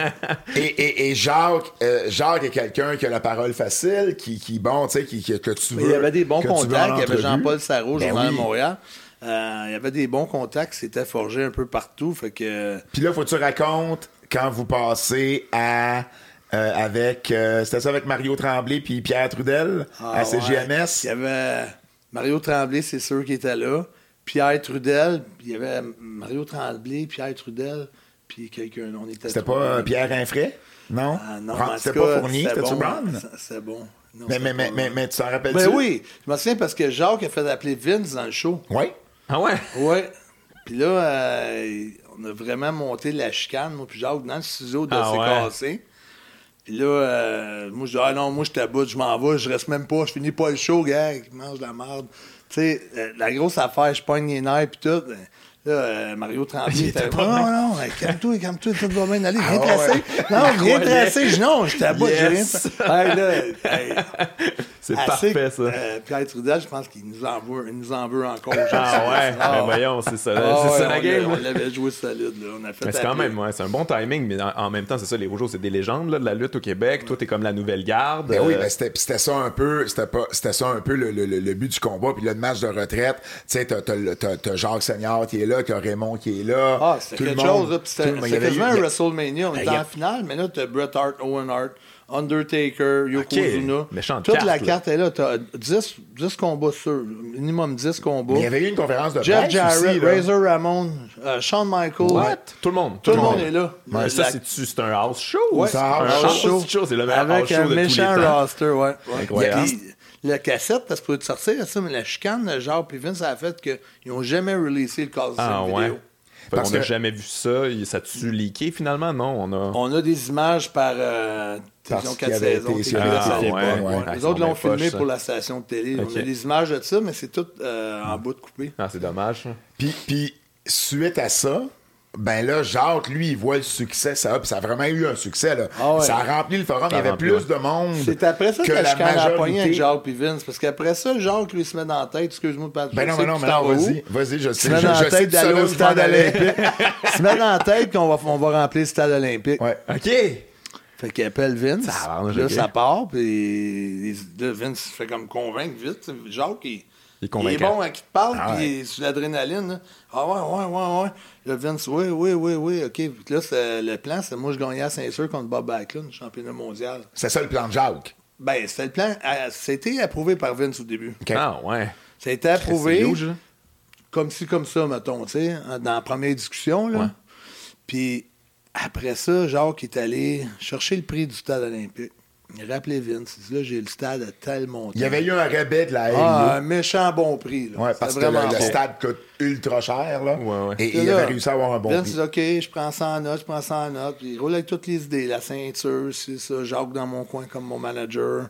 Et, et, et Jacques, euh, Jacques est quelqu'un qui a la parole facile, qui, qui bon, tu sais, qui, qui- que tu veux. Mais il y avait des bons contacts. Il y avait. Jean-Paul Sarrault, Ben Journal oui. Montréal. Euh, il y avait des bons contacts qui s'étaient forgés un peu partout. Fait que. Puis là, faut que tu racontes quand vous passez à. Euh, avec. euh, C'était ça avec Mario Tremblay puis Pierre Trudel Ah, à ouais. CGMS. Il y avait Mario Tremblay, c'est sûr qui était là. Pierre Trudel, il y avait Mario Tremblay, Pierre Trudel, puis quelqu'un. On était C'était pas euh, Pierre Infray? Non? Ah, non, C'était pas Fournier? c'était C'était-tu bon. Brown? C'était bon. Non, Mais, mais, mais, mais, mais tu t'en rappelles-tu? Ben oui, je me souviens parce que Jacques a fait appeler Vince dans le show. Oui. Ah ouais? Oui. Puis là, euh, on a vraiment monté la chicane, moi, puis Jacques, dans le studio de Ah s'est ouais. cassé. Puis là, euh, moi, je dis, ah non, moi, je t'aboute, je m'en vais, je reste même pas, je finis pas le show, gars, qui mange de la merde. Tu sais, euh, la grosse affaire, je pogne les nerfs, puis tout. Là, euh, Mario Tremblay (laughs) était pas non, non, calme-toi, calme-toi, tout va bien aller, Ah ouais. Non. (laughs) Je dis, non, je t'aboute, j'ai rien Yes. Hey, là, hey, (laughs) C'est parfait, ça. euh, Pierre Trudel, je pense qu'il nous en veut, il nous en veut encore. Ah ouais? Ah Ben voyons, c'est ça, ah c'est ouais, ça la on game. On l'avait joué solide, là. On a fait Mais c'est quand même, ouais, c'est un bon timing, mais en, en même temps, c'est ça, les Rougeaux, c'est des légendes là, de la lutte au Québec. Toi, t'es comme la nouvelle garde. Ben oui, ben c'était, ça un peu, c'était pas, c'était ça un peu le, le- le- le but du combat. Puis là, le match de retraite, tu sais, t'as, t'as, le- t'as- t'as Jacques Seigneur qui est là, t'as Raymond qui est là. Ah, c'était quelque chose, là. C'était quasiment un WrestleMania. On Ben, était en finale, mais là, t'as Bret Hart, Owen Hart. Undertaker, Yokozuna. Toute carte, la là. carte est là. T'as 10, 10 combats sûrs. Minimum 10 combats. Mais il y avait eu une conférence de Jeff Jarrett. Razor Ramon, euh, Shawn Michaels. What? Tout le monde. Tout le monde est là. Mais La- ça, c'est-tu- c'est un house show? Ouais, c'est un house house show. show. C'est le meilleur Avec house show un de tous les méchant temps. roster, ouais. ouais. Incroyable. Puis, la cassette, ça se peut sortir, ça, mais la chicane, le genre, puis Vince, ça a fait qu'ils n'ont jamais releasé le call Ah vidéo. ouais. Fait Parce qu'on n'a que- jamais vu ça. Ça a-tu leaké finalement? Non, on a. On a des images par euh, Parce Télévision qu'il 4 avait saisons. été qui sur étaient la à Ah, l'époque, ouais, ouais. ouais. Les autres l'ont filmé pour la station de télé. On a des images de ça, mais c'est tout euh, en bout de coupé. Ah, c'est dommage. ça. Puis, puis, suite à ça, ben là, Jacques, lui, il voit le succès, ça a, ça vraiment eu un succès, là. Ah ouais. Ça a rempli le forum, il y avait plus de monde. C'est après ça que, que la pogné avec majorité. Jacques puis Vince. Parce qu'après ça, Jacques lui se met dans la tête, excuse-moi, Pat. Ben je non, mais non, non, vas-y, vas-y, je se sais. met Je, dans la tête ça, d'aller là, au stade olympique. se (laughs) met dans la tête qu'on va, on va remplir le stade olympique. Ouais. OK. Fait qu'il appelle Vince. Tabarnak, là, ok. ça part, puis là, Vince se fait comme convaincre vite. Jacques, il, Il est il est convaincant. bon à qui te parle, Ah puis ouais. il est sur l'adrénaline. là. Ah ouais, ouais, ouais, ouais. Là, Vince, oui, oui, oui, oui, OK. Puis là, c'est- le plan, c'est moi, je gagnais à Saint-Cyr contre Bob Backlund, championnat mondial. C'est ça le plan de Jacques? Ben, c'était le plan. euh, C'était approuvé par Vince au début. OK. Ah, ouais. Ça a été approuvé C'est huge, là. comme ci, comme ça, mettons, tu sais, dans la première discussion. Là. Ouais. Puis après ça, Jacques est allé chercher le prix du stade olympique. Rappelé Vince. Il dit là, j'ai le stade à tel montant. Il y avait eu un rabais de la Ah, un méchant bon prix. Là. Ouais, parce que le, stade coûte ultra cher, là. Ouais, ouais. Et, il avait réussi à avoir un bon Vince prix. dit OK, je prends ça en note, je prends ça en note. Puis il roule avec toutes les idées. La ceinture, c'est ça. Jacques dans mon coin comme mon manager.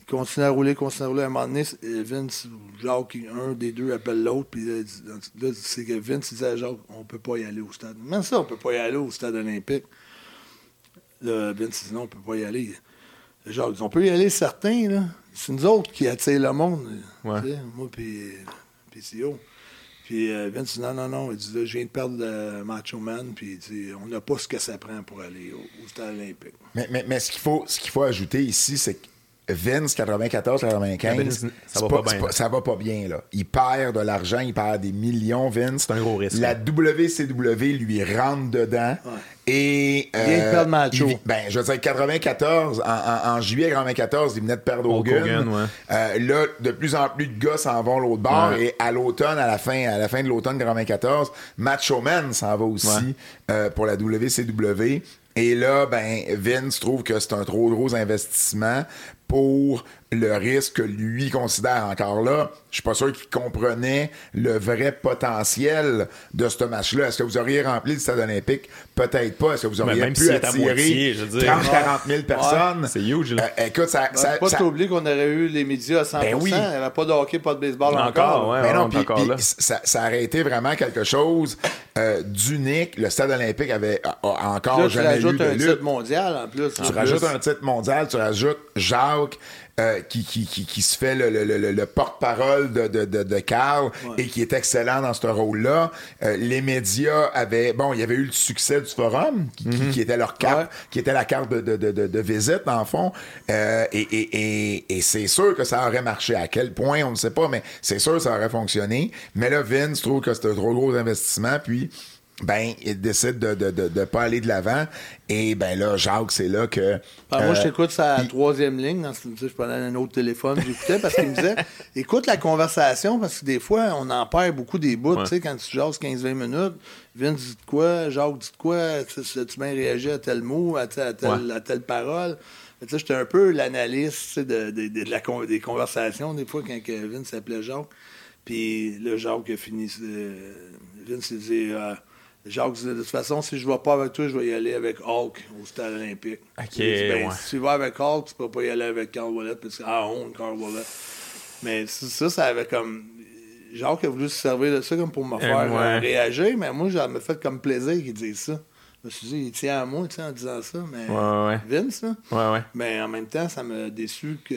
Il continue à rouler, continue à rouler. À un moment donné, euh, Vince, Jacques, un des deux appelle l'autre. Puis là, c'est que Vince il disait à Jacques on peut pas y aller au stade. Même ça, on peut pas y aller au stade olympique. Là, Vince dit non, on peut pas y aller. Dit on peut y aller certains, là. C'est nous autres qui attirent le monde. Ouais. Tu sais, Moi, puis puis CEO. Puis euh, Vince dit non, non, non. Il dit là, je viens de perdre euh, Macho Man. Puis il dit on n'a pas ce que ça prend pour aller au, au stade olympique. Mais, mais, mais ce qu'il faut, ce qu'il faut ajouter ici, c'est que Vince, 94-95, Vince, ça c'est va pas, bien, là. ça va pas bien. Là. Il perd de l'argent, il perd des millions, Vince. C'est un gros risque, La. WCW lui rentre dedans. Et. Il vient de perdre Macho. il- ben, je veux dire, 94, en, en- en juillet 94, il venait de perdre Hulk Hogan. Hogan, ouais. Euh, là, de plus en plus de gars s'en vont l'autre bord. Ouais. Et à l'automne, à la fin, à la fin de l'automne 94, Macho Man s'en va aussi Ouais. euh, pour la WCW. Et là, ben, Vince trouve que c'est un trop gros investissement pour le risque que lui considère encore là. Je suis pas sûr qu'il comprenait le vrai potentiel de ce match-là. Est-ce que vous auriez rempli le stade olympique? Peut-être pas. Est-ce que vous auriez même pu à attirer moitié, je veux dire. 30 40 000 personnes? C'est huge, là. Euh, écoute, ça... ça, Ben, pas ça- t'oublier qu'on aurait eu les médias à 100%. Ben oui. Il n'y avait pas de hockey, pas de baseball encore. Encore, ouais. Mais non, encore là. ça, ça aurait été vraiment quelque chose euh, d'unique. Le stade olympique avait a- a encore Là, tu jamais eu rajoutes de un lutte. titre mondial en plus. Tu rajoutes un titre mondial, tu rajoutes Jacques euh, qui, qui, qui, qui se fait le, le, le, le porte-parole de, de, de, de Carl et qui est excellent dans ce rôle-là. Euh, les médias avaient... Bon, il y avait eu le succès du forum qui, qui était leur carte, Ouais. qui était la carte de, de, de, de, de visite, dans le fond. Euh, et et, et, et c'est sûr que ça aurait marché. À quel point, on ne sait pas, mais c'est sûr que ça aurait fonctionné. Mais là, Vince trouve que c'était un trop gros investissement, puis ben, il décide de de, de, de pas aller de l'avant. Et ben là, Jacques, c'est là que... Ah, moi, je euh, t'écoute sa troisième ligne. Dans ce- tu sais, je prenais un autre téléphone, j'écoutais parce qu'il me disait (laughs) écoute la conversation parce que des fois, on en perd beaucoup des bouts. Ouais. Tu sais, quand tu jases 15-20 minutes, Vince dit de quoi, Jacques dit de quoi, tu sais, tu bien réagi à tel mot, à, tel- à tel- Ouais. à telle parole? Tu sais, J'étais un peu l'analyste tu sais, de, de- de la con- des conversations, des fois, quand Vince s'appelait Jacques. Puis le Jacques a fini. euh, Vince il dit euh, Jacques dit de toute façon, si je ne vais pas avec toi, je vais y aller avec Hulk au stade olympique. Ok, Il dit, ben, ouais. Si tu vas avec Hulk, tu peux pas y aller avec Carl Wallet parce que ah on Carl Wallet. Mais ça, ça, avait comme. Jacques a voulu se servir de ça comme pour me faire ouais. euh, réagir, mais moi, ça m'a fait comme plaisir qu'il dise ça. Je me suis dit, il tient à moi en disant ça, mais Ouais, ouais. Vince, là. Ouais, ouais. Mais en même temps, ça m'a déçu que.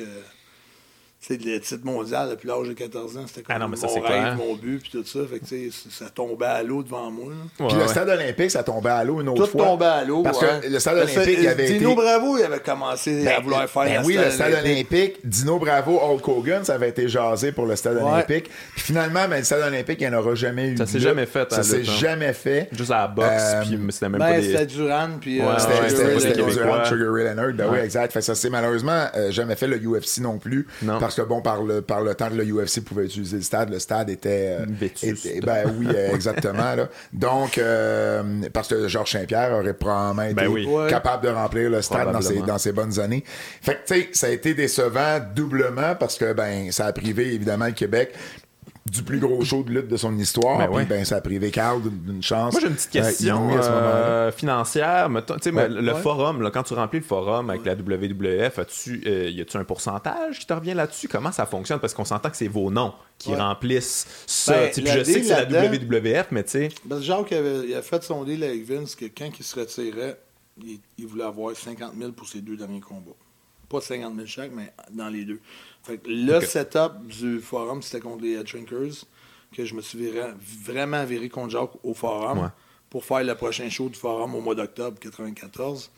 C'est le titre mondial depuis l'âge de 14 ans. C'était comme Ah non, mais ça, mon c'est rêve, clair. mon but, puis tout ça. Fait que, tu sais, ça tombait à l'eau devant moi. Ouais, Puis le ouais. stade olympique, ça tombait à l'eau une autre Tout fois. tombait à l'eau. Parce ouais. que le stade Le- olympique, il avait Dino été... Bravo, il avait commencé à vouloir faire ben oui, stade le stade olympique. olympique. Dino Bravo, Hulk Hogan, ça avait été jasé pour le stade Ouais. olympique. Puis finalement, ben, le stade olympique, il n'y en aura jamais eu. Ça s'est jamais fait, Ça la s'est hein. jamais fait. Juste à la boxe, Euh, puis c'était même Ben, pas c'était des. Duran, puis Ouais, euh, C'était c'était- c'était. Durant, Sugar Ray Leonard. Ben oui, exact. Ça s'est malheureusement euh, jamais fait le UFC non plus. Non. Parce que bon, par le, par le temps que le UFC pouvait utiliser le stade, le stade était. euh, était- ben oui, euh, exactement. là. Donc, euh, parce que Georges Saint-Pierre aurait probablement été Ben oui. Ouais. capable de remplir le stade dans ses, dans ses bonnes années. Fait que, tu sais, ça a été décevant doublement parce que, ben, ça a privé évidemment le Québec du plus gros show de lutte de son histoire. Ben puis, ouais. ben, ça a privé Carl d'une chance. Moi, j'ai une petite euh, question euh, financière. Mettons, tu sais, Ouais. le Ouais. forum, là, quand tu remplis le forum avec la WWF, as-tu, euh, y a-tu un pourcentage qui te revient là-dessus? Comment ça fonctionne? Parce qu'on s'entend que c'est vos noms qui Ouais. remplissent ça. Ben, je sais que c'est la WWF, mais tu sais. Jacques avait, il a fait son deal avec Vince que quand il se retirait, il, il voulait avoir 50 000 pour ses deux derniers combats. Pas 50 000 chaque, mais dans les deux. Fait que le setup du forum, c'était contre les Headshrinkers, que je me suis vraiment viré contre Jacques au forum Ouais. pour faire le prochain show du forum au mois d'octobre 94.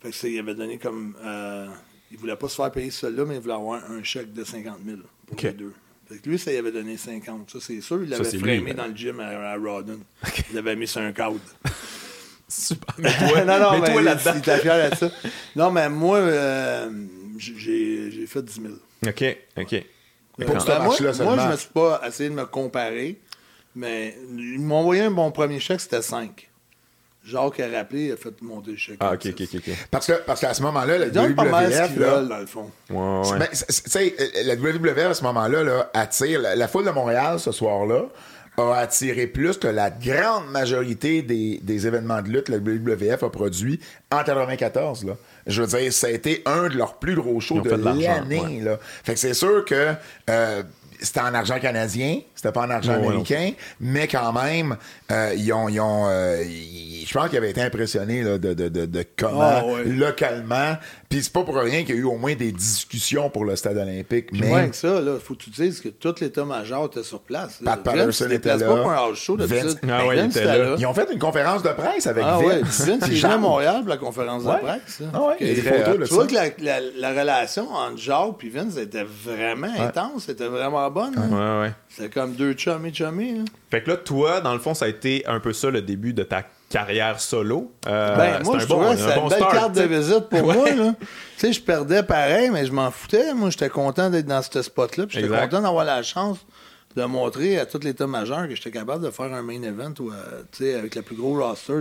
Fait que c'est- il avait donné comme. euh, il voulait pas se faire payer cela, mais il voulait avoir un chèque de 50 000 pour les deux. Fait que lui, ça, il avait donné 50. Ça, c'est sûr. Il l'avait ben. dans le gym à, à Rawdon. Il l'avait mis sur un cadre. (laughs) Super. (laughs) Mais toi, non, non, mais toi là-dedans. ça. Non, mais moi, euh, j'ai j'ai fait 10 000. OK, OK. Pour Ben, ce moi, match-là moi, seulement. je me suis pas essayé de me comparer, mais ils m'ont envoyé un bon premier chèque, c'était 5. Jacques a rappelé, il a fait monter le chèque. Ah, OK, OK, 10. OK. Parce que parce qu'à ce moment-là, la donnent pas mal ce WWF, qu'ils là, veulent, dans le fond. Ouais, ouais. Ben, la WWF à ce moment-là là, attire la, la foule de Montréal ce soir-là a attiré plus que la grande majorité des, des événements de lutte que la WWF a produit en 94 là. Je veux dire, ça a été un de leurs plus gros shows de l'année ouais. là. Fait que c'est sûr que euh, c'était en argent canadien, c'était pas en argent américain, mais quand même, euh, ils ont, ils ont euh, ils- je pense qu'ils avaient été impressionnés là, de, de, de, de comment Ah, localement. Puis c'est pas pour rien qu'il y a eu au moins des discussions pour le stade olympique. Mais moins que ça, il faut que tu dises que tout l'état-major était sur place. là. Pat Patterson était pas là. pour un house show Vince-. Ah ouais, il était là. ils ont fait une conférence de presse avec Ah Vince. ouais, Vince, il est à. Montréal pour la conférence Ouais. de presse. là. Ah ouais, il y a des Puis, photos tu vois ça. que la, la- la relation entre Jacques et Vince était vraiment intense, c'était vraiment bonne. hein. Ouais, ouais. C'était comme deux chummy chummy. hein. Fait que là, toi, dans le fond, ça a été un peu ça le début de ta carrière solo. Euh, Ben, moi, c'est je bon, trouvais que bon une belle start, carte de visite pour (laughs) Ouais. moi. là. Tu sais, je perdais pareil, mais je m'en foutais. Moi, j'étais content d'être dans ce spot-là. J'étais content d'avoir la chance de montrer à tout l'état-major que j'étais capable de faire un main event ou, euh, avec le plus gros roster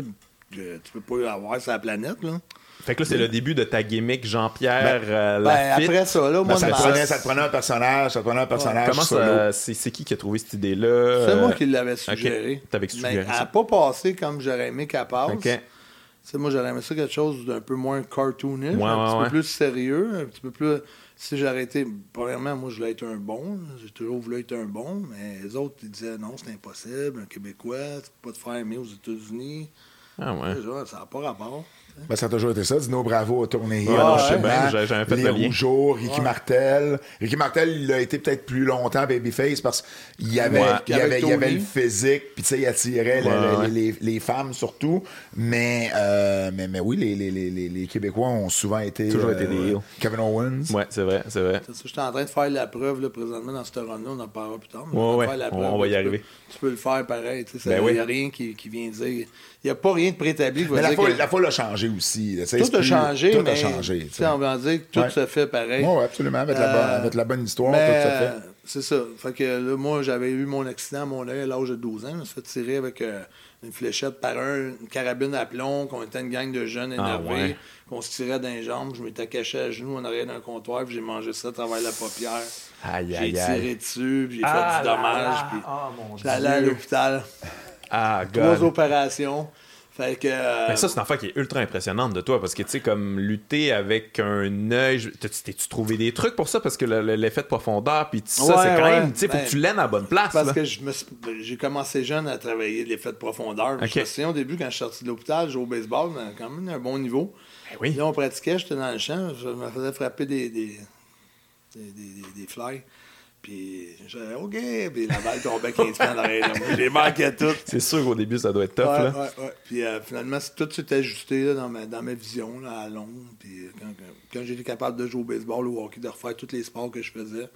que tu peux pas avoir sur la planète. Là. Fait que là, c'est le début de ta gimmick Jean-Pierre euh, Ben, après ça, là, Ben, mois ça, de te prenait, ça te prenait un personnage, ça te prenait un personnage Comment solo. ça, c'est, qui qui a trouvé cette idée-là? c'est moi Euh, qui l'avais suggéré. Ok, t'avais suggéré Mais elle ça. n'a pas passé comme j'aurais aimé qu'elle passe. OK. Tu sais, moi, j'aurais aimé ça quelque chose d'un peu moins cartoonish, Ouais, un ouais, petit ouais. peu plus sérieux, un petit peu plus. Si j'aurais été. Premièrement, moi, je voulais être un bon. J'ai toujours voulu être un bon. Mais les autres, ils disaient non, c'est impossible. Un Québécois, tu peux pas te faire aimer aux États-Unis. Ah ouais. Déjà, ça n'a pas rapport. Ben, ça a toujours été ça. Dino Bravo a tourné. Ouais, non, je sais bien, j'ai- j'avais fait les le lien. Rougeaux, Ricky Martel. Ricky Martel, il a été peut-être plus longtemps babyface parce qu'il y avait, Ouais. il y avait, il y avait Tony. le physique, puis tu sais, il attirait ouais. Les, les femmes surtout. Mais, euh, mais, mais oui, les, les, les, les- les Québécois ont souvent été. euh, Toujours été des heels. Kevin Owens. Ouais, c'est vrai, c'est vrai. C'est ça, j'étais en train de faire la preuve là, présentement dans ce run-là. On en parlera plus tard. mais Ouais, je vais ouais, faire la on- preuve, on va y tu peux- arriver. Tu peux le faire pareil. tu sais, Ben Il oui. n'y a rien qui, qui vient dire. Il n'y a pas rien de préétabli qui va Mais la dire foule, que- la foule a changé aussi. sais, c'est Tout a plus- changé, Tout mais a changé. on va dire que tout Ouais. se fait pareil. Oui, absolument. Avec, la, bonne, Euh, avec la bonne histoire, Mais, tout se fait. euh, C'est ça. Fait que là, moi, j'avais eu mon accident à mon œil à l'âge de 12 ans. Je me suis fait tirer avec euh, une fléchette par un, une carabine à plomb, qu'on était une gang de jeunes Ah, énervés, ouais. qu'on se tirait dans les jambes. Je m'étais caché à genoux en arrière d'un comptoir, puis j'ai mangé ça à travers la paupière. Aïe, J'ai aïe. tiré dessus, puis j'ai Ah fait du dommage. là. Puis Oh, mon j'étais allé à l'hôpital. Ah, Trois opérations. Fait que. euh, Mais ça, c'est une affaire qui est ultra impressionnante de toi parce que, tu sais, comme lutter avec un œil. T'es-tu trouvé des trucs pour ça? Parce que le- le- l'effet de profondeur, puis ça, Ouais, c'est quand ouais. même. Tu sais, faut Ben, que tu l'aines à la bonne place. Parce là. que je me suis- j'ai commencé jeune à travailler l'effet de profondeur. Ok. Je me au début, quand je suis sorti de l'hôpital, je jouais au baseball, mais quand même un bon niveau. Ben oui. Là, on pratiquait, j'étais dans le champ, je me faisais frapper des. des- des, des, des fly. Puis j'ai OK, puis la balle tombait 15 pieds en arrière. de moi. J'ai manqué tout. C'est sûr qu'au début, ça doit être tough, Ouais, là. ouais, ouais. Puis euh, finalement, tout s'est ajusté là, dans, ma, dans ma vision là, à long. Puis euh, quand, quand- été capable de jouer au baseball, au hockey, de refaire tous les sports que je faisais,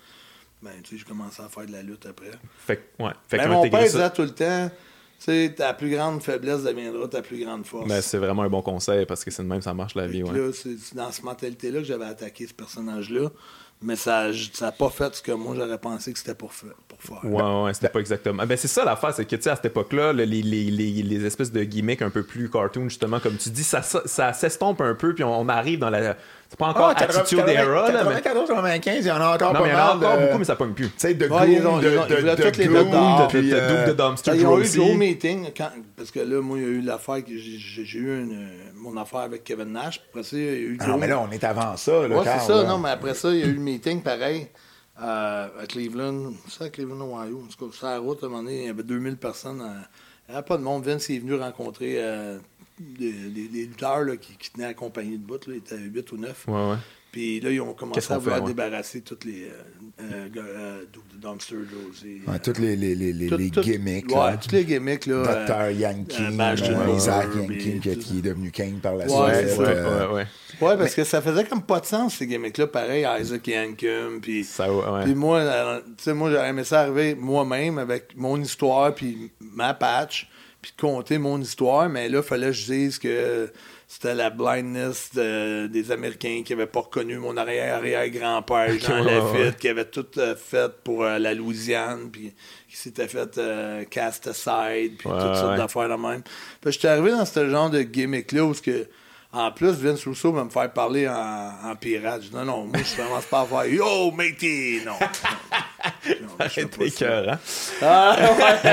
ben, tu sais, j'ai commencé à faire de la lutte après. Fait que, ouais. Fait Ben, que mon père ça- disait tout le temps, tu sais, ta plus grande faiblesse deviendra ta plus grande force. Ben, c'est vraiment un bon conseil parce que c'est de même ça marche la vie, ouais. c'est dans cette mentalité-là que j'avais attaqué ce personnage-là. Mais ça n'a pas fait ce que moi j'aurais pensé que c'était pour, fa- pour faire. Ouais, ouais, ouais, c'était pas exactement. Ben, c'est ça l'affaire, c'est que, tu sais, à cette époque-là, le- les, les, les, les espèces de gimmicks un peu plus cartoon, justement, comme tu dis, ça, ça, ça s'estompe un peu, puis on, on arrive dans la. C'est pas encore Ah, Attitude Era, là, mais. 94, 95, il y en a encore Non, pas mais il y en a encore de- beaucoup, mais ça pogne plus. Tu sais, de Ouais, ils ont- Goon, de, ils ont- de, de de, de, euh, Duke de Dumpster ils ont eu le aussi. gros meeting, quand- parce que là, moi, il y a eu l'affaire, j'ai eu une, mon affaire avec Kevin Nash, après ça, il y a eu le Ah Non, mais là, on est avant ça, Carl, c'est ça, là. non, mais après ça, il y a eu le meeting pareil euh, à Cleveland. C'est à Cleveland, Ohio. En tout cas, sur la route, à un moment donné, il y avait 2000 personnes. euh, il n'y avait pas de monde. Vince est venu rencontrer euh, des, des- des lutteurs là, qui, qui tenaient la compagnie de bout. Là. Il était 8 ou 9. Ouais, ouais. Puis là, ils ont commencé à vouloir débarrasser toutes les euh, euh, euh, Duke de Dumpster, Josie. Ouais, toutes les, les, les, les, tout- les tout- gimmicks. Ouais, là. toutes les gimmicks. Là, Dr. Yankee, Isaac Yankee, qui, est devenu King par la Ouais, suite. Ouais, euh, ouais, ouais. Ouais, parce que ça faisait comme pas de sens, ces gimmicks-là. Pareil, Isaac Yankum, puis... Ça, ouais. Puis moi, tu sais, moi, j'aurais aimé ça arriver moi-même avec mon histoire, puis ma patch, puis de compter mon histoire, mais là, il fallait que je dise que c'était la blindness de- des Américains qui n'avaient pas reconnu mon arrière-arrière-grand-père, Jean ouais, ouais. Lafitte, qui avait tout euh, fait pour euh, la Louisiane, puis qui s'était fait euh, cast aside, puis Ouais, toutes sortes d'affaires de même. J'étais arrivé dans ce genre de gimmick-là où que, en plus, Vince Russo va me faire parler en, en pirate. Je dis non, non, moi, je commence pas à faire Yo, matey! Non. Non, cœur, hein? Ah, ouais.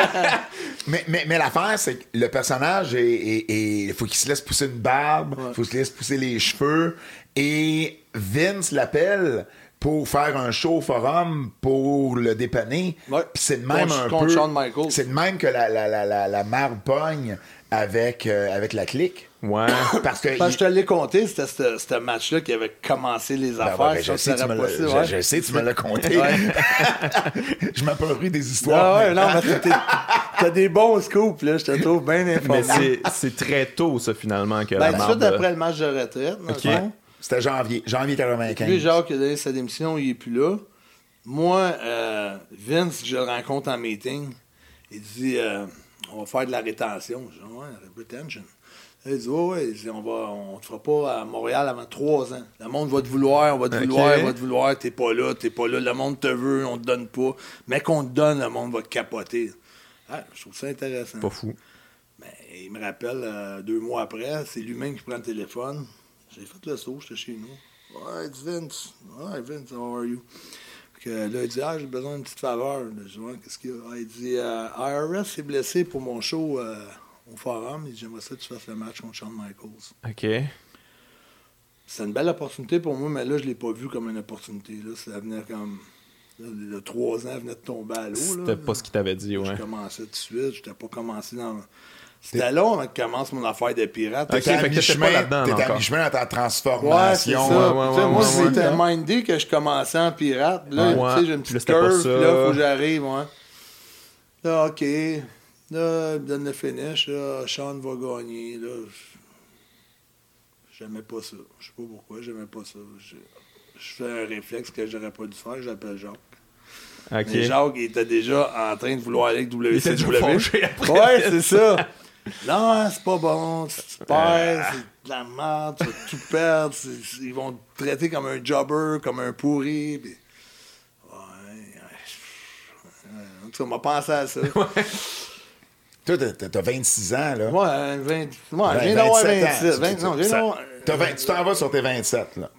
Mais, mais, mais l'affaire, c'est que le personnage, est, est- est- il faut qu'il se laisse pousser une barbe, il faut qu'il se laisse pousser les cheveux. Et Vince l'appelle pour faire un show au forum pour le dépanner. Ouais. Puis c'est de même Contre- un contre peu. Shawn Michaels. C'est de même que la, la, la, la, la marde pogne avec, euh, avec la clique. Ouais. (coughs) Parce que. Ben, il- je te l'ai compté, c'était ce match-là qui avait commencé les Ben affaires. ouais, ben, je, ça, sais, tu me passé, je- ouais. je sais, tu me l'as compté. Ouais. (laughs) je pris des histoires. Ah ouais, non, maintenant. mais t'as des bons scoops, là, je te trouve bien informé. Mais c'est- très tôt, ça, finalement, que Ben, la marde. après le match de retraite, dans le Ok. fond. C'était janvier, janvier 95. Lui, Jacques a donné sa démission, il est plus là. Moi, euh, Vince, je le rencontre en meeting. Il dit euh, On va faire de la rétention. Je dis Ouais, retention. Il dit il dit, on va, on te fera pas à Montréal avant trois ans. Le monde va te vouloir, on va te vouloir, on va te vouloir, t'es pas là, t'es pas là. Le monde te veut, on te donne pas. Mais qu'on te donne, le monde va te capoter. Ah, je trouve ça intéressant. Pas fou. Ben, il me rappelle euh, deux mois après, c'est lui-même qui prend le téléphone. J'ai fait le saut, j'étais chez nous. Ouais, il dit Vince. Ouais, Vince, how are you? Que là, il dit Ah, j'ai besoin d'une petite faveur. Je dis qu'est-ce qu'il y a? Ah, il dit euh, IRS s'est blessé pour mon show euh, au forum. Il dit J'aimerais ça que tu fasses le match contre Shawn Michaels. OK. C'est une belle opportunité pour moi, mais là, je l'ai pas vu comme une opportunité. Là, ça venait comme. Là, le trois ans venait de tomber à l'eau. là. C'était pas ce qu'il t'avait dit, ouais. Je commençais tout de suite. Je n'étais pas commencé dans. C'était long avant que commence mon affaire de pirate. Ok, T'étais à mi-chemin- pas là-dedans t'étais à encore. mi-chemin dans ta Ouais, c'est transformation. ça. ouais, ouais, moi, ouais, c'était ouais. mindé que je commençais en pirate. Là, Ouais. tu sais, j'ai une là, petite curve, là, il faut que j'arrive, ouais. Là, OK. Là, il me donne le finish. Là, Sean va gagner. Là, j'aimais pas ça. Je sais pas pourquoi, j'aimais pas ça. Je, je fais un réflexe que j'aurais pas dû faire, j'appelle Jacques. OK. Mais Jacques, il était déjà en train de vouloir aller avec WCW. après. Ouais, c'est ça. Non, c'est pas bon. Si tu perds, c'est de la merde, tu vas tout perdre. ils vont te traiter comme un jobber, comme un pourri. Ouais, ouais. En tout cas, on m'a pensé à ça. Toi, t'as- t'as t'as 26 ans, là. Ouais, 20, ouais, Ben, je viens d'avoir 27 ans. 26. 20, non, je viens Ça- d'avoir- t'as 20 tu t'en vas sur tes 27, là.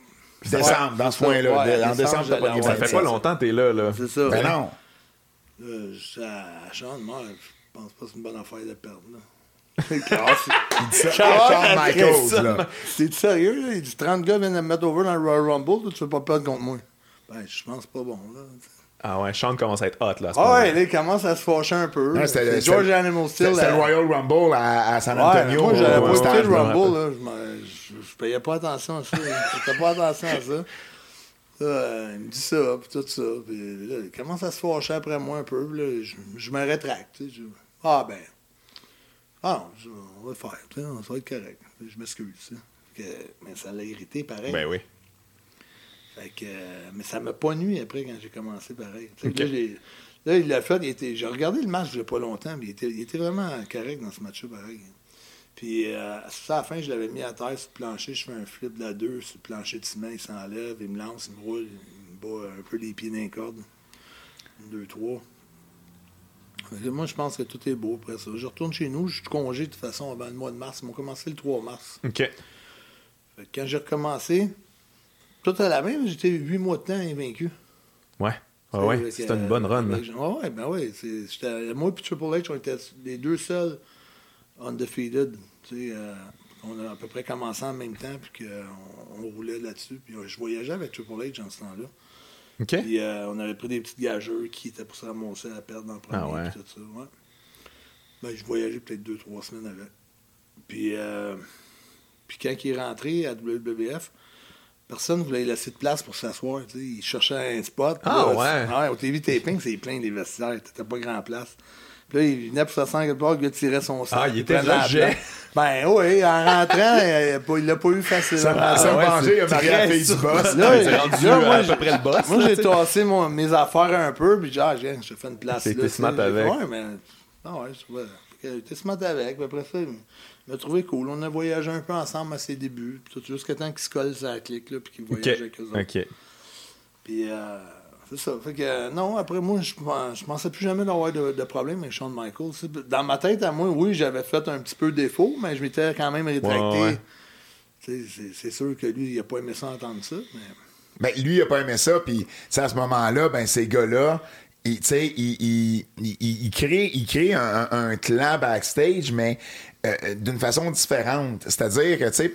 Décembre, dans ce ça. point-là. En décembre, décembre, t'as pas Ça fait 27. pas longtemps que t'es là, là. C'est ça. Ben non. Là, je- à Sean, moi, je pense pas que c'est une bonne affaire de perdre. Là. (laughs) Il dit ça Charles, Michaels, ça, là. C'est sérieux, là? Il dit 30 gars viennent de me mettre over dans le Royal Rumble, tu veux pas perdre contre moi? Ben, je pense pas bon, là. Ah ouais, Sean commence à être hot, là. Ah ouais, là, il commence à se fâcher un peu. C'était c'est George Animal Steel. C'était le Royal Rumble à, à San Ouais, Antonio. moi, j'avais pas écouté le. Rumble, là. Je, m'en- je, je payais pas attention à ça. Je faisais pas attention à ça. Là, il me dit ça, puis tout ça. Puis là, il commence à se fâcher après moi un peu. puis là, je, je me rétracte. tu sais, je- ah, ben. Ah, non, je- on va le faire. tu sais, Ça va être correct. Je m'excuse. tu sais. Que- mais ça l'a irrité pareil. Ben oui. Fait que, euh, mais ça m'a pas nuit après quand j'ai commencé pareil. Là, il l'a fait. il était- J'ai regardé le match il y a pas longtemps, mais il était, il était vraiment correct dans ce match-là pareil. Puis euh, ça, à la fin, je l'avais mis à terre sur le plancher. Je fais un flip de la 2 sur le plancher de ciment. Il s'enlève, il me lance, il me roule, il me bat un peu les pieds d'un corde. 2-3. Fait que Moi, je pense que tout est beau après ça. Je retourne chez nous. Je suis congé de toute façon avant le mois de mars. Ils m'ont commencé le 3 mars. OK. Fait que quand j'ai recommencé, tout à la même, j'étais huit mois de temps invaincu. Ouais. Ah ouais, c'était une bonne run. ah ouais, ben ouais. Moi et Triple H, on était les deux seuls undefeated. Tu sais, euh, on a à peu près commencé en même temps, puis qu'on on roulait là-dessus. Puis je voyageais avec Triple H en ce temps-là. OK. Puis euh, on avait pris des petites gageurs qui étaient pour se ramasser à perdre dans le premier. Ah ouais. puis tout ça, ouais. Ben, je voyageais peut-être deux, trois semaines avec. Puis, euh, puis quand il est rentré à WWF, personne ne voulait laisser de place pour s'asseoir. tu sais. Il cherchait un spot. Ah là, ouais. ouais. Au TV taping, c'est plein des vestiaires. T'étais pas grand place. Puis là, il venait pour s'asseoir quelque part, le gars tirait son sac. Ah, il était rejet. Ben oui, en rentrant, (laughs) il a pas- il l'a pas eu facile. Ça Ah, ça ouais, il a marié la fille du boss. Là, Ouais, c'est là, rendu moi, à j'ai- peu près le boss, Moi, j'ai sais. tassé mon- mes affaires un peu, puis j'ai dit, ah, viens, je te fais une place. Sais. smart avec. Ouais, mais. Ah ouais, je. Fait que J'étais smart avec. Puis après ça, il m'a trouvé cool. On a voyagé un peu ensemble à ses débuts. Puis tout jusqu'à temps qu'il se colle la clique, là, puis qu'il voyage avec eux autres. OK. Puis, euh, c'est ça. Fait que, euh, non, après, moi, je je pensais plus jamais d'avoir de, de problème avec Shawn Michaels. Dans ma tête, à moi, oui, j'avais fait un petit peu défaut, mais je m'étais quand même rétracté. Ouais, ouais. C'est c'est sûr que lui, il a pas aimé ça entendre ça, mais. Ben, lui, il a pas aimé ça, puis à ce moment-là, ben, ces gars-là, ils, tu sais, ils, ils, ils, ils créent, ils créent un, un- un clan backstage, mais euh, d'une façon différente. C'est-à-dire que, tu sais,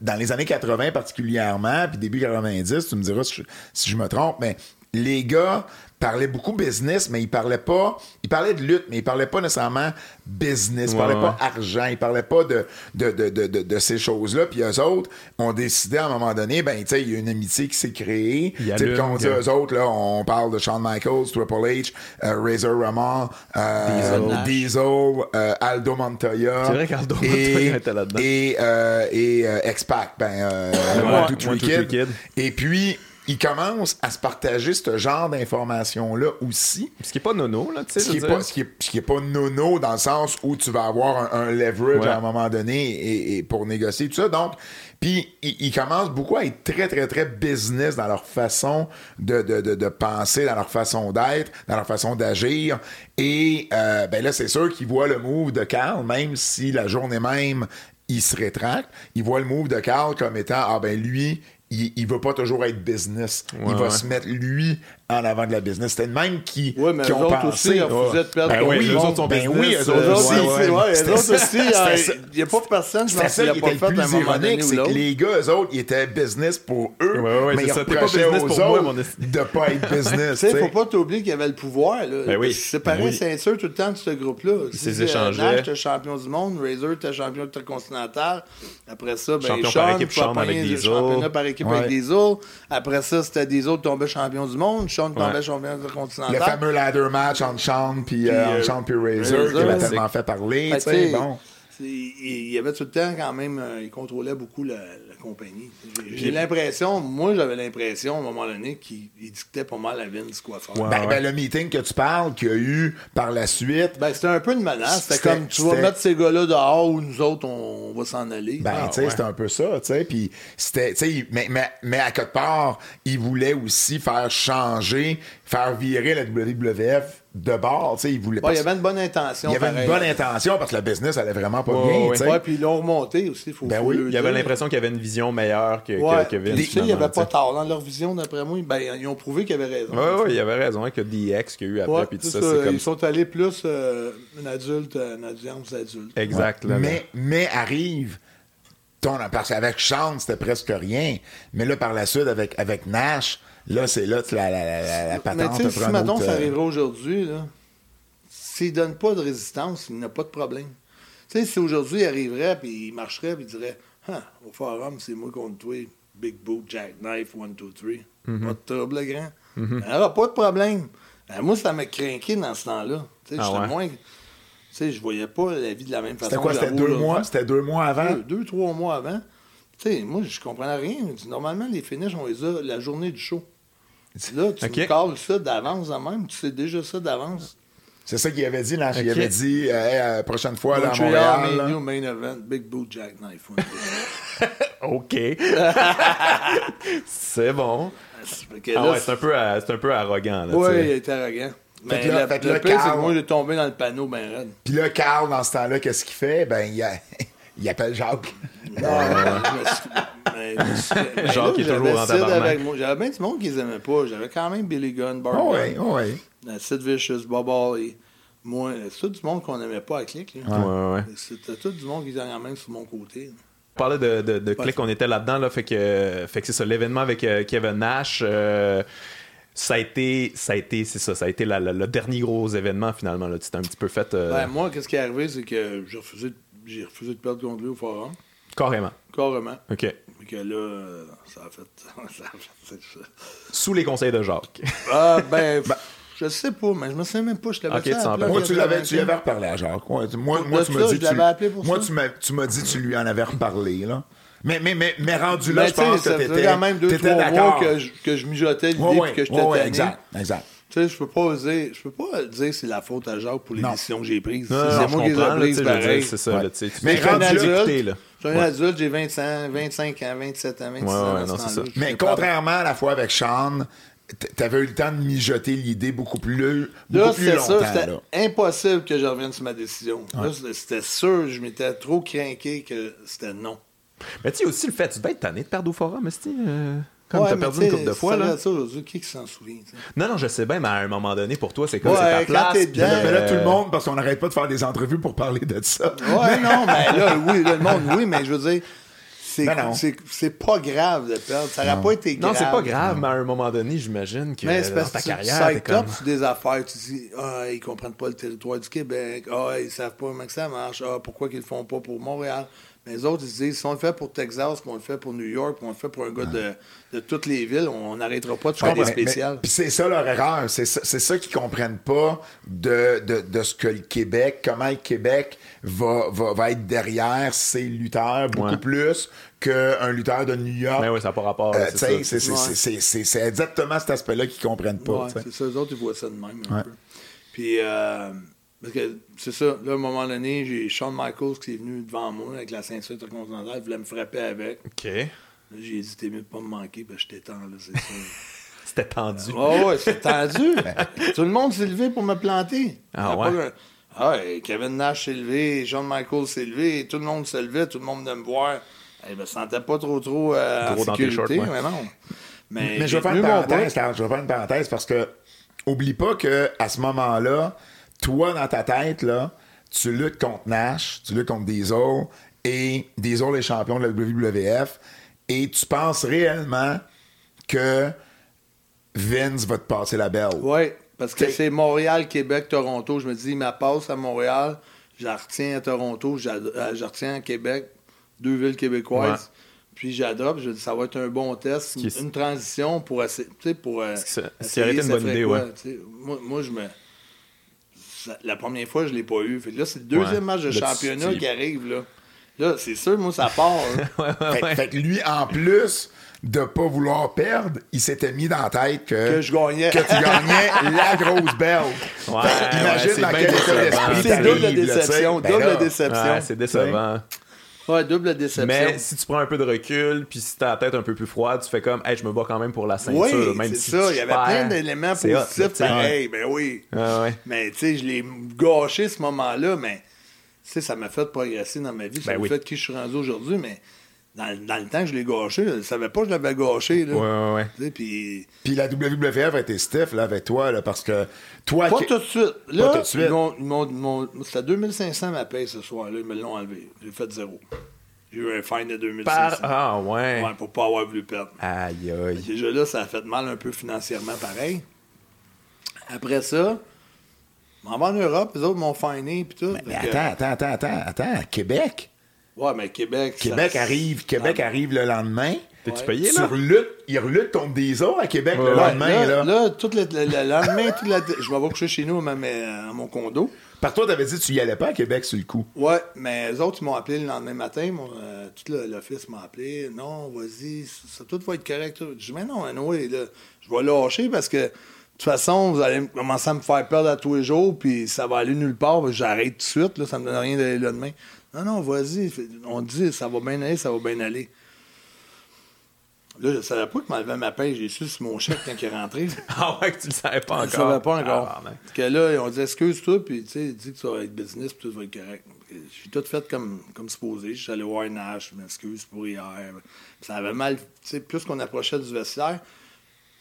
dans les années 80 particulièrement, puis début 90, tu me diras si je, si je me trompe, mais les gars parlaient beaucoup business, mais ils parlaient pas, ils parlaient de lutte, mais ils parlaient pas nécessairement business, ils parlaient ouais. pas argent, ils parlaient pas de, de, de, de, de, ces choses-là. Puis eux autres ont décidé à un moment donné, ben, tu sais, il y a une amitié qui s'est créée. Tu sais, quand on dit eux autres, là, on parle de Shawn Michaels, Triple H, euh, Razor Ramon, euh, Diesel. Diesel, euh, Aldo Montoya. C'est vrai qu'Aldo et- Montoya était là-dedans. Et, euh, et euh, X-Pac, ben, euh, One, Two, Three One, Two, Three Kid. Kid. Et puis, ils commencent à se partager ce genre d'informations-là aussi. Ce qui est pas nono, là, tu sais. Ce qui, est veux pas, ce, qui est, ce qui est pas nono dans le sens où tu vas avoir un, un leverage Ouais. à un moment donné et, et pour négocier tout ça. Donc, puis ils, ils commencent beaucoup à être très, très, très business dans leur façon de, de, de, de penser, dans leur façon d'être, dans leur façon d'agir. Et euh, ben là, c'est sûr qu'ils voient le move de Carl, même si la journée même, il se rétracte. Ils voient le move de Carl comme étant, ah ben lui, il, il veut pas toujours être business. il va ouais. se mettre lui en avant de la business. C'était le même qui, Ouais, mais qui ont pensé. aussi, ils refusaient de perdre Ben ton oui, eux autres sont Ben business. oui, eux autres aussi. aussi, ouais, eux autres aussi, il n'y a pas personne, je pense, ça qui était fait le plus ironique, c'est que les gars, eux autres, ils étaient business pour eux, Ouais, ouais, mais c'est ils reprochaient business aux pour moi, autres de pas être (laughs) business. Tu sais. faut pas t'oublier qu'il y avait le pouvoir. Ben oui. C'est pareil, Ben oui. c'est sûr tout le temps de ce groupe-là. Ils s'échangeaient. euh, Nash était champion du monde, Razor était champion intercontinental. Après ça, ben, Champion Sean par équipe, Sean avec Diesel. championnat par équipe Ouais. avec des autres. Après ça, c'était des autres tombaient champion du monde. Sean tombait Ouais. champion intercontinental. Le fameux ladder match entre Sean puis euh, euh, Sean puis Razor, qui Classique. tellement fait parler. Fait sais, bon. Il y avait tout le temps quand même, euh, il contrôlait beaucoup la compagnie. J'ai- l'impression, moi j'avais l'impression à un moment donné qu'il il dictait pas mal à Vince quoi faire. Ouais. Ben, ben, le meeting que tu parles, qu'il y a eu par la suite, Ben, c'était un peu une menace. C'était comme tu vas mettre ces gars-là dehors ou nous autres on, on va s'en aller. Ben, Ah, tu sais, ouais. c'était un peu ça, tu sais. Puis, c'était, tu sais, il- mais, mais, mais à quelque part, il voulait aussi faire changer, faire virer la WWF de bord, tu sais. Il voulait Ouais, il y avait une bonne intention. il y avait pareil. une bonne intention parce que le business allait vraiment pas Ouais, bien, ouais. tu sais. Ouais, puis ils l'ont remonté aussi. Faut, Ben oui, Il y avait l'impression qu'il y avait une vision meilleure que, que- Ouais. que Vince. Tu sais, il n'y avait pas tard dans leur vision, d'après moi. Ben, ils ont prouvé qu'ils avaient raison. Ouais, ouais, il avait raison, hein, que DX qu'il y a eu après, Ouais, puis tout ça, ça, c'est comme Ils sont allés plus euh, un adulte, un adulte, adulte. Exact, là. mais, mais arrive, ton, parce qu'avec Sean, c'était presque rien. Mais là, par la suite, avec, avec Nash, là, c'est là que la, la, la, la, Mais patente tu sais, prend si autre, ça euh, arriverait aujourd'hui, s'il ne donne pas de résistance, il n'a pas de problème. Tu sais, si aujourd'hui il arriverait, puis il marcherait, puis il dirait Ah, au forum, c'est moi contre toi, Big Boot, Jackknife, 1, 2, 3. Mm-hmm. Pas de trouble, le grand. Il n'y aura pas de problème. Ben, moi, ça m'a craqué dans ce temps-là. Tu sais, Ah j'étais ouais? moins. Tu sais, je voyais pas la vie de la même façon. C'était quoi? C'était deux mois? C'était deux mois avant? Deux, deux, trois mois avant. Tu sais, moi, je comprenais rien. Normalement, les finishes, on les a la journée du show. (laughs) Là, tu Ok. me cales ça d'avance de même. Tu sais déjà ça d'avance. C'est ça qu'il avait dit, là. Il avait dit, euh, Hey, euh, prochaine fois, là, à Montréal. là. Mania, main event, Big Boot, Jackknife. (laughs) OK. (laughs) c'est bon. Ah ouais, c'est un, peu, euh, c'est un peu arrogant. Là, sais. il était arrogant. Mais là- le, le pire, c'est Carl- que moi, j'ai tombé dans le panneau ben raide. Puis là, Carl, dans ce temps-là, qu'est-ce qu'il fait? Ben, il, a- il appelle Jacques. Non, je me suis- mais ben Jacques là, est toujours j'avais en tabarnak. avec moi. J'avais bien du monde qui les aimait pas. J'avais quand même Billy Gunn, Bart Oh, Gunn, ouais, oh, euh, Sid Vicious, Bob Holly. Moi, c'est tout du monde qu'on n'aimait pas à Click. là. Ouais, ouais. C'était tout du monde qui était quand même sur mon côté. On parlait de, de, de clic, on était là-dedans, là, fait que, fait que c'est ça, l'événement avec euh, Kevin Nash, euh, ça a été, ça a été, c'est ça, ça a été la- la- le dernier gros événement finalement, là, tu t'es un petit peu fait euh, Ben, moi, qu'est-ce qui est arrivé, c'est que j'ai refusé, de- j'ai refusé de perdre contre lui au forum. carrément. Carrément. OK. Fait que là, euh, ça a fait. (laughs) ça a fait c'est ça. Sous les conseils de Jacques. (laughs) Ah, ben, (laughs) je sais pas, mais je me souviens même pas. Je l'avais Ok, dit tu à t'en la rappelles. place Moi, de tu l'avais, tu l'avais reparlé à Jacques. Moi, moi, tu m'as dit, je tu- l'avais appelé pour moi, ça. tu m'as, tu m'as dit, tu lui en avais reparlé, là. Mais, mais, mais, mais rendu là, Mais je pense que t'étais, quand même deux, t'étais trois mois d'accord. que je, que je mijotais l'idée Ouais, que j'étais ouais, ouais, exact, exact. Tu sais, je peux pas dire, je peux pas dire que c'est la faute à Jacques pour les Non. décisions que j'ai prises. C'est moi qui les ai prises pareil. c'est ça, Ouais. là, tu sais, tu Mais. Je suis un adulte, j'ai 25, 25 ans, 27 ans, 26 Ouais, ans. ouais, non, ça. Mais contrairement à la fois avec Sean, t'avais eu le temps de mijoter l'idée beaucoup plus, Là, longtemps, ça, c'était impossible que je revienne sur ma décision. Là, c'était- sûr, je m'étais trop craqué que c'était non. Mais tu sais aussi le fait, tu devais être tanné de perdre au forum, euh, comme Ouais, t'as perdu tu une sais, couple de fois, ça là. regarde ça aujourd'hui, qui qui s'en souvient? tu? Non, non, je sais bien, mais à un moment donné, pour toi, c'est comme Ouais, c'est ta place. puis, dedans, Mais là, euh, tout le monde, parce qu'on n'arrête pas de faire des entrevues pour parler de ça. Ouais, non, mais là, oui, là, le monde, oui, mais je veux dire, c'est, Ben pas grave de perdre. Ça n'aurait pas été grave. Non, c'est pas grave, mais à un moment donné, j'imagine que Mais c'est dans parce ta que tu carrière, comme... sur des affaires. Tu dis, ah, ils comprennent pas le territoire du Québec. Ah, ils savent pas comment que ça marche. Ah, pourquoi qu'ils le font pas pour Montréal? Mais les autres, ils se disent, si on le fait pour Texas, puis on le fait pour New York, puis on le fait pour un gars de, de toutes les villes, on n'arrêtera pas de faire des spéciales. Puis c'est ça leur erreur. C'est ça, ça qu'ils comprennent pas de, de, de ce que le Québec, comment le Québec va, va, va être derrière ses lutteurs beaucoup Ouais. plus qu'un lutteur de New York. Mais oui, ça n'a pas rapport. Euh, c'est exactement cet aspect-là qu'ils comprennent pas. Ouais, c'est ça, eux autres, ils voient ça de même un Ouais. peu. Puis, euh, parce que c'est ça, là, à un moment donné, j'ai Shawn Michaels qui est venu devant moi avec la ceinture intercontinentale, il voulait me frapper avec. OK. Là, j'ai dit, t'es mieux de pas me manquer, parce que je t'étends, là, c'est ça. (laughs) C'était tendu. Oh, ouais, c'est tendu. (laughs) Tout le monde s'est levé pour me planter. Ah ouais? Ah ouais, Kevin Nash s'est levé, Shawn Michaels s'est levé, tout le monde se levait, tout le monde venait me voir. Je me sentais pas trop, trop, euh, en sécurité, shorts, ouais. mais non. Mais, Mais je vais faire une parenthèse, je vais faire une parenthèse parce que oublie pas que à ce moment-là, toi dans ta tête là, tu luttes contre Nash, tu luttes contre Diesel et Diesel est champion de la WWF et tu penses réellement que Vince va te passer la belle. Oui, parce que c'est Montréal, Québec, Toronto. Je me dis, ma passe à Montréal, je la retiens à Toronto, je la- euh, je retiens à Québec, deux villes québécoises. Puis j'adopte, je dis, ça va être un bon test, une transition pour essayer. Tu sais, pour. euh, Ce qui- ce qui essayer, aurait été une bonne idée, ouais. Moi, moi, je me. Ça- la première fois, je ne l'ai pas eu. Fait que là, c'est le deuxième Ouais. match de Là, championnat qui arrive, là. Là, c'est sûr, moi, ça part. hein. (laughs) Fait, fait que lui, en plus de pas vouloir perdre, il s'était mis dans la tête que, Que je gagnais. que tu gagnais (laughs) la grosse belle. Ouais, Fait que imagine dans quel état d'esprit C'est double déception, Ben double là, déception. Ouais, c'est décevant. Ouais, double déception. Mais si tu prends un peu de recul, puis si t'as la tête un peu plus froide, tu fais comme, hey, je me bats quand même pour la ceinture, Oui, même c'est si ça. Il y avait plein d'éléments positifs pareil. Ben oui. Ah ouais. Mais tu sais, je l'ai gâché ce moment-là, mais tu sais, ça m'a fait progresser dans ma vie. Ça Ben m'a oui. fait qui je suis rendu aujourd'hui, mais dans, dans le temps que je l'ai gâché, je ne savais pas que je l'avais gâché. Là. Ouais, ouais, ouais. Puis Puis la WWF a été stiff là, avec toi, là, parce que toi... pas qui- tout de suite. Là, tout de suite. c'était 2500 ma paye ce soir-là. Ils me l'ont enlevé. J'ai fait zéro. J'ai eu un fine de 2500. Par... Ah ouais. Ouais, pour pas avoir voulu perdre. Aïe, aïe. Déjà là, ça a fait mal un peu financièrement pareil. Après ça, je m'en vais en Europe, les autres m'ont finé puis tout. Mais que- attends, attends, attends, attends, attends, Québec? Ouais, mais Québec. ça- Québec arrive, Québec arrive le lendemain. T'es-tu Ouais. payé, là? Sur lutte, il relutte contre des autres à Québec le lendemain. là, Là, là, tout le, le- le lendemain, la- je vais coucher chez nous à, ma- à mon condo. Par toi, t'avais dit que tu y allais pas à Québec sur le coup. Ouais, mais les autres, ils m'ont appelé le lendemain matin. mon, euh, tout le- l'office m'a appelé. Non, vas-y, ça, ça, tout va être correct. Je dis, mais non, anyway, là, je vais lâcher parce que de toute façon, vous allez commencer à me faire perdre à tous les jours, puis ça va aller nulle part. J'arrête tout de suite, là, ça me donne rien d'aller là demain. Non, non, vas-y. On dit, ça va bien aller, ça va bien aller. Là, je savais pas que m'enlevait ma paye. J'ai su sur mon chèque quand il est rentré. (laughs) Ah ouais, que tu le savais pas Je encore. ne savais pas encore. Ah. Parce que là, ont dit excuse-toi, puis tu sais, dis que ça va être business, puis tout va être correct. J'ai tout fait comme, comme supposé. Je suis allé voir Nash, je m'excuse pour hier. Puis ça avait mal, tu sais, plus qu'on approchait du vestiaire,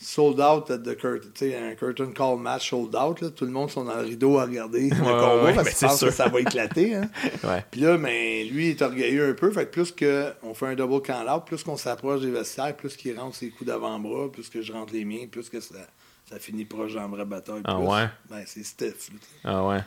sold out at the curtain, tu sais, un curtain call match sold out, là. Tout le monde sont dans le rideau à regarder le combat ouais, parce qu'ils que ça va éclater, hein. (laughs) Ouais. Puis là, ben, lui, il est orgueilleux un peu. Fait que plus qu'on fait un double count-out, plus qu'on s'approche des vestiaires, plus qu'il rentre ses coups d'avant-bras, plus que je rentre les miens, plus que ça, ça finit proche en vraie bataille. Ah plus. ouais? Ben, c'est stiff. là. Ah ouais.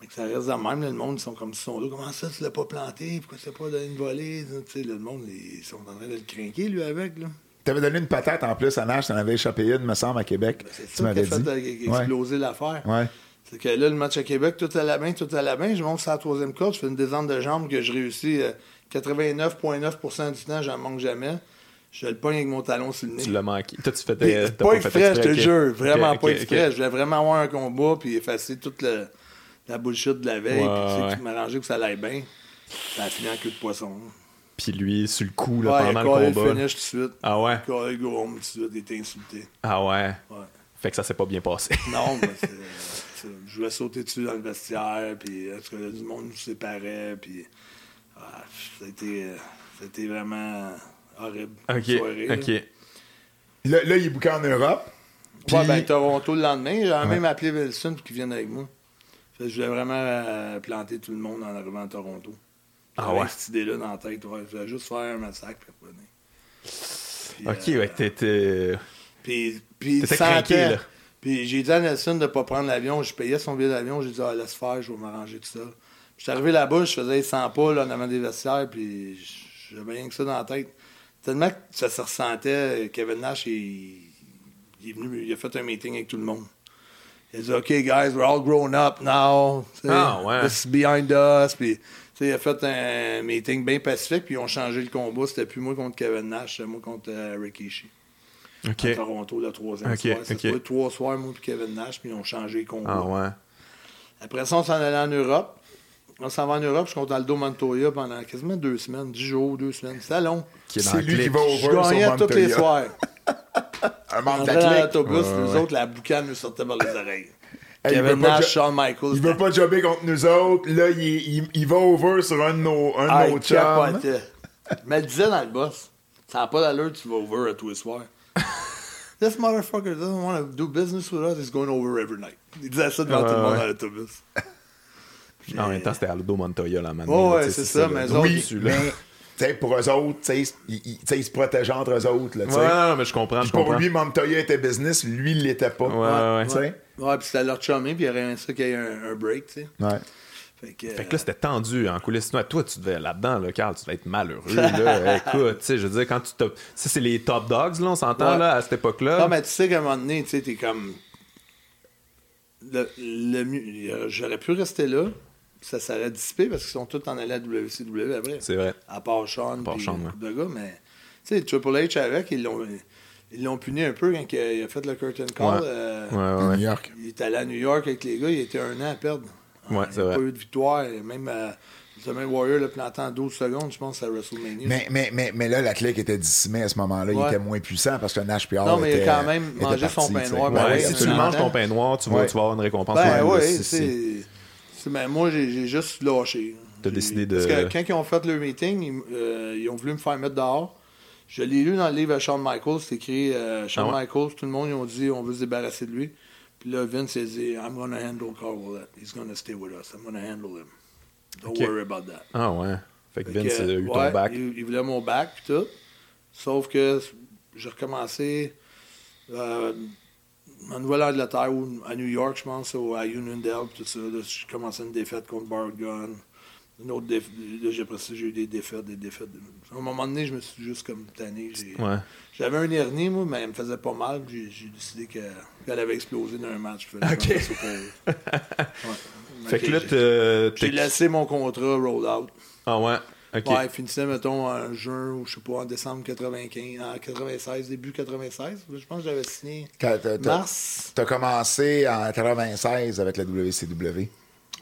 Fait que ça reste de même. là, le monde, ils sont comme ils sont là. Comment ça, tu l'as pas planté? Pourquoi tu l'as pas donné une volée? Là, le monde, ils sont en train de le craquer, lui, avec. Là. T'avais donné une patate en plus à Nash, t'en avais échappé une, me semble, à Québec. Ben, c'est tu ça qui a m'avais fait dit. euh, Ouais. exploser l'affaire. Ouais. C'est que là, le match à Québec, tout à la main, tout à la main. Je monte sur la troisième corde, je fais une descente de jambes que je réussis euh, 89,9% du temps, j'en manque jamais. Je le pogne avec mon talon sur le nez. Tu l'as manqué. Toi, tu fais Puis, t'as pas exprès, je te jure. Vraiment pas exprès. Je voulais vraiment avoir un combat puis effacer toute le- la bullshit de la veille. Ouais, puis, tu sais, ouais. m'arranger que ça aille bien. Ça a fini en queue de poisson. Puis lui, sur le coup, là, Ouais, il a pendant le le combat. finish tout de suite. Ah ouais? Il a go home tout de suite. Il était insulté. Ah ouais? Ouais. Fait que ça s'est pas bien passé. (laughs) Non, mais (laughs) c'est- je voulais sauter dessus dans le vestiaire, puis en tout cas, là, du monde nous séparait, puis ah, ça a été, ça a été vraiment horrible. ok, soirée, ok. Là, là, il est bouqué en Europe. Puis, Ouais, ben, Toronto le lendemain, j'ai même appelé Wilson pour qu'il vienne avec moi. Fait que je voulais vraiment euh, planter tout le monde en arrivant à Toronto. Ah ouais? cette idée-là dans la tête. Ouais. Je voulais juste faire un massacre puis revenir. Puis, Ok, euh, ouais, t'étais. Puis, puis T'étais craqué, là. Puis j'ai dit à Nelson de ne pas prendre l'avion. Je payais son billet d'avion. J'ai dit, ah, laisse faire, je vais m'arranger tout ça. Puis je suis arrivé là-bas, je faisais 100 pas là, en avant des vestiaires, puis j'avais rien que ça dans la tête. Tellement que ça se ressentait. Kevin Nash, il, il est venu, il a fait un meeting avec tout le monde. Il a dit, OK, guys, we're all grown up now. Ah, ouais. This is behind us. Puis, il a fait un meeting bien pacifique, puis ils ont changé le combat. C'était plus moi contre Kevin Nash, c'était moi contre euh, Rikishi Ok. à Toronto le troisième Ok, soir. Fait trois soirs, moi et Kevin Nash, puis ils ont changé le combat. Ah ouais. Après ça, on s'en allait en Europe. On s'en va en Europe, je suis contre Aldo Montoya pendant quasiment deux semaines, dix jours, deux semaines. C'était long. C'est lui qui va Je over gagnais sur tous les soirs. (laughs) Un On membre de la clique. l'autobus, Ouais, nous autres, la boucane nous sortait par les oreilles. Hey, il Kevin veut pas Nash, Shawn Michaels. Il veut pas jobber contre nous autres. Là, il, il- il va over sur un de nos, un de Ah, nos chums. Mais elle disait dans le boss, ça n'a pas d'allure, tu vas over à tous les soirs. (laughs) This motherfucker doesn't want to do business with us, he's going over every night. Il disait ça devant Ouais, tout le monde ouais. dans l'autobus. En même temps, c'était Aldo Montoya, là, maintenant. Ouais, ouais, c'est ça, le- mais le autres, Oui, dessus, là. mais tu sais, pour eux autres, tu sais, ils, ils- tu sais, ils se protègent entre eux autres. Là. Ouais, non, mais je comprends, je pour comprends. lui, Montoya était business, lui, il l'était pas. Ouais, ouais, ouais. Ouais, puis c'était leur chumé, puis il aurait aimé ça qu'il y ait un, un break, tu sais. Ouais. Fait que, Fait que là, c'était tendu en coulisses. Toi, toi, tu devais là-dedans, là, Carl, tu devais être malheureux. (laughs) Là. Écoute, tu sais, je veux dire, quand tu t'as- Ça, c'est les top dogs, là, on s'entend, Ouais. là, à cette époque-là. Non, mais tu sais qu'à un moment donné, tu sais, t'es comme. Le, le mieux- J'aurais pu rester là, ça s'aurait dissipé parce qu'ils sont tous en allés à WCW après. C'est vrai. À part Sean, part puis Sean, ouais. de gars, mais. Tu sais, Triple H avec, ils l'ont. Ils l'ont puni un peu quand il a fait le curtain call. Ouais. euh, Ouais, ouais, New. York. Il est allé à New York avec les gars, il était un an à perdre. Ouais, il c'est n'a vrai. pas eu de victoire. Même euh, Ultimate Warrior le plantant en 12 secondes, je pense, à WrestleMania. Mais, mais, mais, mais là, la clique était dissimée à ce moment-là. Il était moins puissant parce que Nash PR Non, mais il a quand même mangé son pain noir, Ouais, Ben si tu manges ton pain noir, tu vas, Ouais. tu vas avoir une récompense. Ben Ouais, oui, c'est- ben, moi, j'ai juste lâché. T'as décidé de- Parce que quand ils ont fait le meeting, ils, euh, ils ont voulu me faire mettre dehors. Je l'ai lu dans le livre à Shawn Michaels. C'est écrit euh, Shawn Ah ouais? Michaels. Tout le monde, ils ont dit on veut se débarrasser de lui. Puis là, Vince a dit I'm going to handle Carl Willett. He's going to stay with us. I'm going to handle him. Don't worry about that. Ah ouais. Fait que Fait Vince que, a eu ton ouais, bac. Il, il voulait mon bac puis tout. Sauf que j'ai recommencé euh, en Nouvelle-Angleterre ou à New York, je pense, ou à Uniondale, tout ça. J'ai commencé une défaite contre Bar Gun. Une autre déf... Là, j'ai- eu des défaites, des défaites. À un moment donné, je me suis juste comme tanné. Ouais. J'avais un hernie, moi, mais elle me faisait pas mal. J'ai décidé que- qu'elle avait explosé dans un match. (laughs) Fait que je Ouais. Fait là, j'ai- laissé mon contrat roll out. Ah ouais. OK. Ouais, il finissait, mettons, en juin ou je sais pas, en décembre 95, en 96, début 96. Je pense que j'avais signé t'as- t'as- mars. T'as commencé en 96 avec la WCW.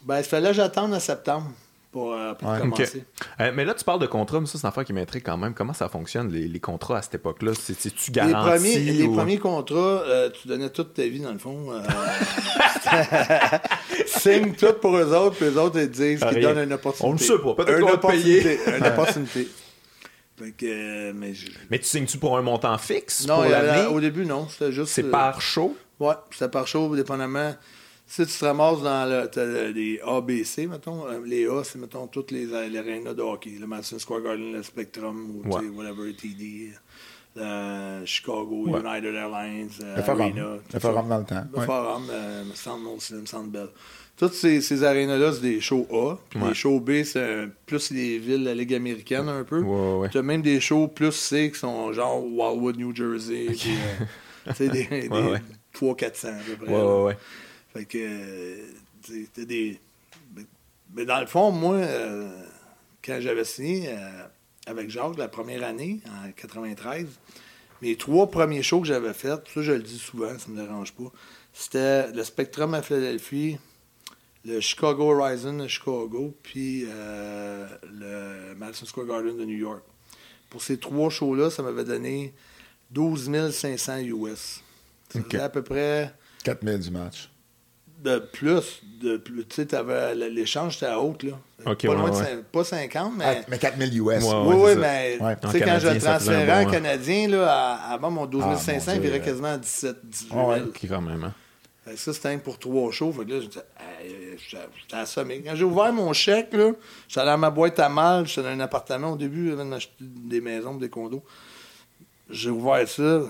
Ben, il fallait que j'attende en septembre pour, euh, pour Ouais. Commencer. Euh, mais là, tu parles de contrat, mais ça, c'est une affaire qui m'intrigue quand même. Comment ça fonctionne, les, les contrats à cette époque-là? C'est- C'est-tu Les garanti? premiers, les premiers contrats, euh, tu donnais toute ta vie, dans le fond. euh, (laughs) Signe tout pour eux autres, puis eux autres, ils te disent qu'ils donnent une opportunité. On le sait pas, peut-être qu'on va payer. opportunité, Une opportunité. Fait que, euh, mais je- Mais tu signes-tu pour un montant fixe Non, pour au début, non. C'était juste. C'est euh, par show? Ouais, c'était par show, dépendamment. Si tu te ramasses dans le, les ABC, mettons, euh, les A, c'est, mettons, toutes les, les arénas de hockey. Le Madison Square Garden, le Spectrum, ou, tu sais, Ouais. whatever, TD, le Chicago, Ouais. United Airlines, euh, Le forum. Arena. Le forum dans le temps. Le Ouais. forum, euh, le Centre Molson, le Centre Bell. Toutes ces, ces arénas-là, c'est des shows A. Puis Ouais. les shows B, c'est euh, plus les villes de la Ligue américaine, un peu. Ouais, ouais, ouais. Tu as même des shows plus C qui sont genre Wildwood, New Jersey. puis, euh, tu sais, des, (laughs) des Ouais, ouais. 300-400 à peu près. Fait que, tu sais, t'as des. mais- Mais dans le fond, moi, euh, quand j'avais signé euh, avec Jacques la première année, en 93, mes trois premiers shows que j'avais faits, ça je le dis souvent, ça me dérange pas, c'était le Spectrum à Philadelphie, le Chicago Horizon à Chicago, puis euh, le Madison Square Garden de New York. Pour ces trois shows-là, ça m'avait donné 12 500 US. Faisait à peu près 4000 du match. De plus. De plus. Tu sais, t'avais- l'échange était à haute, là. Pas, ouais, loin de pas 50, mais. Ah, mais 4000 US. Ouais, oui, ouais, oui, mais Ouais. tu sais, quand je transférais en bon, hein. Canadien, là, à- avant mon 12 Ah, 500, mon il virait quasiment à 17, 18 Ouais, 000. OK, quand même. hein. Ça, c'était un pour trois shows. Fait que là, j'étais assommé. Quand j'ai ouvert mon chèque, là, j'étais allé à ma boîte à mal, j'étais dans un appartement au début, avant d'acheter des maisons, des condos. J'ai ouvert ça.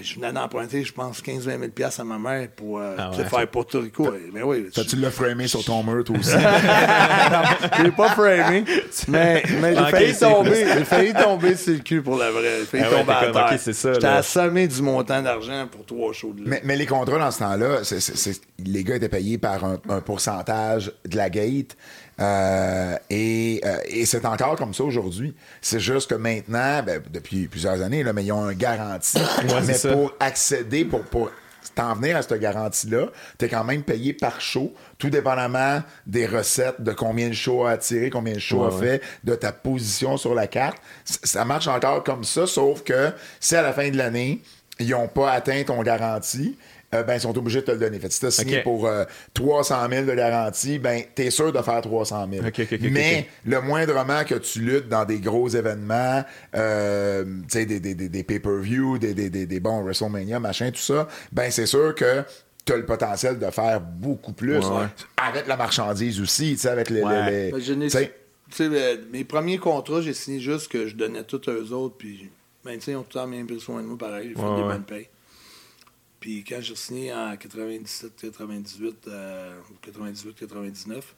Je venais d'emprunter, je pense, 15-20 000 piastres à ma mère pour euh, Ah ouais. faire Porto Rico. Mais oui, tu l'as framé sur ton mur, toi aussi? (laughs) je l'ai pas framé, mais, mais j'ai Ok, failli tomber. J'ai failli tomber sur le cul pour la vraie. J'ai failli Ah ouais, tomber à terre. ok, c'est ça, J'étais là. assommé du montant d'argent pour trois shows de mais, mais les contrats dans ce temps-là, c'est- c'est- c'est- les gars étaient payés par un, un pourcentage de la gate. Euh, et euh, et c'est encore comme ça aujourd'hui. C'est juste que maintenant, ben, depuis plusieurs années, là, mais ils ont un garantie. (coughs) mais pour accéder, pour, pour t'en venir à cette garantie-là, tu es quand même payé par show, tout dépendamment des recettes, de combien de shows a attiré, combien de shows Ouais, a fait, de ta position sur la carte. C- Ça marche encore comme ça, sauf que si à la fin de l'année, ils n'ont pas atteint ton garantie, euh, ben, ils sont obligés de te le donner. Fait si tu as signé pour euh, 300 000 de garantie, ben, tu es sûr de faire 300 000. Ok, ok, ok, Mais le moindrement que tu luttes dans des gros événements, euh, tu sais, des, des, des, des pay-per-view, des, des, des, des bons WrestleMania, machin, tout ça, ben, c'est sûr que tu as le potentiel de faire beaucoup plus. Ouais, ouais. Avec la marchandise aussi, tu sais, avec les. Ouais. les- les- Ben, euh, mes premiers contrats, j'ai signé juste que je donnais tout à eux autres, puis ben, tu sais, ils ont tout le temps bien pris soin de moi, pareil, fait Ouais, des ouais. bonnes payes. Puis quand j'ai signé en 97, 98, euh, 98, 99,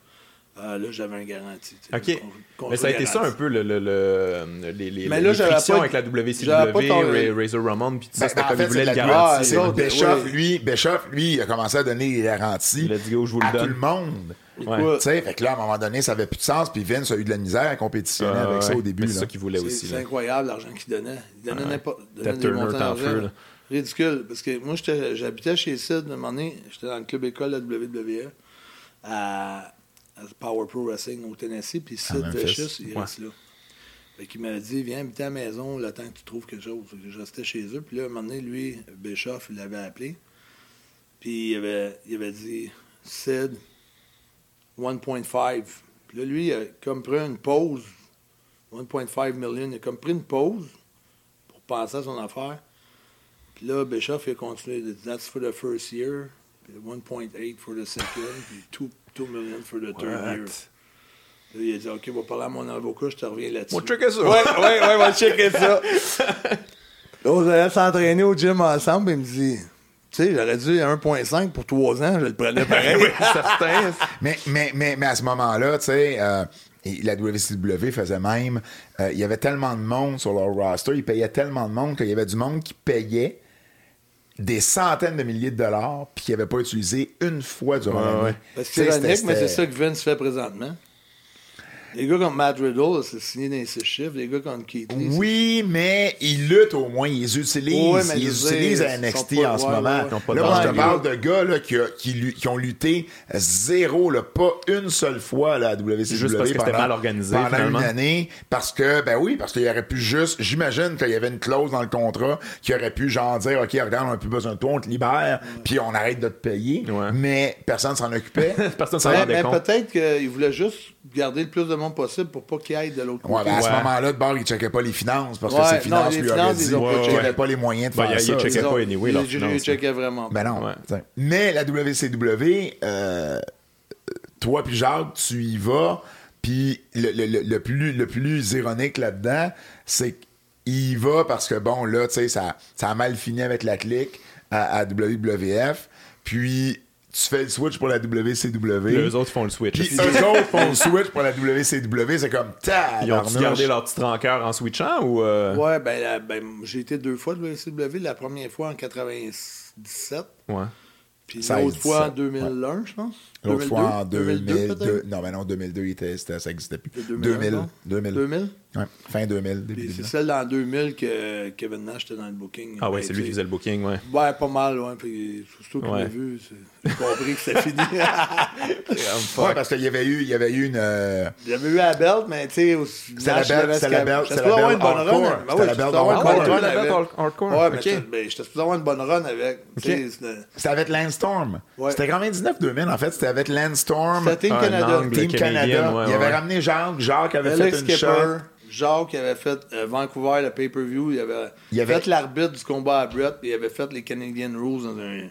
euh, là, j'avais un garantie. OK. Mais ça a été ça un peu le, le, le- les, les, Mais là, les j'avais frictions pas- avec la j'avais pas WCW, ton- Ra- Razor Ramon, puis tout ça, ben, c'était en comme fait, ils voulaient c'est le garantir. Ah, ça, Bischoff, lui, Bischoff, lui, il a commencé à donner les garanties Let's go, je vous le à donne. tout le monde. Ouais. Tu sais, fait que là, à un moment donné, ça avait plus de sens, puis Vince a eu de la misère à compétitionner Ah, avec ça au début. Mais c'est là. ça qu'ils voulaient C'est aussi. c'est incroyable l'argent qu'il donnait. Il donnait Ouais. n'importe Turner montants était en d'argent, feu. Ridicule. Parce que moi, j'habitais chez Sid un moment donné. J'étais dans le club école de la WWE à, à Power Pro Wrestling au Tennessee. Puis Sid. Vicious, il Ouais. reste là. Fait qu'il m'a dit, viens habiter à la maison le temps que tu trouves quelque chose. Que je restais chez eux. Puis là, un moment donné, lui, Bischoff, il l'avait appelé. Puis il avait, il avait dit, Sid, 1.5. Puis là, lui, il a comme pris une pause. 1.5 million. Il a comme pris une pause pour penser à son affaire. Puis là, Bischoff, il a continué. Dit, That's for the first year. Puis 1.8 for the second. Puis 2, 2 million for the third What? year. Là, il a dit, OK, on va parler à mon avocat, je te reviens là-dessus. On va checker ça. Ouais, ouais, ouais, on va checker ça. (laughs) Là, on allait s'entraîner au gym ensemble, il me dit, tu sais, j'aurais dû à 1.5 pour 3 ans, je le prenais pareil. (laughs) Certain. Mais, mais, mais, mais à ce moment-là, tu sais, euh, la WCW faisait même, euh, il y avait tellement de monde sur leur roster, ils payaient tellement de monde qu'il y avait du monde qui payait des centaines de milliers de dollars puis qui n'avait pas utilisé une fois durant Ouais, l'année. ouais. C'est ironique, mais c'est ça que Vince fait présentement. Les gars comme Matt Riddle, c'est signé dans six chiffres. Les gars comme Keith Lee, Oui, mais ils luttent au moins, ils utilisent. Ouais, mais ils je utilisent à ils NXT sont pas- en ce ouais, moment. ouais, Ils ont pas de là, moi, je te parle de gars là, qui, a- qui lu- qui ont lutté zéro, là, pas une seule fois à la WCW. Juste parce que c'était pendant- mal organisé, Pendant finalement. une année. Parce que, ben oui, parce qu'il aurait pu juste, j'imagine qu'il y avait une clause dans le contrat qui aurait pu genre dire, OK, regarde, on n'a plus besoin de toi, on te libère, puis on arrête de te payer. Ouais. Mais personne s'en occupait. (laughs) Personne s'en Ouais, rendait mais compte. peut-être qu'il voulait juste garder le plus de monde possible pour pas qu'il aille de l'autre Ouais, côté. ben à ce Ouais. moment-là, de bord, il checkait pas les finances parce que Ouais, ses non, finances les lui auraient dit ils ont pas qu'il n'avait pas les moyens de Ben, faire il- il ça. checkait Ils ont- pas anyway, leurs finances, ils checkaient vraiment pas. Ben non. Mais la WCW, euh, toi puis Jacques, tu y vas. Puis le, le- le- le plus, le plus ironique là-dedans, c'est qu'il y va parce que, bon, là, tu sais, ça, ça a mal fini avec la clique à, à WWF. Puis tu fais le switch pour la WCW. Les autres font le switch. Puis eux autres font le switch pour la WCW. C'est comme, Ils tabarnouche. gardé leur petit rancœur en switchant ou. euh, Ouais, ben, la- ben, j'ai été deux fois de WCW. La première fois en 97, Ouais. puis 16, l'autre fois en 17, 2001, je pense. L'autre fois en 2002, 2002. peut-être? non, mais non, 2002, il était, ça n'existait plus. 2001, 2000. non? 2000. 2000? Ouais, fin 2000, début Puis 2000. c'est celle en 2000 que Kevin Nash était dans le booking. Ah ouais, Ben, c'est lui qui faisait le booking, ouais. Ouais, pas mal, ouais. Puis surtout qu'on Ouais. l'a vu, c'est- j'ai compris que c'était fini. (laughs) Ouais, parce qu'il y avait eu, il y avait eu une. euh, J'avais eu la belt, mais tu sais, au- C'était la belt- j'avais c'était ce la belt- supposé la belt. Ben C'était ouais, la belt hardcore. Ah la belt avec. hardcore. Ouais, mais Ok. j'étais- ben, j'étais supposé avoir une bonne run avec. c'était- avec Landstorm. C'était 99-2000, en fait. C'était avec Landstorm. C'était Team Canada. angle. Team Canada. ouais, il avait ouais. ramené Jacques. Jacques avait Alex fait une. Skipper, Jacques avait fait euh, Vancouver, le pay-per-view, il avait, Il avait- fait l'arbitre du combat à Brett, il avait fait les Canadian Rules dans un.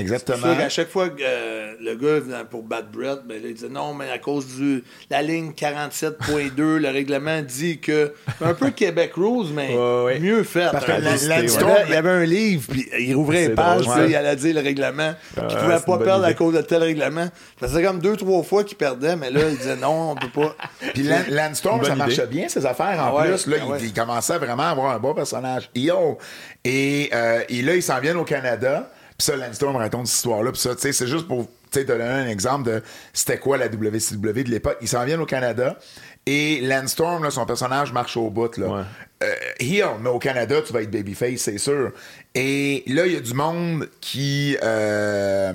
Exactement. sûr qu'à chaque fois que euh, le gars venait pour battre Brett, ben là, il disait non, mais à cause du la ligne 47.2, le règlement dit que. Un peu Québec Rules, mais Ouais, ouais. mieux fait. Parce que la- il, y Landstorm- avait, il y avait un livre, puis il rouvrait une page, drôle, puis il allait dire le règlement, Ouais, il pouvait pas perdre à cause de tel règlement. Ça faisait comme deux, trois fois qu'il perdait, mais là, il disait non, on peut pas. (laughs) Puis Lan- Landstorm, ça marchait idée. bien, ses affaires. En Ah ouais, plus, là, ah il commençait vraiment à avoir un bon personnage. Yo! Et, euh, et là, ils s'en viennent au Canada. Puis ça, Landstorm raconte cette histoire-là. Puis ça, tu sais, c'est juste pour te donner un exemple de c'était quoi la WCW de l'époque. Ils s'en viennent au Canada. Et Landstorm, là, son personnage marche au bout. Là. Ouais. Euh, heel, mais au Canada, tu vas être babyface, c'est sûr. Et là, il y a du monde qui, euh,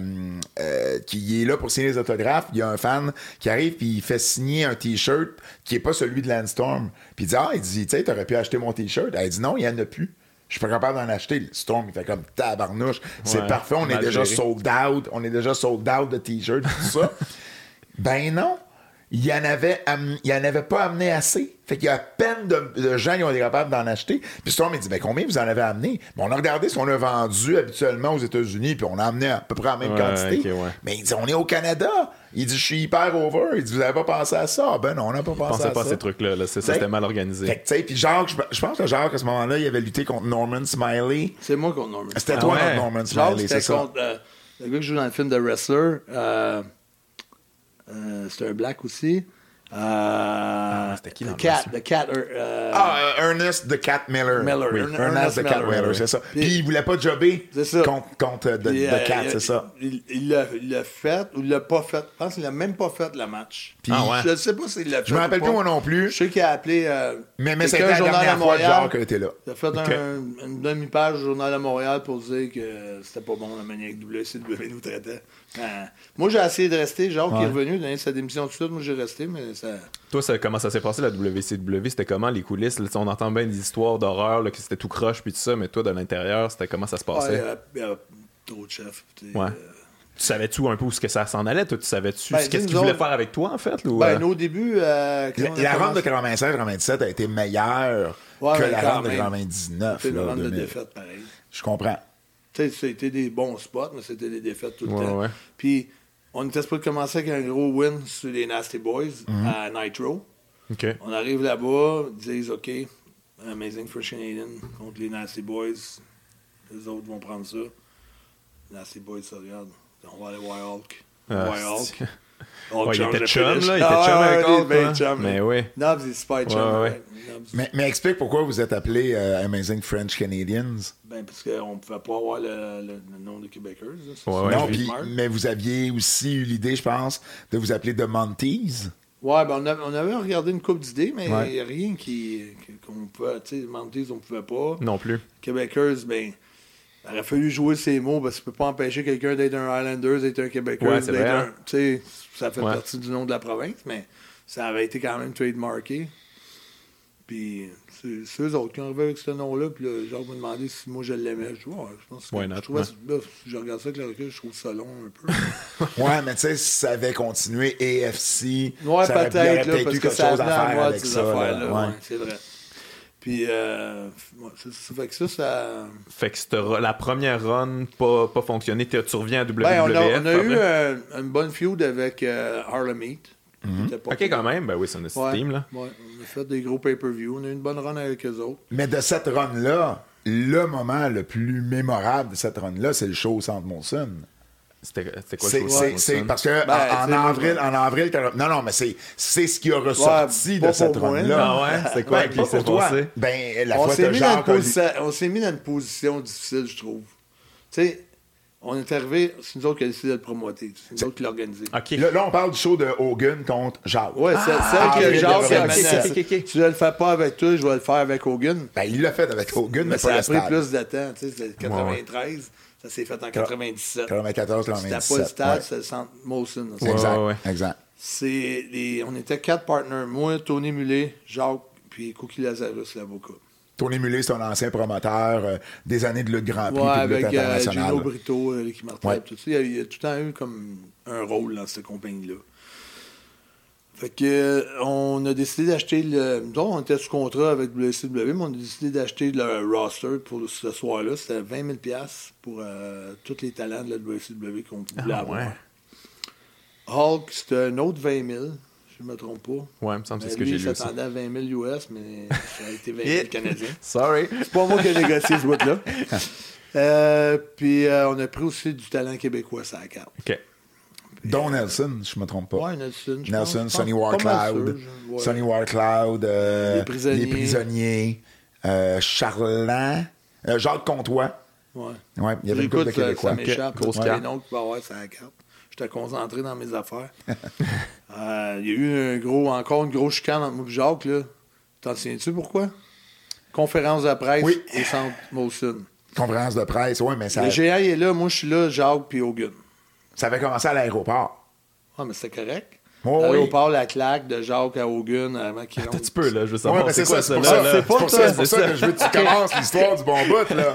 euh, qui est là pour signer les autographes. Il y a un fan qui arrive puis il fait signer un T-shirt qui est pas celui de Landstorm. Puis il dit, ah, il dit, tu sais, t'aurais pu acheter mon T-shirt. Elle dit, non, il y en a plus. Je suis pas capable d'en acheter. Le Storm, il fait comme tabarnouche. C'est Ouais, parfait, on est déjà géré. sold out. On est déjà sold out de T-shirts, tout ça. (laughs) ben non. Il y en avait, am- il y en avait pas amené assez. Fait qu'il y a à peine de, de gens qui ont été capables d'en acheter. Puis Storm il dit, ben combien vous en avez amené? Ben, on a regardé ce qu'on a vendu habituellement aux États-Unis, puis on a amené à peu près la même Ouais, quantité. ouais. Mais il dit, on est au Canada. Il dit, je suis hyper over. Il dit, vous avez pas pensé à ça? Ah, Ben non, on n'a pas Je pensé pensais à pas à ça. ces trucs-là. là. C'est- Ça, T'sais, c'était mal organisé. Fait que, puis Jacques, je, pense que Jacques, à ce moment-là, il avait lutté contre Norman Smiley. C'est moi qu'on Norman. C'était Ah toi, ouais. notre Norman Smiley, c'était c'est ça? contre euh, le gars qui joue dans le film de Wrestler. Euh, euh, c'était un black aussi. Euh, c'était qui The le Cat? The Cat. euh, Ah, euh, Ernest the Cat Miller. Miller. Oui, Ernest, Ernest the Cat Miller, Miller, oui. c'est ça. Puis- Puis il voulait pas jobber C'est ça. contre, contre the, puis, the Cat, c'est ça. Il l'a fait ou il l'a pas fait. Je pense qu'il l'a même pas fait le match. Puis- Ah ouais. Je ne sais pas s'il l'a fait. Je me rappelle plus pas. moi non Je plus, sais qu'il a appelé. euh, mais, c'était la Journal dernière de fois que. Jacques était là. Il a fait un- une demi-page au Journal de Montréal pour dire que c'était pas bon la manière que WCW nous traitait. Euh, moi, j'ai essayé de rester. Jacques qui est revenu, donné sa démission tout de suite. Moi, j'ai resté, mais ça. Toi, ça- comment ça s'est passé la WCW? C'était comment les coulisses? Là, on entend bien des histoires d'horreur, que c'était tout croche puis tout ça, mais toi, de l'intérieur, c'était comment ça se passait? il y a- il y a trop de chefs. Ouais. Euh, Tu savais-tu un peu où ce que ça s'en allait? Toi, tu savais-tu Ben, qu'est-ce qu'ils voulaient autres- faire avec toi, en fait? ou, Ben, euh, nous, au début. euh, La, la ronde de commencé- 96-97 a été meilleure Ouais, que mais la ronde de même. 99. C'était une là, ronde de 2000. défaites, pareil. Je comprends. Sais, c'était des bons spots, mais c'était des défaites tout le Ouais, temps. ouais. Puis, on était supposé commencer avec un gros win sur les Nasty Boys Mhm. à Nitro. On arrive là-bas, ils disent OK, Amazing for Canadian contre les Nasty Boys. Les autres vont prendre ça. Les Nasty Boys se regardent. On va aller Wild Hulk. Ah, Hulk. On Ouais, il change était de chum, là. Il était Ah, chum ouais, avec bien là. chum, Mais oui. Nobs, il est super chum. Ouais, ouais. ouais. Mais, mais explique pourquoi vous êtes appelé euh, Amazing French Canadians. Ben, parce qu'on ne pouvait pas avoir le, le- le nom Ouais, c'est ouais, non, mais vous aviez aussi eu l'idée, je pense, de vous appeler The Monties. Ouais, ben on, avait, on avait regardé une coupe d'idées, mais il Ouais. n'y a rien qui, qu'on pouvait. Tu sais, on ne pouvait pas. Non plus. Québécois, ben, il aurait fallu jouer ces mots parce que tu peux pas empêcher quelqu'un d'être un Highlanders, d'être un Québécois, Ouais, d'être vrai, un. hein. Tu sais, ça fait Ouais. partie du nom de la province, mais ça avait été quand même trademarké. Puis c'est eux autres qui ont arrivé avec ce nom-là. Puis là, genre m'a demandé si moi je l'aimais. Je dis, je pense que je trouvais, là, je regarde ça avec le recul, je trouve ça long un peu. (laughs) Ouais, mais tu sais, si ça avait continué AFC, Ouais, ça peut-être, peut-être parce eu que quelque ça chose à faire avec ces ça. là. ouais, c'est vrai. Puis, euh, ouais, c'est- ça fait que ça, ça. Fait que la première run pas, pas fonctionné, tu reviens à WWE. Ben, on a, on a eu euh, une bonne feud avec euh, Harlem Heat. Pas Ok, quand même. Ben oui, c'est un Ouais, team, là. ouais, on a fait des gros pay-per-view. On a eu une bonne run avec eux autres. Mais de cette run-là, le moment le plus mémorable de cette run-là, c'est le show au Centre Monson. C'était quoi C'est, le c'est- c'est- parce que Ben, en, en c'est- avril, en avril, non, non, mais c'est, c'est ce qui a ressorti Ouais, de cette run-là. Ah ouais? C'est quoi Ben, qui s'est passé? Ben, la On fois s'est, mis dans une a- position, on s'est mis dans une position difficile, je trouve. Tu sais, on est arrivé, c'est nous autres qui avons décidé de le promoter. C'est nous autres qui organisé. Ok. Là, là, on parle du show de Hogan contre Jacques. Ouais, c'est Ah, celle que Jacques ok, a ok, menacé. ok, ok, ok. Tu ne le fais pas avec toi, je vais le faire avec Hogan. Ben, il l'a fait avec Hogan, mais, Mais pas ça a pris plus de temps. Tu sais, c'était 93, ça s'est fait en 97. 94, C'était pas le 97. stade, ouais. c'était le centre Molson. Ouais, Exact, ouais, ouais. exact. C'est les- on était quatre partners. Moi, Tony Mullet, Jacques, puis Cookie Lazarus, l'avocat. Tony Mullet, c'est un ancien promoteur euh, des années de lutte Grand Prix Ouais, puis de lutte avec euh, internationale. Gino Brito, euh, Ricky Martel, Ouais. tout ça. Il y, a, il y a tout le temps eu comme un rôle dans cette compagnie-là. Fait que euh, on a décidé d'acheter le. Autres, on était sous contrat avec WCW, mais on a décidé d'acheter le roster pour ce soir-là. C'était 20 000 pour euh, tous les talents de la WCW qu'on voulait Ah, avoir. ouais. Hulk, c'était un autre 20 000, je ne me trompe pas. Ouais, il me semble que c'est ce Mais que j'ai lu. ça. s'attendait à 20 000 US, mais ça a été (laughs) 20 000 canadiens. (laughs) Sorry. C'est pas moi qui ai négocié ce bout-là. (laughs) Euh, puis euh, on a pris aussi du talent québécois sur la carte. Ok. Don Nelson, je me trompe pas. Ouais, Nelson. Nelson, pense. Sonny Warcloud, ouais. Sonny Warcloud, euh, Les prisonniers. les prisonniers, euh, Charland, euh, Jacques Comtois. Ouais. Ouais, il y avait une couple de Québécois. ça m'échappe. Grosse carte. les noms qu'il va avoir sur la carte. J'étais concentré dans mes affaires. (laughs) Euh, Il y a eu un gros, encore une grosse chicane entre moi et Jacques. Là. T'en souviens-tu pourquoi? Conférence de presse Oui. au centre Molson. Conférence de presse, ouais, mais ça, Le GA est là, moi je suis là, Jacques puis Hogan. Ça avait commencé à l'aéroport. Ah, mais c'est correct. Oh, à oui. l'aéroport, la claque de Jacques à Hogan avant qu'il un petit peu, là. Je veux savoir c'est quoi ça, ça, c'est pour là. ça, c'est pour ça, c'est pour c'est ça que je veux que tu (laughs) commences l'histoire du bon bout, là.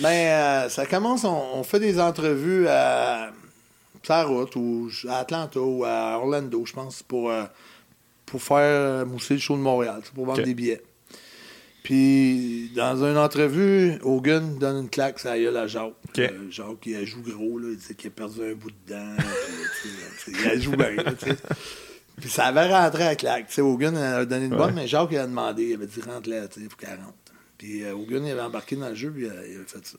Ben, euh, ça commence, on, on fait des entrevues à la route ou à Atlanta ou à Orlando, je pense, pour, euh, pour faire mousser le show de Montréal, pour vendre des billets. Puis, dans une entrevue, Hogan donne une claque la gueule à Jacques. Ok. Euh, Jacques, il joue gros, là, il disait qu'il a perdu un bout de dent. (laughs) puis, il joue bien. Puis ça avait rentré à claque. Tu sais, Hogan a donné une bonne, mais Jacques il a demandé, il avait dit rentre là, tu sais, faut qu'elle rentre. Puis euh, Hogan il avait embarqué dans le jeu, puis euh, il avait fait ça.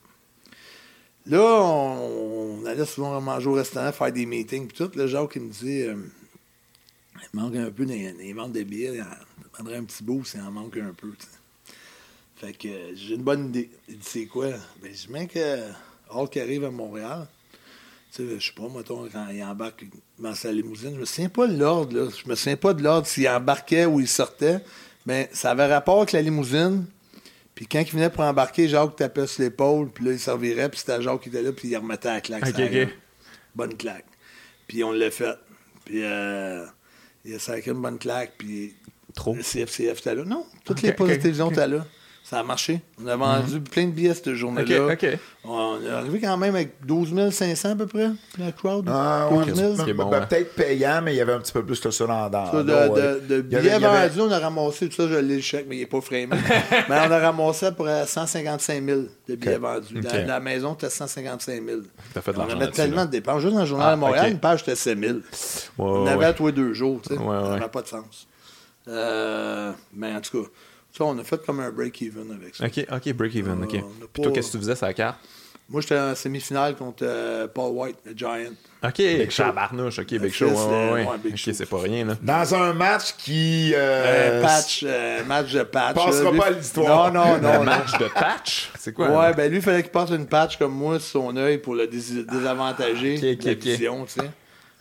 Là, on, on allait souvent manger au restaurant, faire des meetings, puis tout. Là, Jacques, il me dit, euh, il manque un peu des, des ventes de billets, il en prendrait un petit bout s'il en manque un peu. Fait que euh, j'ai une bonne idée. Il dit, c'est quoi? Ben, je dis, que Hulk arrive à Montréal, tu sais, je sais pas, mettons, quand il embarque dans sa limousine, je me souviens pas de l'ordre, là. Je me souviens pas de l'ordre s'il embarquait ou il sortait, mais ça avait rapport avec la limousine. Puis quand il venait pour embarquer, Jacques tapait sur l'épaule, puis là, il servirait, puis c'était Jacques qui était là, puis il remettait la claque. Bonne claque. Puis on l'a fait. Puis euh, il a sacré une bonne claque, puis Trop. le CFCF était là. Non, toutes les postes de télévision étaient là. Ça a marché. On a vendu plein de billets cette journée-là. Ok, ok. On est arrivé quand même avec 12 500 à peu près, la crowd. Ah, 12 ouais, 000. Ce qui est bon, ben, ouais. Peut-être payant, mais il y avait un petit peu plus que ça dans, dans Ça, de, dans- de- de billets vendus, on a ramassé, tout ça, je l'ai le chèque, mais il n'est pas framé. (laughs) mais on a ramassé pour 155 000 de billets vendus. La, Ok. la maison était 155 000. T'as fait de on l'argent avait tellement là. de dépenses. Juste dans le journal Ah, de Montréal, une page était 7 000. Ouais, on ouais, avait à tous les deux jours. tu sais. Ouais, Ça ouais. n'avait pas de sens. Euh, mais en tout cas, ça, on a fait comme un break-even avec ça. Ok, ok, break-even. Ok. Euh, Puis pas- toi, qu'est-ce que tu faisais sur la carte? Moi, j'étais en semi-finale contre euh, Paul White, le Giant. OK, Big Show. Tabarnouche, OK, Big Show. ouais, euh, ouais, ouais, Big OK, Show. c'est pas rien, là. Dans un match qui. Euh, Euh, patch, euh, match de patch. Passera pas à l'histoire. Non, non, non. Un non. match de patch? C'est quoi? Ouais, ben lui, il fallait qu'il passe une patch comme moi sur son œil pour le dés- désavantager Ok, ok, ok. vision, tu sais.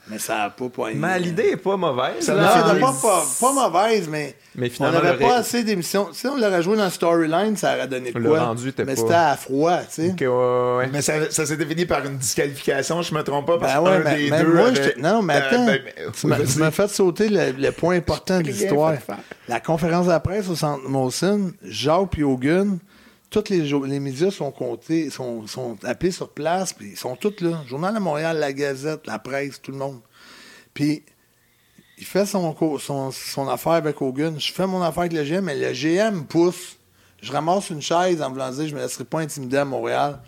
Mais ça n'a pas poigné. Mais l'idée est pas mauvaise. Ça pas, pas, pas mauvaise, mais, Mais on finalement, n'avait le pas ré- assez d'émissions. Si on l'aurait joué dans storyline, ça aurait donné de Le quoi. rendu mais pas- c'était à froid, tu sais. OK, ouais, ouais, ouais. Mais ça, ça s'était fini par une disqualification, je me trompe pas, parce Ben mais, des mais deux. moi, avait- j'étais- non, mais Euh, attends, ben, mais- tu m'as- vas-y. tu m'as fait sauter le, le point important de l'histoire. La conférence de la presse au Centre Molson, Jacques et Hogan, tous les, les médias sont comptés, sont, sont appelés sur place, puis ils sont tous là. Journal de Montréal, la Gazette, la presse, tout le monde. Puis il fait son, son, son affaire avec Hogan. Je fais mon affaire avec le GM, mais le GM pousse. Je ramasse une chaise en voulant dire je me laisserai pas intimider à Montréal.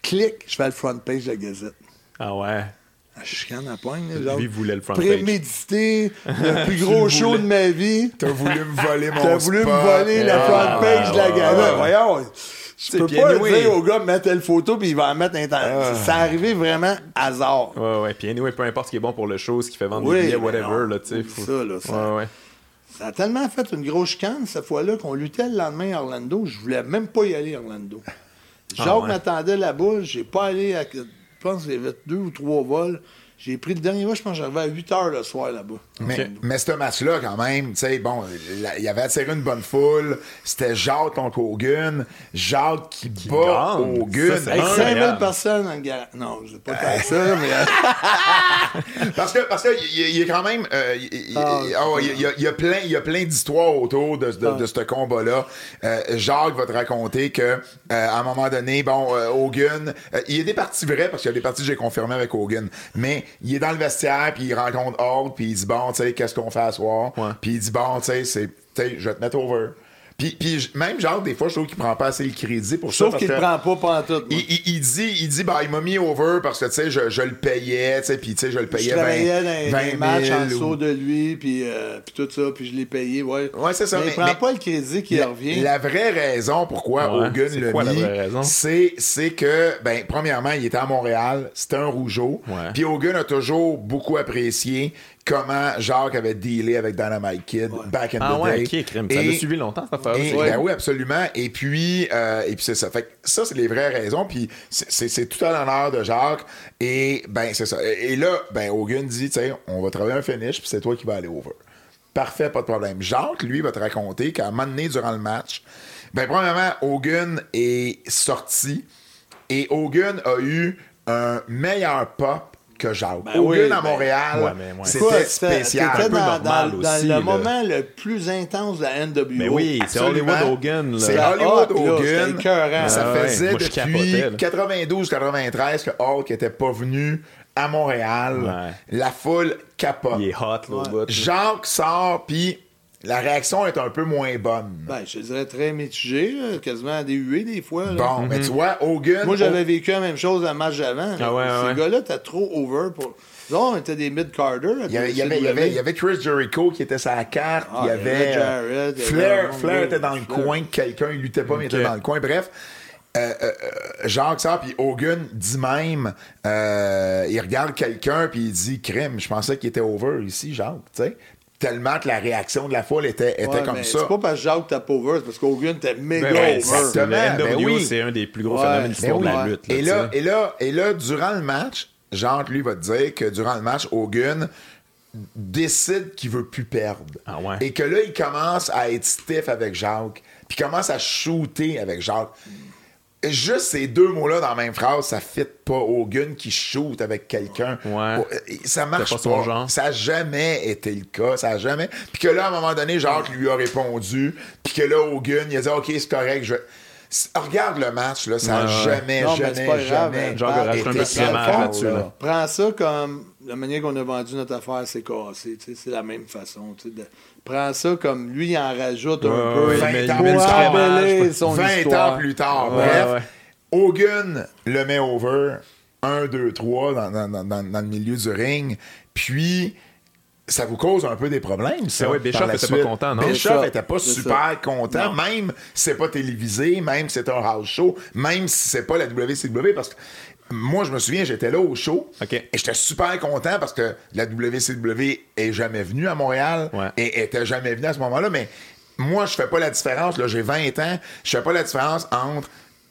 Clic, je fais le front page de la Gazette. Ah ouais. Ah, Je chicane à poigne. Lui voulait le front. Prémédité, le (laughs) plus gros show voulais. de ma vie. T'as voulu me voler mon T'as voulu me voler la Ah, front page de la ouais, Gazette. ouais. Voyons, je peux pas anyway- dire au gars de mettre telle photo puis il va en mettre un temps. Ah. Ça arrivé vraiment hasard. Ouais, ouais. Puis anyway, peu importe ce qui est bon pour le show, ce qui fait vendre Oui, des billets, whatever, là, tu sais. ça, là, ça- Ouais, ouais. Ça a tellement fait une grosse chicane cette fois-là qu'on luttait le lendemain à Orlando. Je voulais même pas y aller à Orlando. Jacques Ah ouais. m'attendait là-bas. J'ai pas allé à. Je pense qu'il y avait deux ou trois vols. J'ai pris le dernier vol, je pense que j'arrivais à 8 heures le soir là-bas. Mais, ce match-là, quand même, tu sais, bon, il avait attiré une bonne foule. C'était Jacques contre Hogan. Jacques qui, bat gagne. Hogan. Ça, Ah, 5000 regarde. personnes le garage. Non, je pas faire (laughs) ça, mais. euh, (laughs) Parce que parce que il y, a- y quand même euh, il- Ah, ah y, a- y plein il y a plein d'histoires autour de, de, de ce combat-là. Euh, Jacques va te raconter que euh, à un moment donné, bon euh, Hogan, euh, il y a des parties vraies parce qu'il y a des parties que j'ai confirmées avec Hogan, mais il est dans le vestiaire puis il rencontre Hulk puis il dit bon tu sais qu'est-ce qu'on fait à soir? Puis il dit bon tu sais c'est tu sais je vais te mettre over. Puis, puis même Jacques des fois je trouve qu'il prend pas assez le crédit pour ça Sauf qu'il prend pas pantoute. il, il, il dit, il dit, bah, il m'a mis over parce que, tu sais, je, je le payais, tu sais, puis, tu sais, je le Je payais travaillais 20, dans 20 les 000 matchs en ou- dessous de lui, puis, euh, puis tout ça, puis je l'ai payé, ouais. Ouais, c'est ça, Mais, mais- il prend mais- pas le crédit qui La, revient. la vraie raison pourquoi Ouais, Hogan c'est l'a quoi la mis, vraie raison? c'est, c'est que, ben, premièrement, il était à Montréal, c'était un rougeau. Ouais. Puis Hogan a toujours beaucoup apprécié comment Jacques avait dealé avec Dynamite Kid back in Ah the ouais, day. crime. Ça Et- l'a suivi longtemps, cette affaire-là. et- ben oui, absolument. Et puis, euh, et puis c'est ça. Fait que ça, c'est les vraies raisons. Puis c'est- tout à l'honneur de Jacques. Et ben, c'est ça. Et, et là, ben, Hogan dit, tu sais, on va travailler un finish, puis c'est toi qui vas aller over. Parfait, pas de problème. Jacques, lui, va te raconter qu'à un moment donné, durant le match, ben, premièrement, Hogan est sorti et Hogan a eu un meilleur pop que Jacques. Ben Hogan oui, à ben- Montréal, Ouais, mais ouais. c'était spécial. Peu dans, normal dans- aussi, dans là. le moment le plus intense de la NWO. Mais oui, c'est. Hollywood Hogan. C'est Hollywood c'était Hogan. Ça Ah ouais, faisait moi, je depuis capotais, là. 92-93 que Hulk était pas venu à Montréal. Ouais. La foule capote. Il est hot, là. Jacques sort, puis la réaction est un peu moins bonne. Ben, je te dirais très mitigé, là, quasiment des huées des fois. là. Bon, mais tu vois, Hogan... Moi, j'avais vécu la même chose à un match d'avant. Ah ouais, Ces ouais. gars-là, t'as trop over pour. Là, on était des mid-carder. Il y, avait, il, y avait, il, y avait, il y avait Chris Jericho qui était sur la carte. Ah, il y avait euh, avait Flair, Flair était dans le Flair. coin. Quelqu'un, il luttait pas, mais il était dans le coin. Bref. euh, euh, Jacques sort, puis Hogan dit même, euh, il regarde quelqu'un, puis il dit, crème, je pensais qu'il était over ici, Jacques, tu sais. Tellement que la réaction de la foule était, était Ouais, comme mais ça. C'est pas parce que Jacques t'a pas over, c'est parce qu'Hogan était méga Ben ouais, over. exactement. Le NWO, ben oui. c'est un des plus gros Ouais, phénomènes de ben de la lutte. Et là, tu sais. et là, et là, durant le match, Jacques, lui, va te dire que durant le match, Hogan décide qu'il veut plus perdre. Ah ouais. Et que là, il commence à être stiff avec Jacques, puis commence à shooter avec Jacques. Juste ces deux mots-là dans la même phrase, ça fit pas Hogan qui shoot avec quelqu'un. Ouais. Ça marche pas. pas son genre. Ça a jamais été le cas. Ça a jamais. Puis que là, à un moment donné, Jacques lui a répondu. Puis que là, Hogan, il a dit OK, c'est correct. Je... Regarde le match, là, ça a Ouais, ouais. jamais, Non, mais jamais, pas grave, jamais. hein. Jacques a rajouté un peu de là. Prends ça comme la manière qu'on a vendu notre affaire, c'est cassé. tu sais, C'est la même façon. tu sais, de- Prends ça comme lui, il en rajoute un Ouais, peu. ouais, il met- il pour met du emballer crémage, son 20 histoire. ans plus tard. Ouais, Bref, ouais. Hogan le met over. 1, 2, 3 dans, dans, dans, dans- dans le milieu du ring. Puis, ça vous cause un peu des problèmes, ça. Ben oui, Bischoff par la était pas content, non? Bischoff C'est était pas ça. Super content, Non. même si c'est pas télévisé, même si c'est un house show, même si c'est pas la WCW, parce que moi, je me souviens, j'étais là au show et j'étais super content parce que la WCW est jamais venue à Montréal Ouais. et était jamais venue à ce moment-là, mais moi, je fais pas la différence, là, j'ai 20 ans, je fais pas la différence entre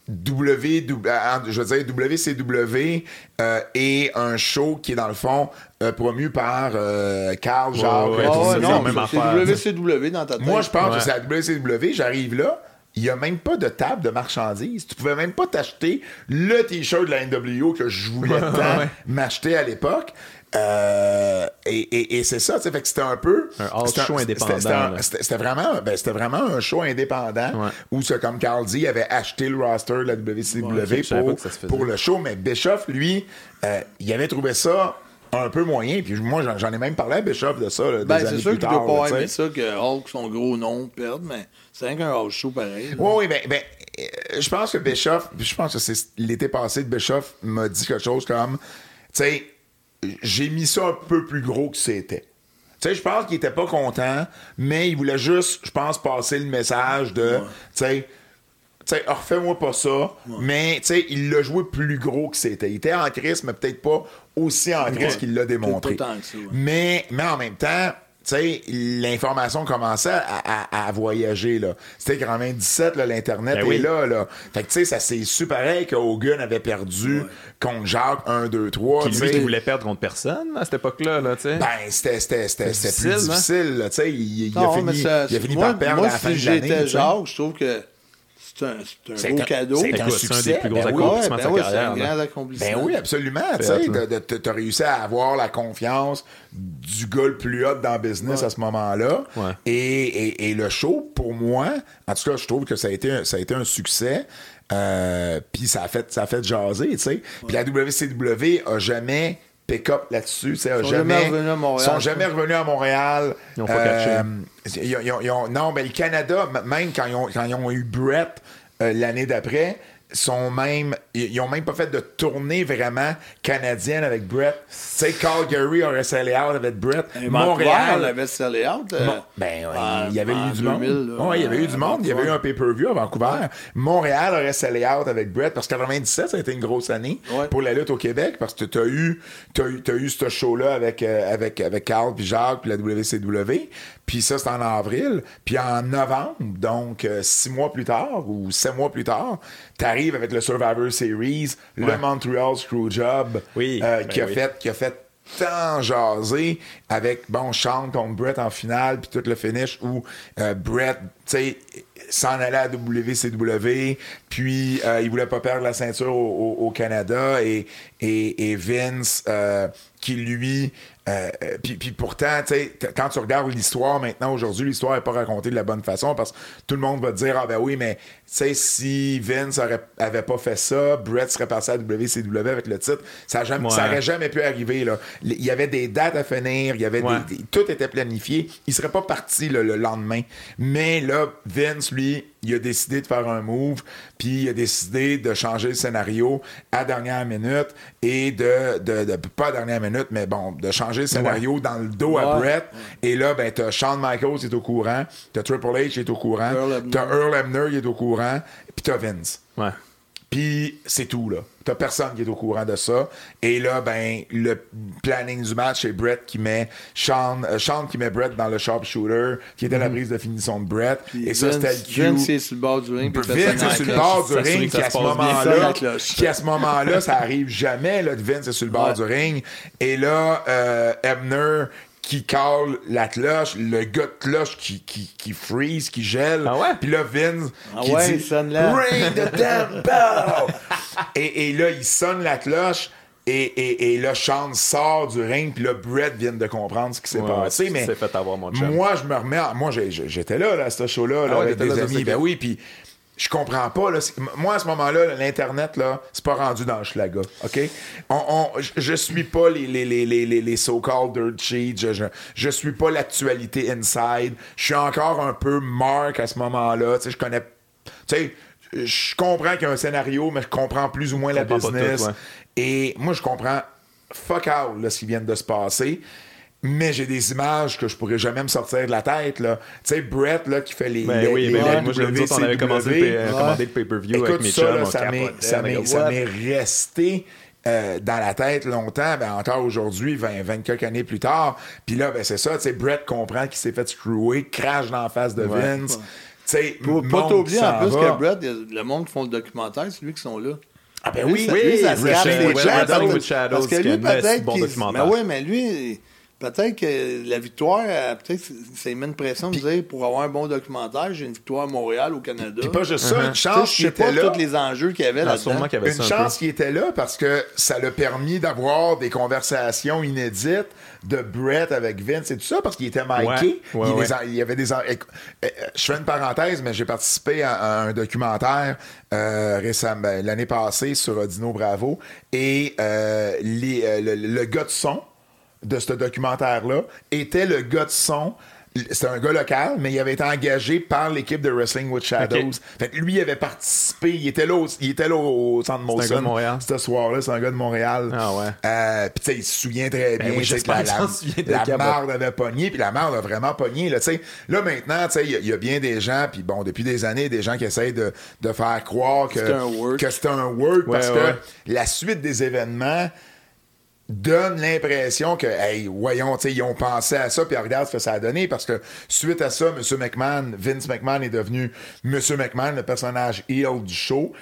W, entre, je veux dire WCW euh, et un show qui est dans le fond euh, promu par euh, Carl Jacques. ouais, tout Ah ouais, non, même affaire. WCW dans ta tête. Moi, je pense Ouais. que c'est la WCW. J'arrive là, il n'y a même pas de table de marchandises. Tu pouvais même pas t'acheter le t-shirt de la NWO que je voulais (laughs) tant Ouais. m'acheter à l'époque. Euh, et et- et c'est ça, tu sais, fait que c'était un peu. Un show indépendant, C'était vraiment, ben, c'était vraiment un show indépendant Ouais. où, comme Carl dit, il avait acheté le roster de la WCW Ouais, pour le show. Mais Bischoff, lui, euh, il avait trouvé ça un peu moyen. Puis moi, j'en- ai même parlé à Bischoff de ça. là, Ben, c'est sûr qu'il tard, doit pas tu aimer ça que Hulk, son gros nom, perde, mais c'est rien qu'un show pareil. là. Oui, oui, ben, ben, euh, je pense que Bischoff, je pense que c'est l'été passé, Bischoff m'a dit quelque chose comme, tu sais, j'ai mis ça un peu plus gros que c'était. Tu sais, je pense qu'il était pas content, mais il voulait juste, je pense, passer le message de, tu sais, tu sais, refais-moi pas ça, mais tu sais, il l'a joué plus gros que c'était. Il était en crise, mais peut-être pas aussi en crise Ouais. qu'il l'a démontré. Peut-être pas tant que ça, ouais. Mais, mais en même temps, tu sais, l'information commençait à, à- à voyager, là. C'était 97, là, l'Internet Ben est oui. là, là. Fait que, tu sais, ça s'est su pareil que Hogan avait perdu contre Jacques 1, 2, 3. Qui, tu lui, qui voulait perdre contre personne à cette époque-là, là, tu sais. Ben, c'était, c'était, c'était, c'était plus difficile, hein? difficile, là, tu sais. Il, il a fini, ça- il a fini moi, par perdre moi, à la fin si de l'année. Jacques, je trouve que c'est un, c'est un C'est beau un- cadeau. c'est un Écoute, c'est un succès. des plus gros Ben oui. accomplissements Ouais, de sa ben oui, carrière. c'est un là. grand accomplissement. Ben oui, absolument. Tu sais, là. de- de- t'as réussi à avoir la confiance du gars le plus hot dans le business à ce moment-là. Ouais. Et, et- et le show, pour moi, en tout cas, je trouve que ça a été, un- ça a été un succès. Euh, Puis ça a fait, ça a fait jaser, tu sais. Puis la WCW a jamais pick-up là-dessus, sais, a sont jamais, revenus à Montréal. sont jamais revenus à Montréal. Ils ont pas catché. ils ont- ils ont- ils ont- non, ben le Canada, même quand ils ont, quand ils ont eu Brett euh, l'année d'après, sont même, ils ils ont même pas fait de tournée vraiment canadienne avec Brett. Tu sais, Calgary aurait scellé out avec Brett. Et Montréal, on avait scellé out. euh, Bon, ben, il y avait eu du 2000, monde. là, Ouais, il y avait eu du monde. Il y avait eu un pay-per-view à Vancouver. Montréal aurait scellé out avec Brett parce que 97, ça a été une grosse année Ouais. pour la lutte au Québec parce que tu as eu, t'as eu, t'as eu ce show-là avec, euh, avec, avec Carl puis Jacques puis la WCW. Puis ça, c'est en avril. Puis en novembre, donc euh, six mois plus tard ou sept mois plus tard, t'arrives avec le Survivor Series, le Ouais. Montreal Screwjob Oui, euh, ben qui a oui. fait qui a fait tant jaser avec bon Sean contre Brett en finale puis tout le finish où euh, Brett tu sais s'en allait à WCW puis euh, il voulait pas perdre la ceinture au, au- au Canada et, et, et Vince euh, qui lui euh, euh, puis, puis pourtant, tu sais, quand tu regardes l'histoire maintenant, aujourd'hui, l'histoire n'est pas racontée de la bonne façon parce que tout le monde va te dire Ah ben oui, mais tu sais, si Vince aurait, avait pas fait ça, Brett serait passé à WCW avec le titre. Ça, a jamais, Ouais. ça aurait jamais pu arriver. Là. Il y avait des dates à finir, il y avait Ouais. des, des- tout était planifié. Il serait pas parti là, le lendemain. Mais là, Vince, lui, il a décidé de faire un move, puis il a décidé de changer le scénario à dernière minute et de, de, de- pas à dernière minute, mais bon, de changer le scénario dans le dos à. Brett. Et là, ben, t'as Shawn Michaels qui est au courant, t'as Triple H qui est au courant, t'as Earl Hebner qui est au courant, puis t'as Vince. Ouais. Puis c'est tout, là. T'as personne qui est au courant de ça. Et là, ben, le planning du match, c'est Brett qui met Sean, euh, Sean qui met Brett dans le sharpshooter, qui était la prise de finition de Brett. Puis et ça, c'était le cue. Vince, il est sur le bord du ring. Vince sonner est la sur le bord du ring, qui à ce moment-là, qui à ce moment-là, ça arrive jamais, là, Vince est sur le bord Ouais. du ring. Et là, euh, Ebner qui cale la cloche, le gars de cloche qui, qui, qui freeze, qui gèle. Ah ouais? Puis là, Vince Ah qui ouais, dit il sonne là. Ring the damn (laughs) bell! et, et là, il sonne la cloche. Et, et, et là, Sean sort du ring, puis là, Brett vient de comprendre ce qui s'est Ouais, passé. Mais fait avoir, mon chum. moi, je me remets. en- Moi, j'étais là, là, à ce show-là, là, Ah ouais, avec des amis. Ben oui, puis je comprends pas. Là, moi, à ce moment-là, là, l'Internet, là, c'est pas rendu dans le schlaga. OK? On, on- je- suis pas les, les, les, les, les, so-called dirt sheets. Je, je, je suis pas l'actualité inside. Je suis encore un peu Mark à ce moment-là. Tu sais, je connais. Tu sais, je comprends qu'il y a un scénario, mais je comprends plus ou moins la business. tout, ouais. Et moi, je comprends fuck out là, ce qui vient de se passer. Mais j'ai des images que je pourrais jamais me sortir de la tête. Là. Tu sais, Brett là, qui fait les. Ben les- oui, les- ben les oui, moi, je autres, on avait commencé le, WCW. pay- commandé le pay-per-view Écoute, avec mes ça, chums, là, on ça m'est- resté euh, dans la tête longtemps, ben, encore aujourd'hui, 20, 20 quelques années plus tard. Puis là, ben, c'est ça, tu sais, Brett comprend qu'il s'est fait screwer, crache dans la face de Ouais. Vince. Tu pas t'oublier en plus va. que Brett, il y a le monde qui font le documentaire, c'est lui qui sont là. Ah ben Lui, oui, ça- oui, lui, ça se casse les Shadows, Parce que qui lui, peut-être bon. Mais oui, mais lui, peut-être que la victoire, euh, peut-être que c'est mis une pression de dire pour avoir un bon documentaire, j'ai une victoire à Montréal, au Canada. Puis pas juste ça, une Tu sais, chance pas était là. tous les enjeux qu'il y avait Ah, là-dedans. sûrement qu'il y avait Une ça un chance qu'il était là parce que ça l'a permis d'avoir des conversations inédites de Brett avec Vince et tout ça parce qu'il était. Ouais, ouais, il, ouais. y avait des. euh, euh, Je fais une parenthèse, mais j'ai participé à, à un documentaire euh, récemment, ben, l'année passée sur Dino Bravo et euh, les, euh, le, le gars de son de ce documentaire-là était le gars de son. C'était un gars local, mais il avait été engagé par l'équipe de Wrestling with Shadows. Ok. Fait que lui, il avait participé. Il était là au, il était là au centre un Molson. gars de Montréal. Ce soir-là, c'est un gars de Montréal. Ah ouais. Euh, puis tu sais, il se souvient très Ben bien. oui, que la, la Cabot. marde avait pogné, puis la marde a vraiment pogné. Là, tu sais. là maintenant, tu sais, il y a- il y, a bien des gens, puis bon, depuis des années, des gens qui essayent de, de faire croire que C'est un work. que un work parce Ouais, que la suite des événements donne l'impression que, hey, voyons, ils ont pensé à ça, puis regarde ce que ça a donné, parce que suite à ça, M. McMahon, Vince McMahon est devenu M. McMahon, le personnage heel du show.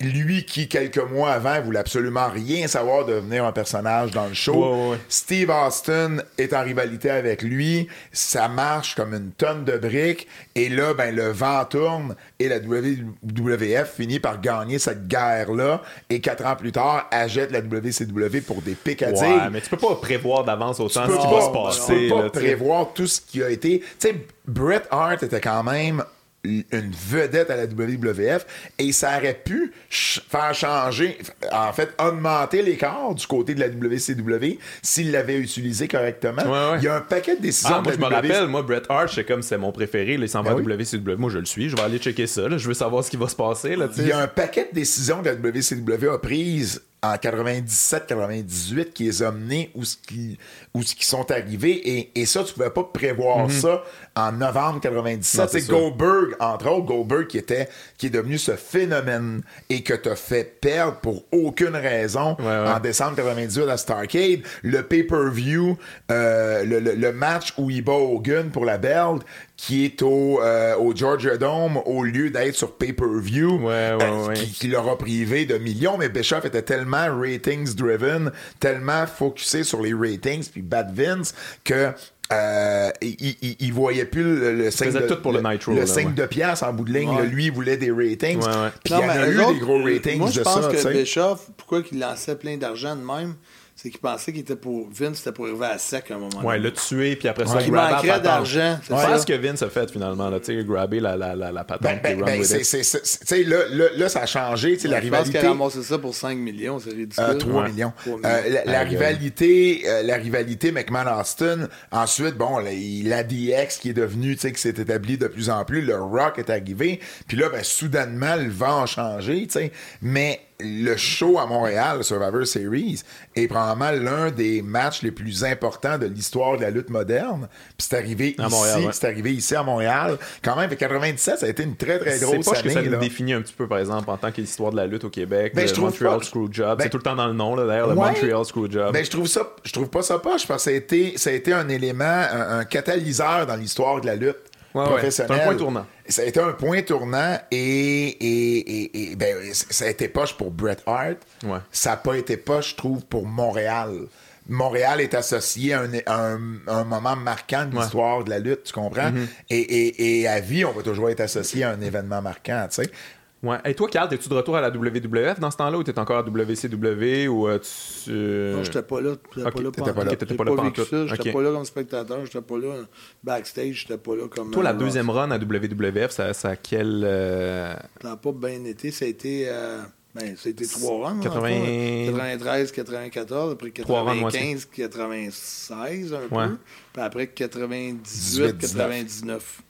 Lui qui, quelques mois avant, voulait absolument rien savoir de devenir un personnage dans le show. Ouais, ouais, ouais. Steve Austin est en rivalité avec lui. Ça marche comme une tonne de briques. Et là, ben, le vent tourne et la WWF finit par gagner cette guerre-là. Et quatre ans plus tard, achète la WCW pour des à Ouais, mais tu peux pas prévoir d'avance autant Tu ce qui va se tu passer. peux pas là, tu prévoir tout ce qui a été. Tu sais, Bret Hart était quand même une vedette à la WWF et ça aurait pu ch- faire changer, en fait, augmenter l'écart du côté de la WCW s'il l'avait utilisé correctement. Ouais, ouais. Il y a un paquet de décisions Ah, moi, de je me rappelle, moi, Bret Hart, c'est comme c'est mon préféré. là, il s'en va Ben à oui. WCW. Moi, je le suis. Je vais aller checker ça. là. Je veux savoir ce qui va se passer. Là. Il y a un paquet de décisions que la WCW a prises en 97-98 qui les a menées où ce qui, où ce qui sont arrivés. Et, et ça, tu pouvais pas prévoir ça en novembre 97. Mhm. Non, c'est. Goldberg, entre autres, Goldberg qui était, qui est devenu ce phénomène et que t'as fait perdre pour aucune raison Ouais, ouais. en décembre 98 à Starcade. Le pay-per-view, euh, le, le- le match où il bat Hogan pour la belt, qui est au, euh, au Georgia Dome au lieu d'être sur pay-per-view, Ouais, ouais, euh, ouais. qui, qui l'aura privé de millions. Mais Bischoff était tellement ratings-driven, tellement focusé sur les ratings, puis Bad Vince, que euh, il, il- il voyait plus le, le signe faisait de, tout pour le Nitro, le là, signe ouais. de pièce en bout de ligne. Ouais. là. lui, il voulait des ratings. Ouais, ouais. Puis il y en a eu des gros ratings Moi, je de pense ça. que. Bischoff, pourquoi il lançait plein d'argent de même, c'est qu'il pensait qu'il était pour. Vince, c'était pour arriver à sec à un moment Ouais, donné. le tuer, puis après ça, grabber la manquerait d'argent, c'est ce que Vince a fait finalement, là, tu sais, grabber la, la, la, la patente Ben, ben, ben, c'est, c'est, là, là, là, ça a changé. tu sais, la Je pense rivalité. qu'il a ramassé ça pour 5 millions, c'est ridicule. Euh, 3 Ouais. millions. 3 Euh, millions. la, rivalité, euh, la rivalité McMahon-Austin. Ensuite, bon, il- la DX qui est devenue, tu sais, qui s'est établie de plus en plus. Le Rock est arrivé. Puis là, ben, soudainement, le vent a changé, tu sais. Mais le show à Montréal, le Survivor Series, est probablement l'un des matchs les plus importants de l'histoire de la lutte moderne. Puis c'est arrivé À ici, Montréal, ouais. c'est arrivé ici à Montréal. Quand même, fait 97, ça a été une très, très C'est grosse pas ce que ça année. là. définit un petit peu, par exemple, en tant qu'histoire de la lutte au Québec. Ben, le je trouve Montreal pas. Screwjob. Ben, c'est tout le temps dans le nom, là, d'ailleurs, le Ouais. Montreal Screwjob. Ben, je trouve ça, je trouve pas ça poche parce que ça a été, ça a été un élément, un, un catalyseur dans l'histoire de la lutte Ouais, un point tournant. Ça a été un point tournant et, et, et, et, ben, ça a été poche pour Bret Hart. Ouais. Ça n'a pas été poche, je trouve, pour Montréal. Montréal est associé à un, moment marquant de l'histoire de la lutte, tu comprends? Mm-hmm. et à vie, on va toujours être associé à un événement marquant, tu sais. Ouais. Et toi, Carl, es-tu de retour à la WWF dans ce temps-là ou t'es encore à WCW ou euh, tu. euh, Non, j'étais pas là. J'étais pas là pas T'étais pas là vécu ça. J'étais pas là comme spectateur. J'étais pas là backstage. J'étais pas là comme. Toi, la euh, deuxième run à WWF, ça, ça a quel. euh, Ça n'a pas bien été. Ça a été. euh, ben, trois runs. 80 93, 94, après Trois runs, moi 95, 96, un Ouais. peu. Puis après 98, 18, 99.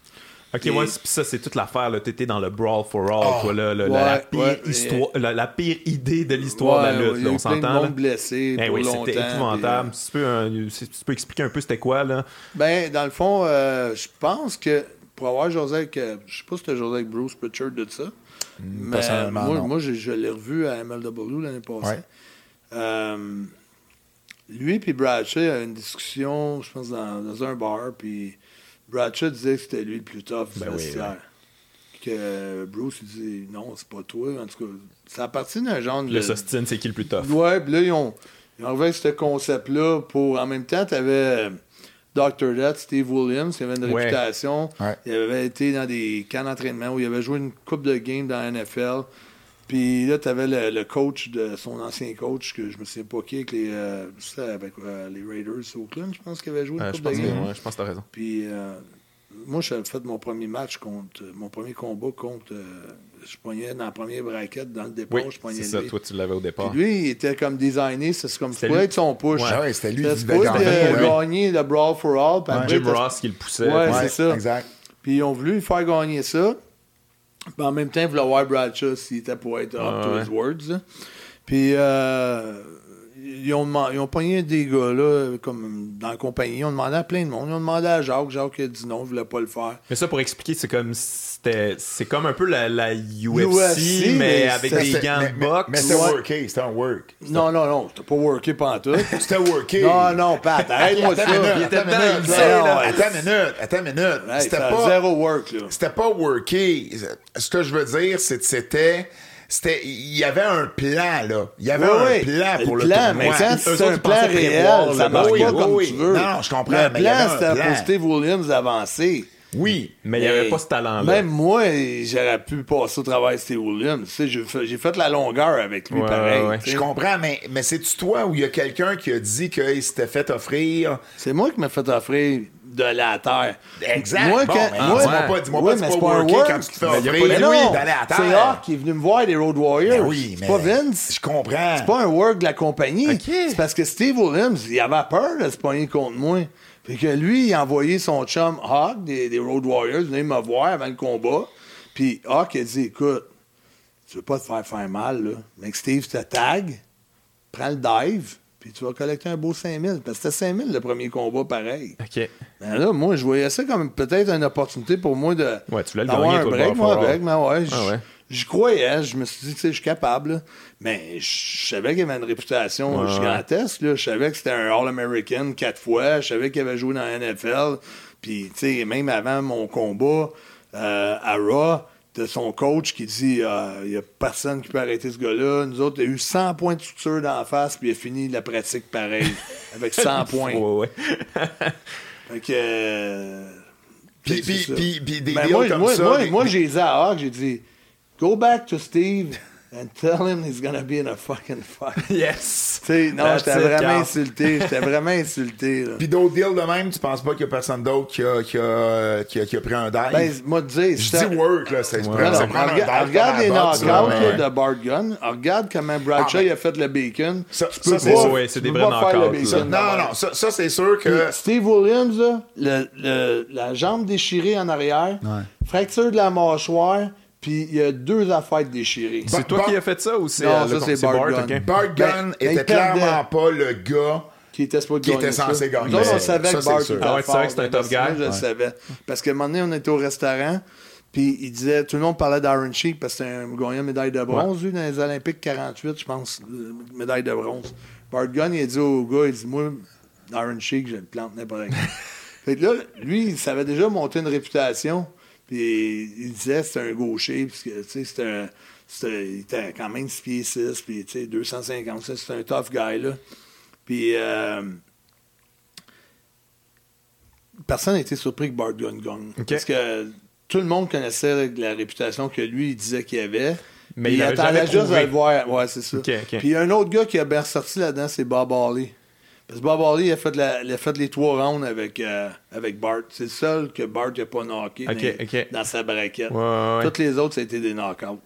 Ok, Et- ouais, puis ça, c'est toute l'affaire. là. T'étais dans le Brawl for All, là, le- la, Ouais, la pire ouais, histoire, la, la pire idée de l'histoire Ouais, de la lutte, là, a on eu plein de s'entend. blessé Eh oui, c'était épouvantable. puis, tu, peux, tu peux expliquer un peu c'était quoi, là? ben, dans le fond, euh, je pense que pour avoir José avec, euh, je sais pas si c'était José avec Bruce Pritchard de ça, mais personnellement, moi, je, je l'ai revu à MLW l'année passée. Euh, lui et Bradshaw avaient une discussion, je pense, dans, dans un bar, puis Bradshaw disait que c'était lui le plus tough du Ben oui. Que Bruce il dit non, c'est pas toi. En tout cas, ça appartient d'un genre de. Le Sostine, c'est qui le plus tough? Ouais, puis là, ils ont, ils ont ce concept-là pour. En même temps, tu avais Dr. Death, Steve Williams, qui avait une Ouais. réputation. Ouais. Il avait été dans des camps d'entraînement où il avait joué une coupe de games dans la NFL. Puis là, tu avais le, le coach de son ancien coach, que je me souviens pas qui, avec les, euh, avec euh, les Raiders Oakland, je pense qu'il avait joué une Euh, je, pense de que, ouais, je pense que t'as raison. Puis euh, moi, j'avais fait mon premier match contre. Mon premier combat contre. euh, je poignais dans la première braquette, dans le départ, Oui, je poignais c'est ça. lui. Toi, tu l'avais au départ. Puis lui, il était comme designé, c'est comme ça être son push. Ouais, ouais, c'était lui qui devait gagner, ouais. le Brawl for All. après, Jim Ross qui le poussait. Ouais, puis- c'est ça. Exact. Puis ils ont voulu lui faire gagner ça. En même temps, ils voulaient voir Bradshaw s'il était pour être up Ah, to ouais. his words. là. Puis euh, ils, ont, ils ont pogné des gars là, comme dans la compagnie. Ils ont demandé à plein de monde. Ils ont demandé à Jacques. Jacques a dit non, il voulait pas le faire. Mais ça, pour expliquer, c'est comme c'était, c'est comme un peu la, la UFC, UFC, mais, mais avec c'était- des C'était- gants mais- de boxe. Mais c'était worké, c'était un work. Non, non, non. T'as pas worké pantoute. (laughs) C'était worké. non, non, Pat, (laughs) arrête-moi Attends ça. minute, Il était minute, là. Attends une minute, attends une minute. Hey, C'était pas... zéro work, là. C'était pas worké. Ce que je veux dire, c'est que c'était. C'était, il y avait un plan, là. Il y avait Oui, un oui. plan pour le, plan, tournoi. mais c'est un plan réel, ça marche Oui, pas comme tu veux. Non, je comprends, Le mais plan, un c'était plan. pour Steve Williams d'avancer. Oui. Mais il n'y avait pas ce talent-là. Même moi, j'aurais pu passer au travail de Steve Williams. Tu sais, j'ai fait, j'ai fait la longueur avec lui, Ouais, pareil. ouais. Je comprends, mais, mais c'est-tu toi ou il y a quelqu'un qui a dit qu'il s'était fait offrir? C'est moi qui m'a fait offrir de la terre. Exact. Moi, Bon, quand, mais moi, dis-moi pas, dis-moi Ouais, pas, c'est c'est pas pas work. quand tu te fais offrir Mais pas non, d'aller à la c'est terre. Hawk qui est venu me voir des Road Warriors. Ben oui, mais- c'est pas Vince. Je comprends. C'est pas un work de la compagnie. Ok. C'est parce que Steve Williams, il avait peur de se pogner contre moi. Fait que lui, il a envoyé son chum Hawk des, des Road Warriors venir me voir avant le combat. Puis Hawk a dit Écoute, tu veux pas te faire faire mal, là. Mais que Steve te tag, prends le dive, puis tu vas collecter un beau 5000. Parce que c'était 5000 le premier combat, pareil. OK. Ben là, moi, je voyais ça comme peut-être une opportunité pour moi de Ouais, tu voulais le gagner, un break, moi, avec, mais ouais, Ah ouais. J'y croyais, je me suis dit, tu sais, je suis capable, là. mais je savais qu'il avait une réputation Ouais, gigantesque, là. je savais que c'était un All-American quatre fois, je savais qu'il avait joué dans la NFL, puis, tu sais, même avant mon combat euh, à Raw, de son coach qui dit euh, il n'y a personne qui peut arrêter ce gars-là. Nous autres, il a eu 100 points de suture dans la face, puis il a fini la pratique pareil, avec (laughs) 100 points. Ouais, ouais. Fait que. euh, Puis, c'est puis, ça. puis, puis des Ben, moi, comme moi, ça. moi, moi, j'ai dit à Hawk, j'ai dit, go back to Steve and tell him he's gonna be in a fucking fight. (laughs) Yes! Tu sais, non, j'étais vraiment insulté. J'étais vraiment insulté. Puis d'autres deals de même, tu penses pas qu'il y a personne d'autre qui a, qui, a, qui, a, qui a pris un dive? Ben, moi, dire, je dis work, là. C'est un regarde, regarde les knockouts ouais. de Bart Gunn. Regarde comment Bradshaw Ah, ben- il a fait le bacon. Ça- ça, c'est ouais, c'est des vrais knockouts, non, non, ça, ça c'est sûr que. Puis Steve Williams, là, le- le- la jambe déchirée en arrière, fracture de la mâchoire, puis il y a deux affaires déchirées. C'est toi Bar- qui as fait ça ou c'est Non, euh, ça, c'est Bart Gunn. Bart Gunn était clairement pas le gars. qui était, Qui censé ça. gagner Nous on savait Ça, que Bart était Ah ouais, c'était un mais guy? Je le Ouais. savais. Parce qu'à un moment donné, on était au restaurant, puis il disait, tout le monde parlait d'Aaron Sheik parce que c'était un gagnant de médaille de bronze, lui, dans les Olympiques 48, je pense, euh, médaille de bronze. Bart Gunn, il a dit au gars, il dit, moi, Aaron Sheik, je le plante n'importe quand. (laughs) fait que là, lui, il savait déjà monter une réputation, puis il disait que c'était un gaucher, puis que, tu sais, c'était un. il était quand même 6 pieds 6, puis tu sais, 250, ça, c'était un tough guy, là. Puis, euh, personne n'a été surpris que Bart gagne. Ok. Parce que tout le monde connaissait la réputation que lui, il disait qu'il avait. Mais il attendait juste à le voir. Ouais, c'est ça. Puis un autre gars qui a bien ressorti là-dedans, c'est Bob Harley. Parce que Bob Harley, il a fait, la- il a fait les trois rounds avec, euh, avec Bart. C'est le seul que Bart n'a pas knocké dans, sa braquette. Ouais, ouais, ouais. Toutes les autres, ça a été des knockouts.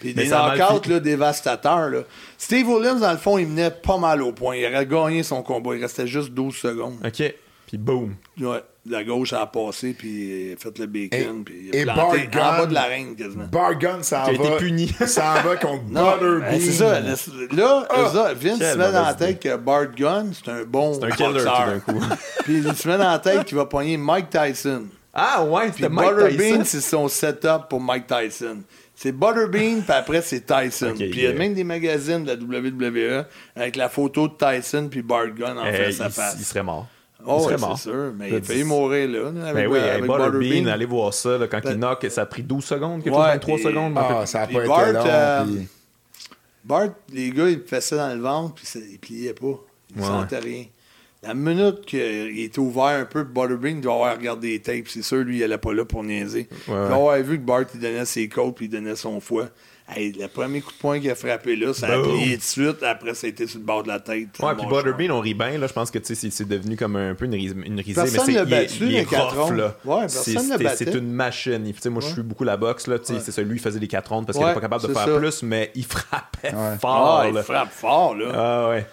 Puis des knockouts là, dévastateurs. Là. Steve Williams, dans le fond, il menait pas mal au point. Il aurait gagné son combat. Il restait juste 12 secondes. OK. Puis boum. Ouais, la gauche a passé, puis il a fait le bacon, Et- puis et il a planté Bart en bas de l'arène quasiment. Bargun, ça a va. été puni. (laughs) Ça va contre Non, Butterbean. ben, c'est ça. le- Là, Ah, ça, Vince se met dans la tête que Bart Gunn, c'est un bon C'est un killer d'un coup. (laughs) Puis il se met dans la tête qu'il va pogner Mike Tyson. Ah ouais, Puis c'était Mike Butterbean, Tyson. c'est son setup pour Mike Tyson. C'est Butterbean, puis après, c'est Tyson. Puis il y a yeah. même des magazines de la WWE avec la photo de Tyson puis Bart Gunn en Eh, face à face. il serait mort. Oh, il ouais, c'est sûr, mais il a failli mourir là. là, Ben avec, oui, avec Butterbean, allez voir ça. là, quand Ben- il knock, ça a pris 12 secondes, quelque chose, Ouais, 23 puis- secondes. Ah, ça Puis pas Bart, été long. euh, puis- Bart, les gars, ils faisaient ça dans le ventre, puis ils pliaient pas. Ils Ouais, sentaient rien. La minute qu'il était ouvert un peu, Butterbean il doit avoir regardé les tapes. C'est sûr, lui, il allait pas là pour niaiser. il ouais. doit avoir vu que Bart, il donnait ses côtes, puis il donnait son foie. Hey, le premier coup de poing qu'il a frappé là, ça a plié de suite. Après, ça a été sur le bord de la tête. Ouais, puis Butterbean, on rit bien. Là, je pense que tu sais, c'est devenu comme un peu une, ris- une risée. Personne mais c'est l'a il est- battu, il est les quatre rough, rondes. là. Ouais, C'est- personne l'a c'est- battu. C'est une machine. Il- tu sais, moi, je suis beaucoup la boxe. Là, tu sais, Ouais. C'est ça, lui, il faisait des 4 rondes parce qu'il n'était pas capable de faire ça. plus, mais il frappait Ouais. fort. Ah, il frappe fort, là. Ah ouais.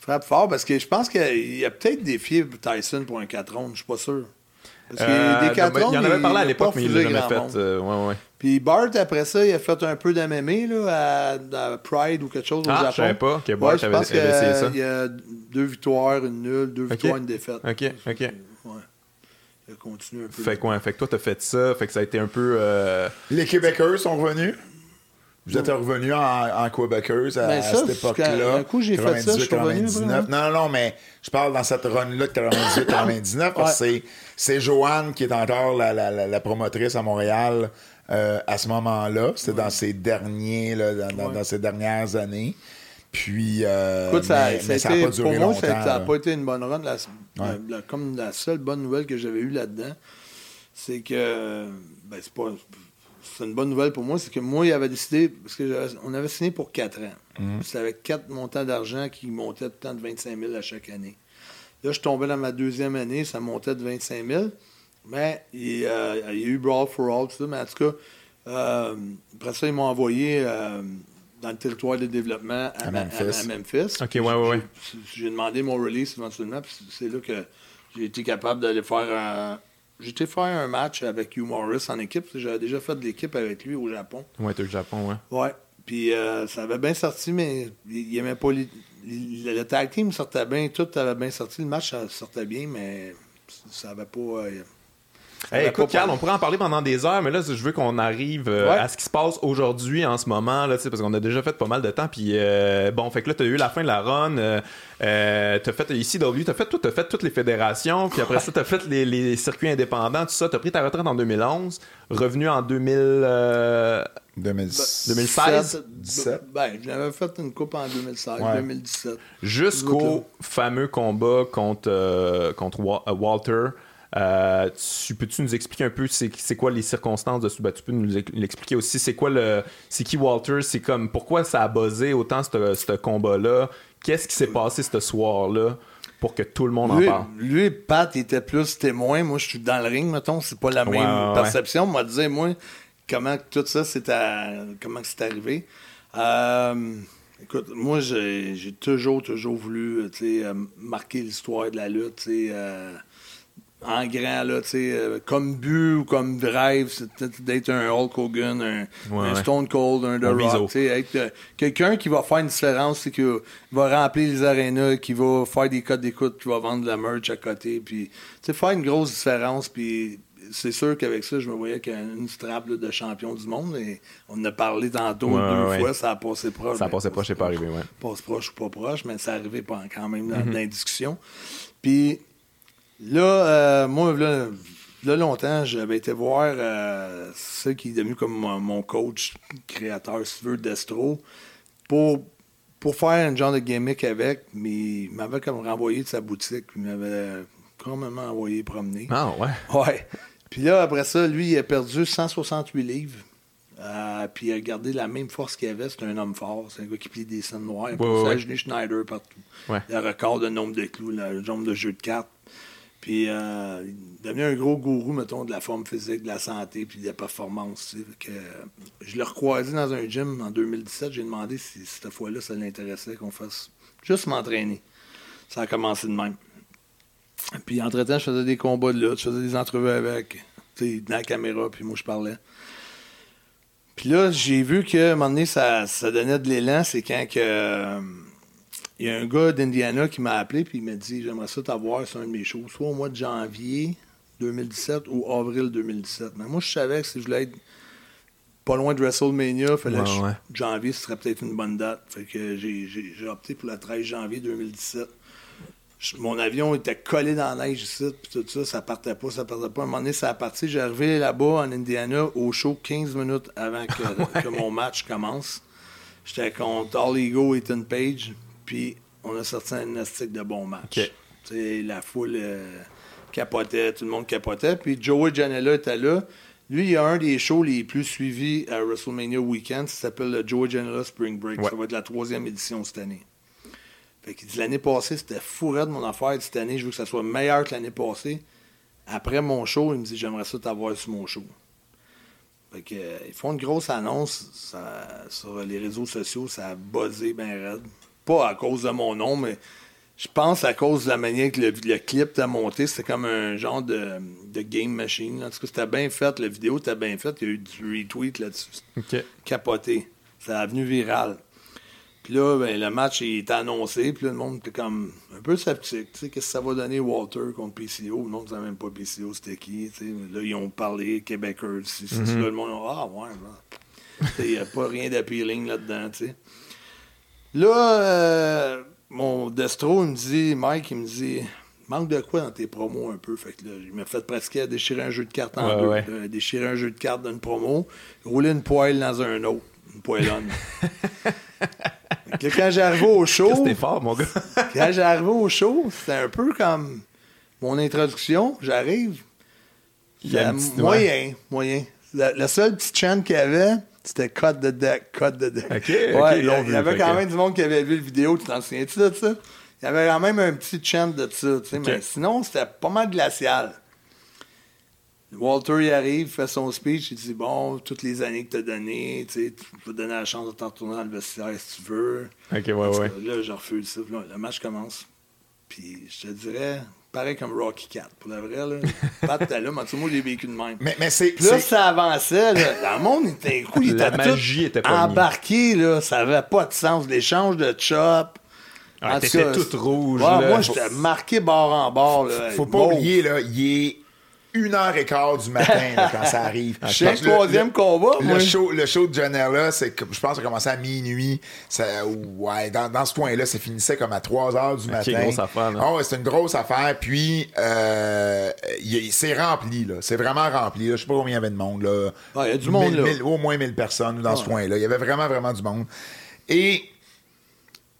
Il frappe fort parce que je pense qu'il a peut-être défié Tyson pour un 4 rondes, je suis pas sûr. Parce que Euh, des 4 non, mais rondes, il en avait parlé à l'époque, mais il l'a jamais fait. euh, ouais, ouais. Puis Bart, après ça, il a fait un peu d'MMA là, à, à Pride ou quelque chose au Ah, Japon. je savais pas que Bart Ouais, avait- essayé ça. qu'il y a deux victoires, une nulle, deux victoires, une défaite. Ok, ok. Ouais. Il a continué un peu. Fait que, ouais, fait que toi, t'as fait ça. Fait que ça a été un peu. euh, Les Québécois sont revenus. Vous êtes revenus en, en Québécois à, Ben à cette époque-là. un coup, j'ai fait ça, je suis revenu 99. après, Non, non, non, mais je parle dans cette run-là de 98-99 parce que c'est- c'est Joanne qui est encore la, la, la, la promotrice à Montréal euh, à ce moment-là. C'était dans ses derniers, là, dans, dans- Ouais. dans ces dernières années. Puis, euh, Écoute, ça, mais, ça mais a ça n'a été- pas duré pour moi, longtemps. ça n'a pas été une bonne run. La- Ouais. la- la- comme la seule bonne nouvelle que j'avais eue là-dedans, c'est que ben, c'est pas c'est une bonne nouvelle pour moi, c'est que moi, il avait décidé, parce que j'avais- on avait signé pour 4 ans. Mhm. C'était avec quatre montants d'argent qui montaient tout le temps de 25 000 à chaque année. Là, je tombais dans ma deuxième année, ça montait de 25 000. Mais il, euh, il y a eu Brawl for All, tout ça. Mais en tout cas, euh, après ça, ils m'ont envoyé euh, dans le territoire de développement à, Memphis. à Memphis. Ok, ouais, ouais, ouais. J'ai demandé mon release éventuellement, puis c'est là que j'ai été capable d'aller faire un. J'ai été faire un match avec Hugh Morris en équipe. parce que J'avais déjà fait de l'équipe avec lui au Japon. Ouais, t'es au Japon, ouais. Ouais. Puis euh, ça avait bien sorti, mais il, il aimait pas. les- le tag team sortait bien, tout avait bien sorti. Le match ça sortait bien, mais ça avait pas. euh, Hey, écoute, Carl, on pourrait en parler pendant des heures, mais là, je veux qu'on arrive euh, Ouais. à ce qui se passe aujourd'hui, en ce moment, là, tu parce qu'on a déjà fait pas mal de temps. Puis, euh, bon, fait que là, t'as eu la fin de la run. Euh, euh, t'as fait ici W, t'as fait tout, t'as fait toutes les fédérations. Puis après ça, t'as fait les, les circuits indépendants, tout ça. T'as pris ta retraite en 2011, revenu en 2000. Euh, 2000 2016? 17. Ben, j'avais fait une coupe en 2016, Ouais. 2017. jusqu'au fameux combat contre, euh, contre Wa- euh, Walter. Euh, tu peux-tu nous expliquer un peu c'est, c'est quoi les circonstances de ce ben, tu peux nous ex- l'expliquer aussi c'est quoi le c'est qui Walter? C'est comme pourquoi ça a buzzé autant ce ce combat-là? Qu'est-ce qui s'est passé ce soir-là pour que tout le monde Lui, en parle? lui, Pat, il était plus témoin. Moi, je suis dans le ring, mettons. C'est pas la même Ouais, perception. Moi, dire, moi, comment tout ça, c'est à- comment c'est arrivé. Euh, écoute, moi, j'ai toujours, toujours voulu, euh, euh, marquer l'histoire de la lutte, euh, en grand, là, euh, comme but ou comme rêve, c'était d'être un Hulk Hogan, un, Ouais, un ouais. Stone Cold, un The Un Rock, euh, quelqu'un qui va faire une différence, c'est qui va remplir les arénas, qui va faire des codes d'écoute, qui va vendre de la merch à côté, puis, faire une grosse différence, puis c'est sûr qu'avec ça, je me voyais qu'une strap là, de champion du monde, et on en a parlé tantôt Ouais, deux ouais. fois, ça a passé proche. ça ben, passait pas c'est pas arrivé ouais passe proche ou pas proche, mais ça arrivait pas quand même dans, Mhm. dans la discussion. Puis là, euh, moi, là, là, longtemps, j'avais été voir euh, ce qui est devenu comme mon, mon coach, créateur, si tu veux, Destro, pour, pour faire un genre de gimmick avec, mais il m'avait comme renvoyé de sa boutique, il m'avait complètement envoyé promener. ah ouais Ouais. Puis là, après ça, lui, il a perdu 168 livres. Euh, puis il a gardé la même force qu'il avait. C'est un homme fort. C'est un gars qui plie des scènes noires. Il a Ouais, ouais, Schneider partout. Le record de nombre de clous, le nombre de jeux de cartes. Puis euh, il est devenu un gros gourou, mettons, de la forme physique, de la santé, puis de la performance. que, je l'ai recroisé dans un gym en 2017. J'ai demandé si cette fois-là, ça l'intéressait qu'on fasse juste m'entraîner. Ça a commencé de même. Puis entre-temps, je faisais des combats de lutte, je faisais des entrevues avec, tu sais, dans la caméra, puis moi, je parlais. Puis là, j'ai vu que, à un moment donné, ça, ça donnait de l'élan. C'est quand que, euh, il y a un gars d'Indiana qui m'a appelé, puis il m'a dit J'aimerais ça t'avoir sur un de mes shows, soit au mois de janvier 2017 ou avril 2017. Mais moi, je savais que si je voulais être pas loin de WrestleMania, fallait Ouais, que ouais. janvier, ce serait peut-être une bonne date. Fait que j'ai opté pour le 13 janvier 2017. Je- mon avion était collé dans la neige ici, puis tout ça, ça partait pas, ça partait pas. À un moment donné, ça a parti. J'ai arrivé là-bas en Indiana au show 15 minutes avant que, (laughs) que mon match commence. J'étais contre All Ego et Ethan Page, puis on a sorti un astic de bon match. La foule euh, capotait, tout le monde capotait. Puis Joey Janela était là. Lui, il y a un des shows les plus suivis à WrestleMania Weekend. Ça s'appelle le Joey Janela Spring Break. Ouais. Ça va être la troisième édition cette année. Fait qu'il dit l'année passée, c'était fou de mon affaire. Cette année, je veux que ça soit meilleur que l'année passée. Après mon show, il me dit J'aimerais ça t'avoir sur mon show. Fait que, euh, ils font une grosse annonce ça- sur les réseaux sociaux. Ça a buzzé bien raide. Pas à cause de mon nom, mais je pense à cause de la manière que le, le clip t'a monté. C'était comme un genre de, de game machine. En tout cas, c'était bien fait. La vidéo était bien faite. Il y a eu du retweet là-dessus. OK. Capoté. Ça a venu viral. Puis là, ben, le match est annoncé. Puis là, le monde était comme un peu sceptique. Tu sais, qu'est-ce que ça va donner Walter contre PCO? Le monde ne savait même pas PCO, c'était qui. tu sais. Là, ils ont parlé Québécois. Si. Là, le monde a Ah, ouais, Il n'y a pas rien d'appealing là-dedans. tu sais. Là, euh, mon Destro, il me dit, Mike, il me dit, manque de quoi dans tes promos un peu? Fait que là, il m'a fait pratiquer à déchirer un jeu de cartes en Ouais, deux. ouais. Euh, déchirer un jeu de cartes dans une promo, rouler une poêle dans un autre. Une poêlonne. (laughs) Que quand j'arrive au show, C'était fort, mon gars? (laughs) quand j'arrive au show, c'était un peu comme mon introduction. J'arrive. La- moyen, moyen. La, la seule petite chaîne qu'il y avait, c'était Cut the Deck, Deck. Ouais, il y, avait quand même du monde qui avait vu le vidéo, tu t'en souviens-tu de ça? Il y avait quand même un petit chant de ça, tu sais, mais sinon, c'était pas mal glacial. Walter, il arrive, fait son speech, il dit Bon, toutes les années que tu as données, tu sais, tu peux te donner la chance de t'en retourner dans le vestiaire si tu veux. OK, ouais, ouais. Là, je refuse ça. Là, le match commence. Puis je te dirais, pareil comme Rocky Cat. Pour la vraie, là. (laughs) Pat, là, mais tu sais, moi, j'ai vécu de même. Mais, mais c'est. Là, ça avançait. Là. Le monde était, coup, il La était magie tout était pas embarqué. Là. Ça n'avait pas de sens. L'échange de chop. En tout cas, toute rouge, ouais, là. moi, Faut- j'étais marqué bord en bord. Là, Faut pas oublier, là, il est une heure et quart du matin là, quand ça arrive. (laughs) Je sais, Parce que le- troisième le- combat, Le moi. show, le show de Janela, c'est que je pense que ça a commencé à minuit. Ça, ouais, dans, dans ce coin-là, ça finissait comme à 3 heures du matin. grosse affaire, là. Ah ouais, c'est une grosse affaire. Puis, euh, c'est rempli, là. C'est vraiment rempli. Là. Je sais pas combien il y avait de monde, là. Il y a du monde, Mille- là. mille- au moins 1000 personnes dans ce coin-là. Il y avait vraiment, vraiment du monde. Et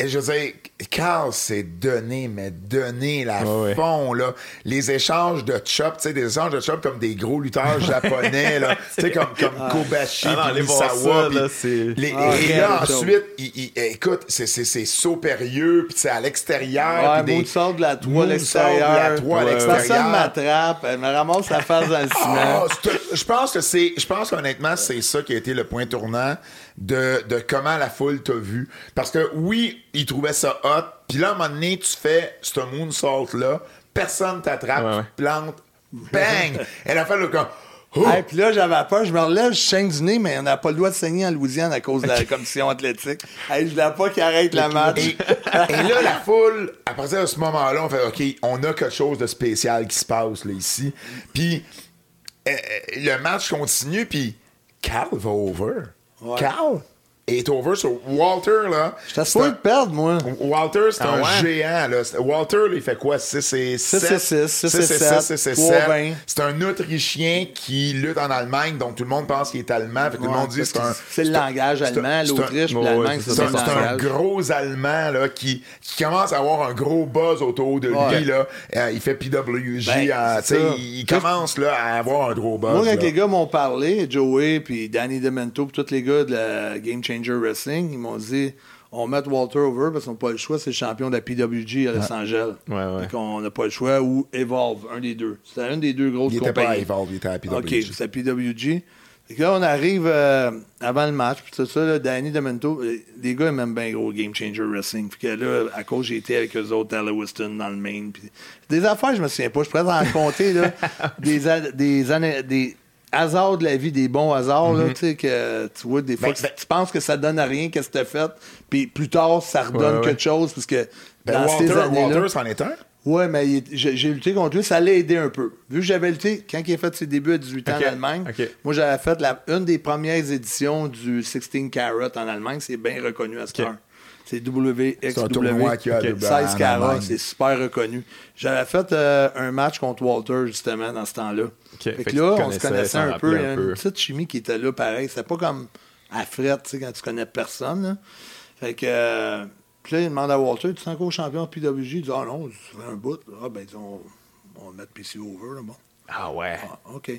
je veux dire, Carl s'est donné, mais donné la Ouais, ouais. fond, là. Les échanges de chop, tu sais, des échanges de chop comme des gros lutteurs (laughs) japonais, là. Tu sais, comme, comme Kobashi, Ah non, voir Misawa, les- Ah, et là, ensuite, il- il- écoute, c'est- c'est c'est saut périlleux, puis c'est à l'extérieur. Ouais, des- de la de l'extérieur. la toit à Ouais, l'extérieur. Personne m'attrape. Elle me ramasse la face dans le ciment. Ah, c'est- je pense que c'est, je pense qu'honnêtement, c'est ça qui a été le point tournant de, de comment la foule t'a vu. Parce que oui, ils trouvaient ça hot. Puis là, à un moment donné, tu fais ce moonsault-là, personne t'attrape, Ouais, ouais. tu te plantes, bang! (laughs) Elle a fait le cas. Oh! Hey, puis là, j'avais peur, je me relève, je saigne du nez, mais on n'a pas le droit de saigner en Louisiane à cause de la commission athlétique. Hey, je voulais pas qu'il arrête la match. Et, et là, la foule, à partir de ce moment-là, on fait OK, on a quelque chose de spécial qui se passe là, ici. Puis euh, euh, le match continue, puis Carl va over. Ouais. Carl est over sur Walter, là. Supposé un- de perdre, moi. Walter, c'est Ah un ouais? géant. Là. Walter, là, il fait quoi? 6 et 7? 6 et 6, 6 et 7, 6 et 3,20. 7. C'est un Autrichien qui lutte en Allemagne, donc tout le monde pense qu'il est allemand. Fait que tout le monde dit que c'est un... c'est le langage allemand, l'Autriche, l'Allemagne, c'est ça c'est un gros Allemand là, qui, qui commence à avoir un gros buzz autour de lui. Là. Euh, il fait PWG. Ben, euh, il, il commence là, à avoir un gros buzz. Moi, quand les gars m'ont parlé, Joey, puis Danny Demento, puis tous les gars de la Game Changer Wrestling, ils m'ont dit on met Walter over parce qu'on n'a pas le choix, c'est le champion de la PWG à Los Angeles. Ouais, ouais. Donc, on n'a pas le choix, ou Evolve, un des deux. C'était une des deux grosses Il était compagnies. pas à Evolve, il était à PWG. OK, c'est la PWG. Là, on arrive euh, avant le match, puis tout ça, là, Danny Demento, euh, les gars, ils m'aiment bien gros Game Changer Wrestling. Puis que là, à cause, j'ai été avec eux autres à Lewiston dans le Maine. Puis des affaires, je me souviens pas. Je pourrais en compter, là, (laughs) des, des, années, des hasards de la vie, des bons hasards, là, tu sais, que tu vois, des fois, Ben, que ben- tu penses que ça donne à rien, qu'est-ce que t'as fait, puis plus tard, ça redonne Ouais, ouais. quelque chose, parce que Ben, dans Walter, c'en est un. Ouais, mais j'ai lutté contre lui, ça l'a aidé un peu. Vu que j'avais lutté, quand il a fait ses débuts à 18 ans en Allemagne, moi j'avais fait la, une des premières éditions du 16 Carat en Allemagne, c'est bien reconnu à ce Ok. temps. C'est WXW. C'est un tournoi qu'il y a Ok. de- 16 en carats, c'est super reconnu. J'avais fait euh, un match contre Walter, justement, dans ce temps-là. Fait Fait que là, tu on se connaissait un peu. Il y a un une petite chimie qui était là, pareil. C'était pas comme à frette, tu sais, quand tu connais personne. là. Fait que... euh, puis là, il demande à Walter, tu es encore champion de PWG? Il dit, ah non, ça fait un bout. Ah, ben, on, on va mettre PC over, là, bon. Ah ouais. Ah, OK.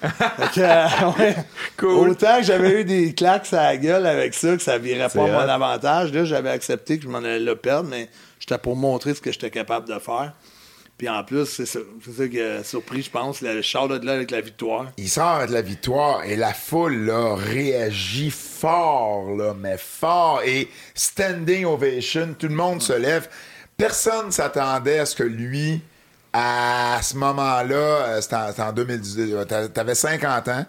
Fait que, (laughs) ouais. Cool. Autant que j'avais eu des claques à la gueule avec ça, que ça virait pas à mon avantage, là, j'avais accepté que je m'en allais le perdre, mais j'étais pour montrer ce que j'étais capable de faire. Puis en plus, c'est ça, ça qui a surpris, je pense, le char de là avec la victoire. Il sort avec la victoire et la foule là, réagit fort, là, mais fort. Et standing ovation, tout le monde se lève. Personne s'attendait à ce que lui, à ce moment-là, euh, c'était en, en 2018, t'a- t'avais 50 ans,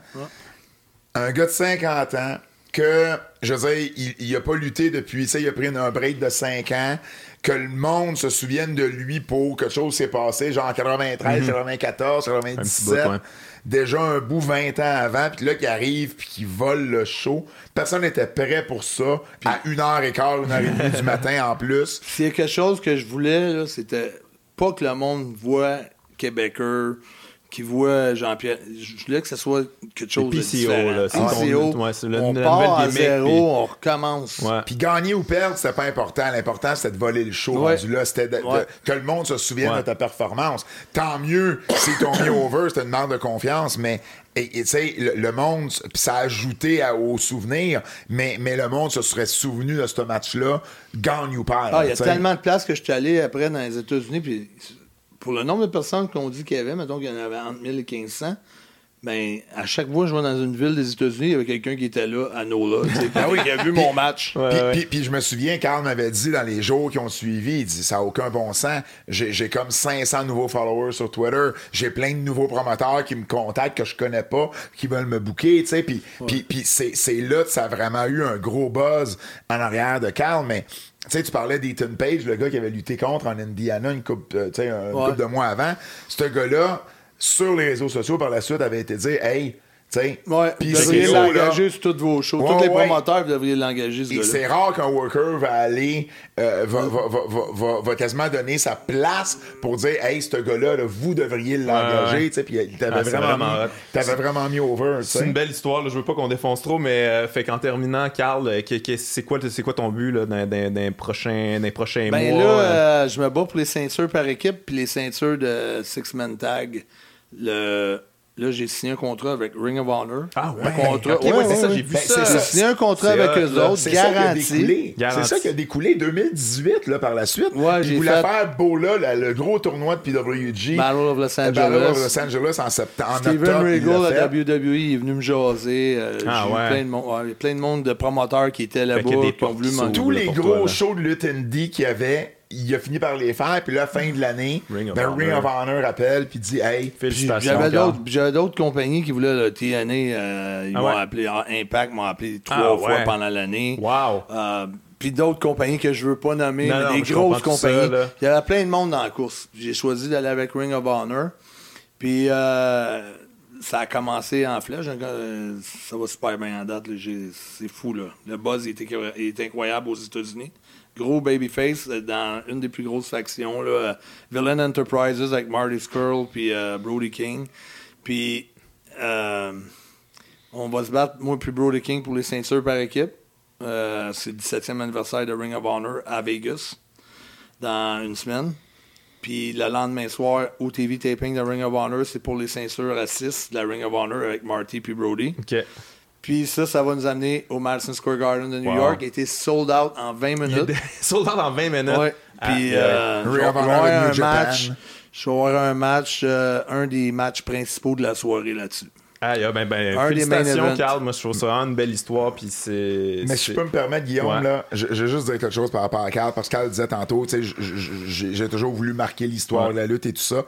un gars de 50 ans que, je veux dire, il, il a pas lutté depuis, tu sais, il a pris un break de 5 ans, que le monde se souvienne de lui pour quelque chose s'est passé, genre en 93, 94, 97. bout, ouais. Déjà un bout 20 ans avant, puis là, qui arrive, puis qui vole le show. Personne n'était prêt pour ça. à une heure et quart, une heure et demie du matin en plus. S'il y a quelque chose que je voulais, c'était pas que le monde voit Québécois, qui voit Jean-Pierre. Je voulais que ce soit quelque chose de différent. là, c'est PCO, ton- ouais, c'est le- on la part à gimmick, zéro, puis- on recommence. Ouais. Puis gagner ou perdre, c'était pas important. L'important, c'était de voler le show Ouais. rendu là. C'était de- de- Ouais. que le monde se souvienne Ouais. de ta performance. Tant mieux si ton (coughs) mis over, c'était une marque de confiance, mais et- et tu sais, le, le monde, ça a ajouté à- au souvenir, mais, mais le monde se serait souvenu de ce match-là, gagne ou perd. Ah, il y a tellement de places que je suis allé après dans les États-Unis, puis pour le nombre de personnes qu'on dit qu'il y avait, mettons qu'il y en avait entre 1000 et 1500, ben, à chaque fois que je vais dans une ville des États-Unis, il y avait quelqu'un qui était là, à Nola, (laughs) Ah oui. qui a vu mon match. Ouais, Puis, ouais. puis- puis je me souviens, Carl m'avait dit dans les jours qui ont suivi, il dit ça n'a aucun bon sens. J'ai j'ai comme 500 nouveaux followers sur Twitter. J'ai plein de nouveaux promoteurs qui me contactent que je connais pas, qui veulent me booker, tu sais. Puis, puis, puis c'est c'est là que ça a vraiment eu un gros buzz en arrière de Carl, mais. Tu sais, tu parlais d'Ethan Page, le gars qui avait lutté contre en Indiana une coupe, euh, tu sais, une Ouais. couple de mois avant. Ce gars-là, sur les réseaux sociaux, par la suite, avait été dit, hey, tu sais, Ouais, puis vous devriez l'engager sur tous vos shows. Ouais, tous les ouais. promoteurs, vous devriez l'engager, ce et gars-là. c'est rare qu'un worker va aller, euh, va, va, va, va, va- va quasiment donner sa place pour dire, hey, ce gars-là, là, vous devriez l'engager, puis il t'avait Ah, c'est vraiment, vraiment mis, hot. t'avais vraiment mis over, C'est une belle histoire, là. je veux pas qu'on défonce trop, mais euh, fait qu'en terminant, Carl, euh, que- que- c'est quoi, c'est quoi ton but là, dans, dans- dans les prochains, dans les prochains Ben mois? là, euh? je me bats pour les ceintures par équipe, puis les ceintures de Six-Man Tag. Le... Là, j'ai signé un contrat avec Ring of Honor. Ah ouais, Un contrat. ouais, c'est ça, j'ai Ben, vu c'est ça. J'ai signé un contrat avec eux là. autres, C'est ça qui a garanti. découlé. C'est ça qui a découlé 2018, là, par la suite. Ouais, Ils j'ai voulaient fait- faire Bola, la- le gros tournoi de PWG. Battle of Los euh, Battle Angeles. of Los Angeles en septembre. en Steven Regal l'a. WWE il est venu me jaser. euh, Ah j'ai eu ouais. plein de, monde, ouais, il y a plein de monde de promoteurs qui étaient là-bas, qui ont voulu tous là, les gros toi, là. shows de lutte indie qu'il y avait, il a fini par les faire. Puis là, fin de l'année, Ring of ben, Honor. Ring of Honor appelle puis dit Hey, Félicitations. J'avais d'autres, j'avais d'autres compagnies qui voulaient le TNA. euh, ils Ah m'ont ouais? appelé ah, Impact, m'ont appelé trois Ah fois ouais. pendant l'année. Wow. Euh, puis d'autres compagnies que je veux pas nommer, Non, mais non, des grosses compagnies. Il y avait plein de monde dans la course. J'ai choisi d'aller avec Ring of Honor. Puis euh, ça a commencé en flèche. Ça va super bien en date. là. J'ai- C'est fou. Là. Le buzz il est, incro- il est incroyable aux États-Unis. Gros babyface dans une des plus grosses factions. Là, euh, Villain Enterprises avec Marty Skrull puis euh, Brody King. Puis euh, on va se battre, moi puis Brody King, pour les ceintures par équipe. C'est le 17e anniversaire de Ring of Honor à Vegas dans une semaine. Puis le lendemain soir, au TV taping de Ring of Honor, c'est pour les ceintures à 6 de la Ring of Honor avec Marty puis Brody. Puis ça, ça va nous amener au Madison Square Garden de New Wow. York. Il a été sold out en 20 Il minutes. (laughs) sold out en 20 minutes. Ouais. Puis Ah, euh, je vais avoir un match. Je vais avoir un match, euh, un des matchs principaux de la soirée là-dessus. Ah, yeah, ben, ben, Un félicitations. Carl. Moi, je trouve ça vraiment une belle histoire. Puis c'est. Mais si je peux me permettre, Guillaume, Ouais. là, je, je vais juste dire quelque chose par rapport à Carl, parce que Carl disait tantôt, tu sais, j'ai toujours voulu marquer l'histoire Ouais. de la lutte et tout ça.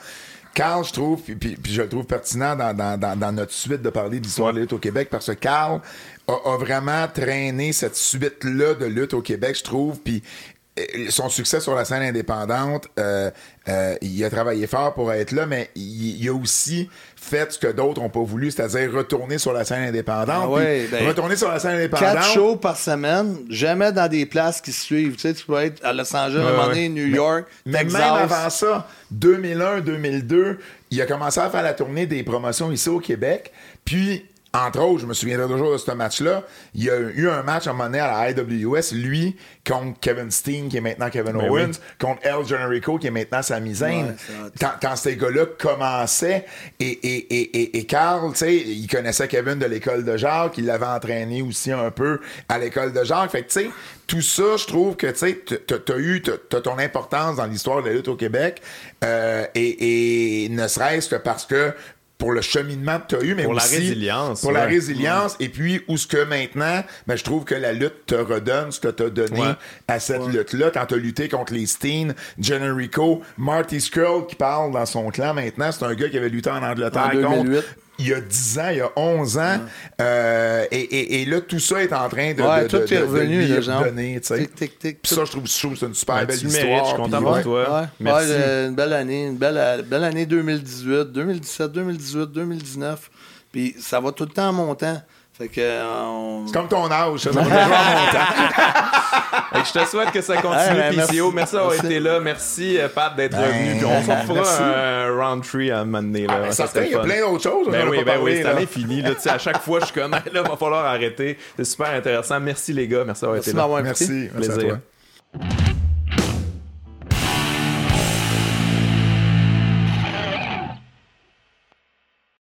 Carl, je trouve, puis, puis- puis je le trouve pertinent dans, dans- dans- dans notre suite de parler de l'histoire de la lutte au Québec, parce que Carl a, a vraiment traîné cette suite-là de lutte au Québec, je trouve, puis euh, son succès sur la scène indépendante, euh, euh, il a travaillé fort pour être là, mais il, il a aussi fait ce que d'autres n'ont pas voulu, c'est-à-dire retourner sur la scène indépendante. Ah ouais, ben, retourner sur la scène indépendante. Quatre shows par semaine, jamais dans des places qui se suivent. Tu sais, tu peux être à Los Angeles, à un moment donné, New York, Mais Texas. même avant ça, 2001, 2002, il a commencé à faire la tournée des promotions ici au Québec. Puis, entre autres, je me souviendrai toujours de ce match-là. Il y a eu un match à un moment donné à la IWS, lui, contre Kevin Steen, qui est maintenant Kevin Ben Owens, oui. contre El Generico, qui est maintenant Sami Zayn. Ouais, quand, quand ces gars-là commençaient, et, et, et, et, et Carl, tu sais, il connaissait Kevin de l'école de Jacques, il l'avait entraîné aussi un peu à l'école de Jacques. Fait que, tu sais, tout ça, je trouve que, tu sais, t'as- eu, t'as t'as ton importance dans l'histoire de la lutte au Québec, euh, et, et ne serait-ce que parce que pour le cheminement que tu as eu, mais Pour la aussi résilience, Pour la ouais. résilience. Et puis, où ce que maintenant, ben, je trouve que la lutte te redonne ce que tu as donné Ouais. à cette lutte-là. Quand tu as lutté contre les Steen, Generico, Marty Skrull qui parle dans son clan maintenant, c'est un gars qui avait lutté en Angleterre En 2008. contre il y a 10 ans, il y a 11 ans. Euh, et, et, et là, tout ça est en train de, Ouais, de, tout de- est de- de revenu, lui là, genre. sais. Tic, tic, tic. Puis ça, je trouve, je trouve que c'est une super Ben, belle tu histoire. mérites, je suis content ouais. pour toi. Ouais, Merci. ouais, euh, une belle année, une belle, belle année 2018, 2017, 2018, 2019. Puis ça va tout le temps en montant. Fait que euh, on... C'est comme ton âge, ça, (laughs) ça va toujours en montant. (laughs) Fait que je te souhaite que ça continue, Ouais, ben, PCO. merci. Merci d'avoir Merci. été là. Merci, euh, Pat, d'être Ben. Puis on s'en merci. fera un round tree à un moment donné. Là. Ah, ben, Ça certain, serait il y a plein d'autres choses, Ben oui, ben parlé, oui, cette là. année est finie. Là, Tu sais, à chaque fois, je suis comme, (laughs) là, va falloir arrêter. C'est super intéressant. Merci, les gars. Merci d'avoir Merci été là. Merci, merci à Plaisir. toi.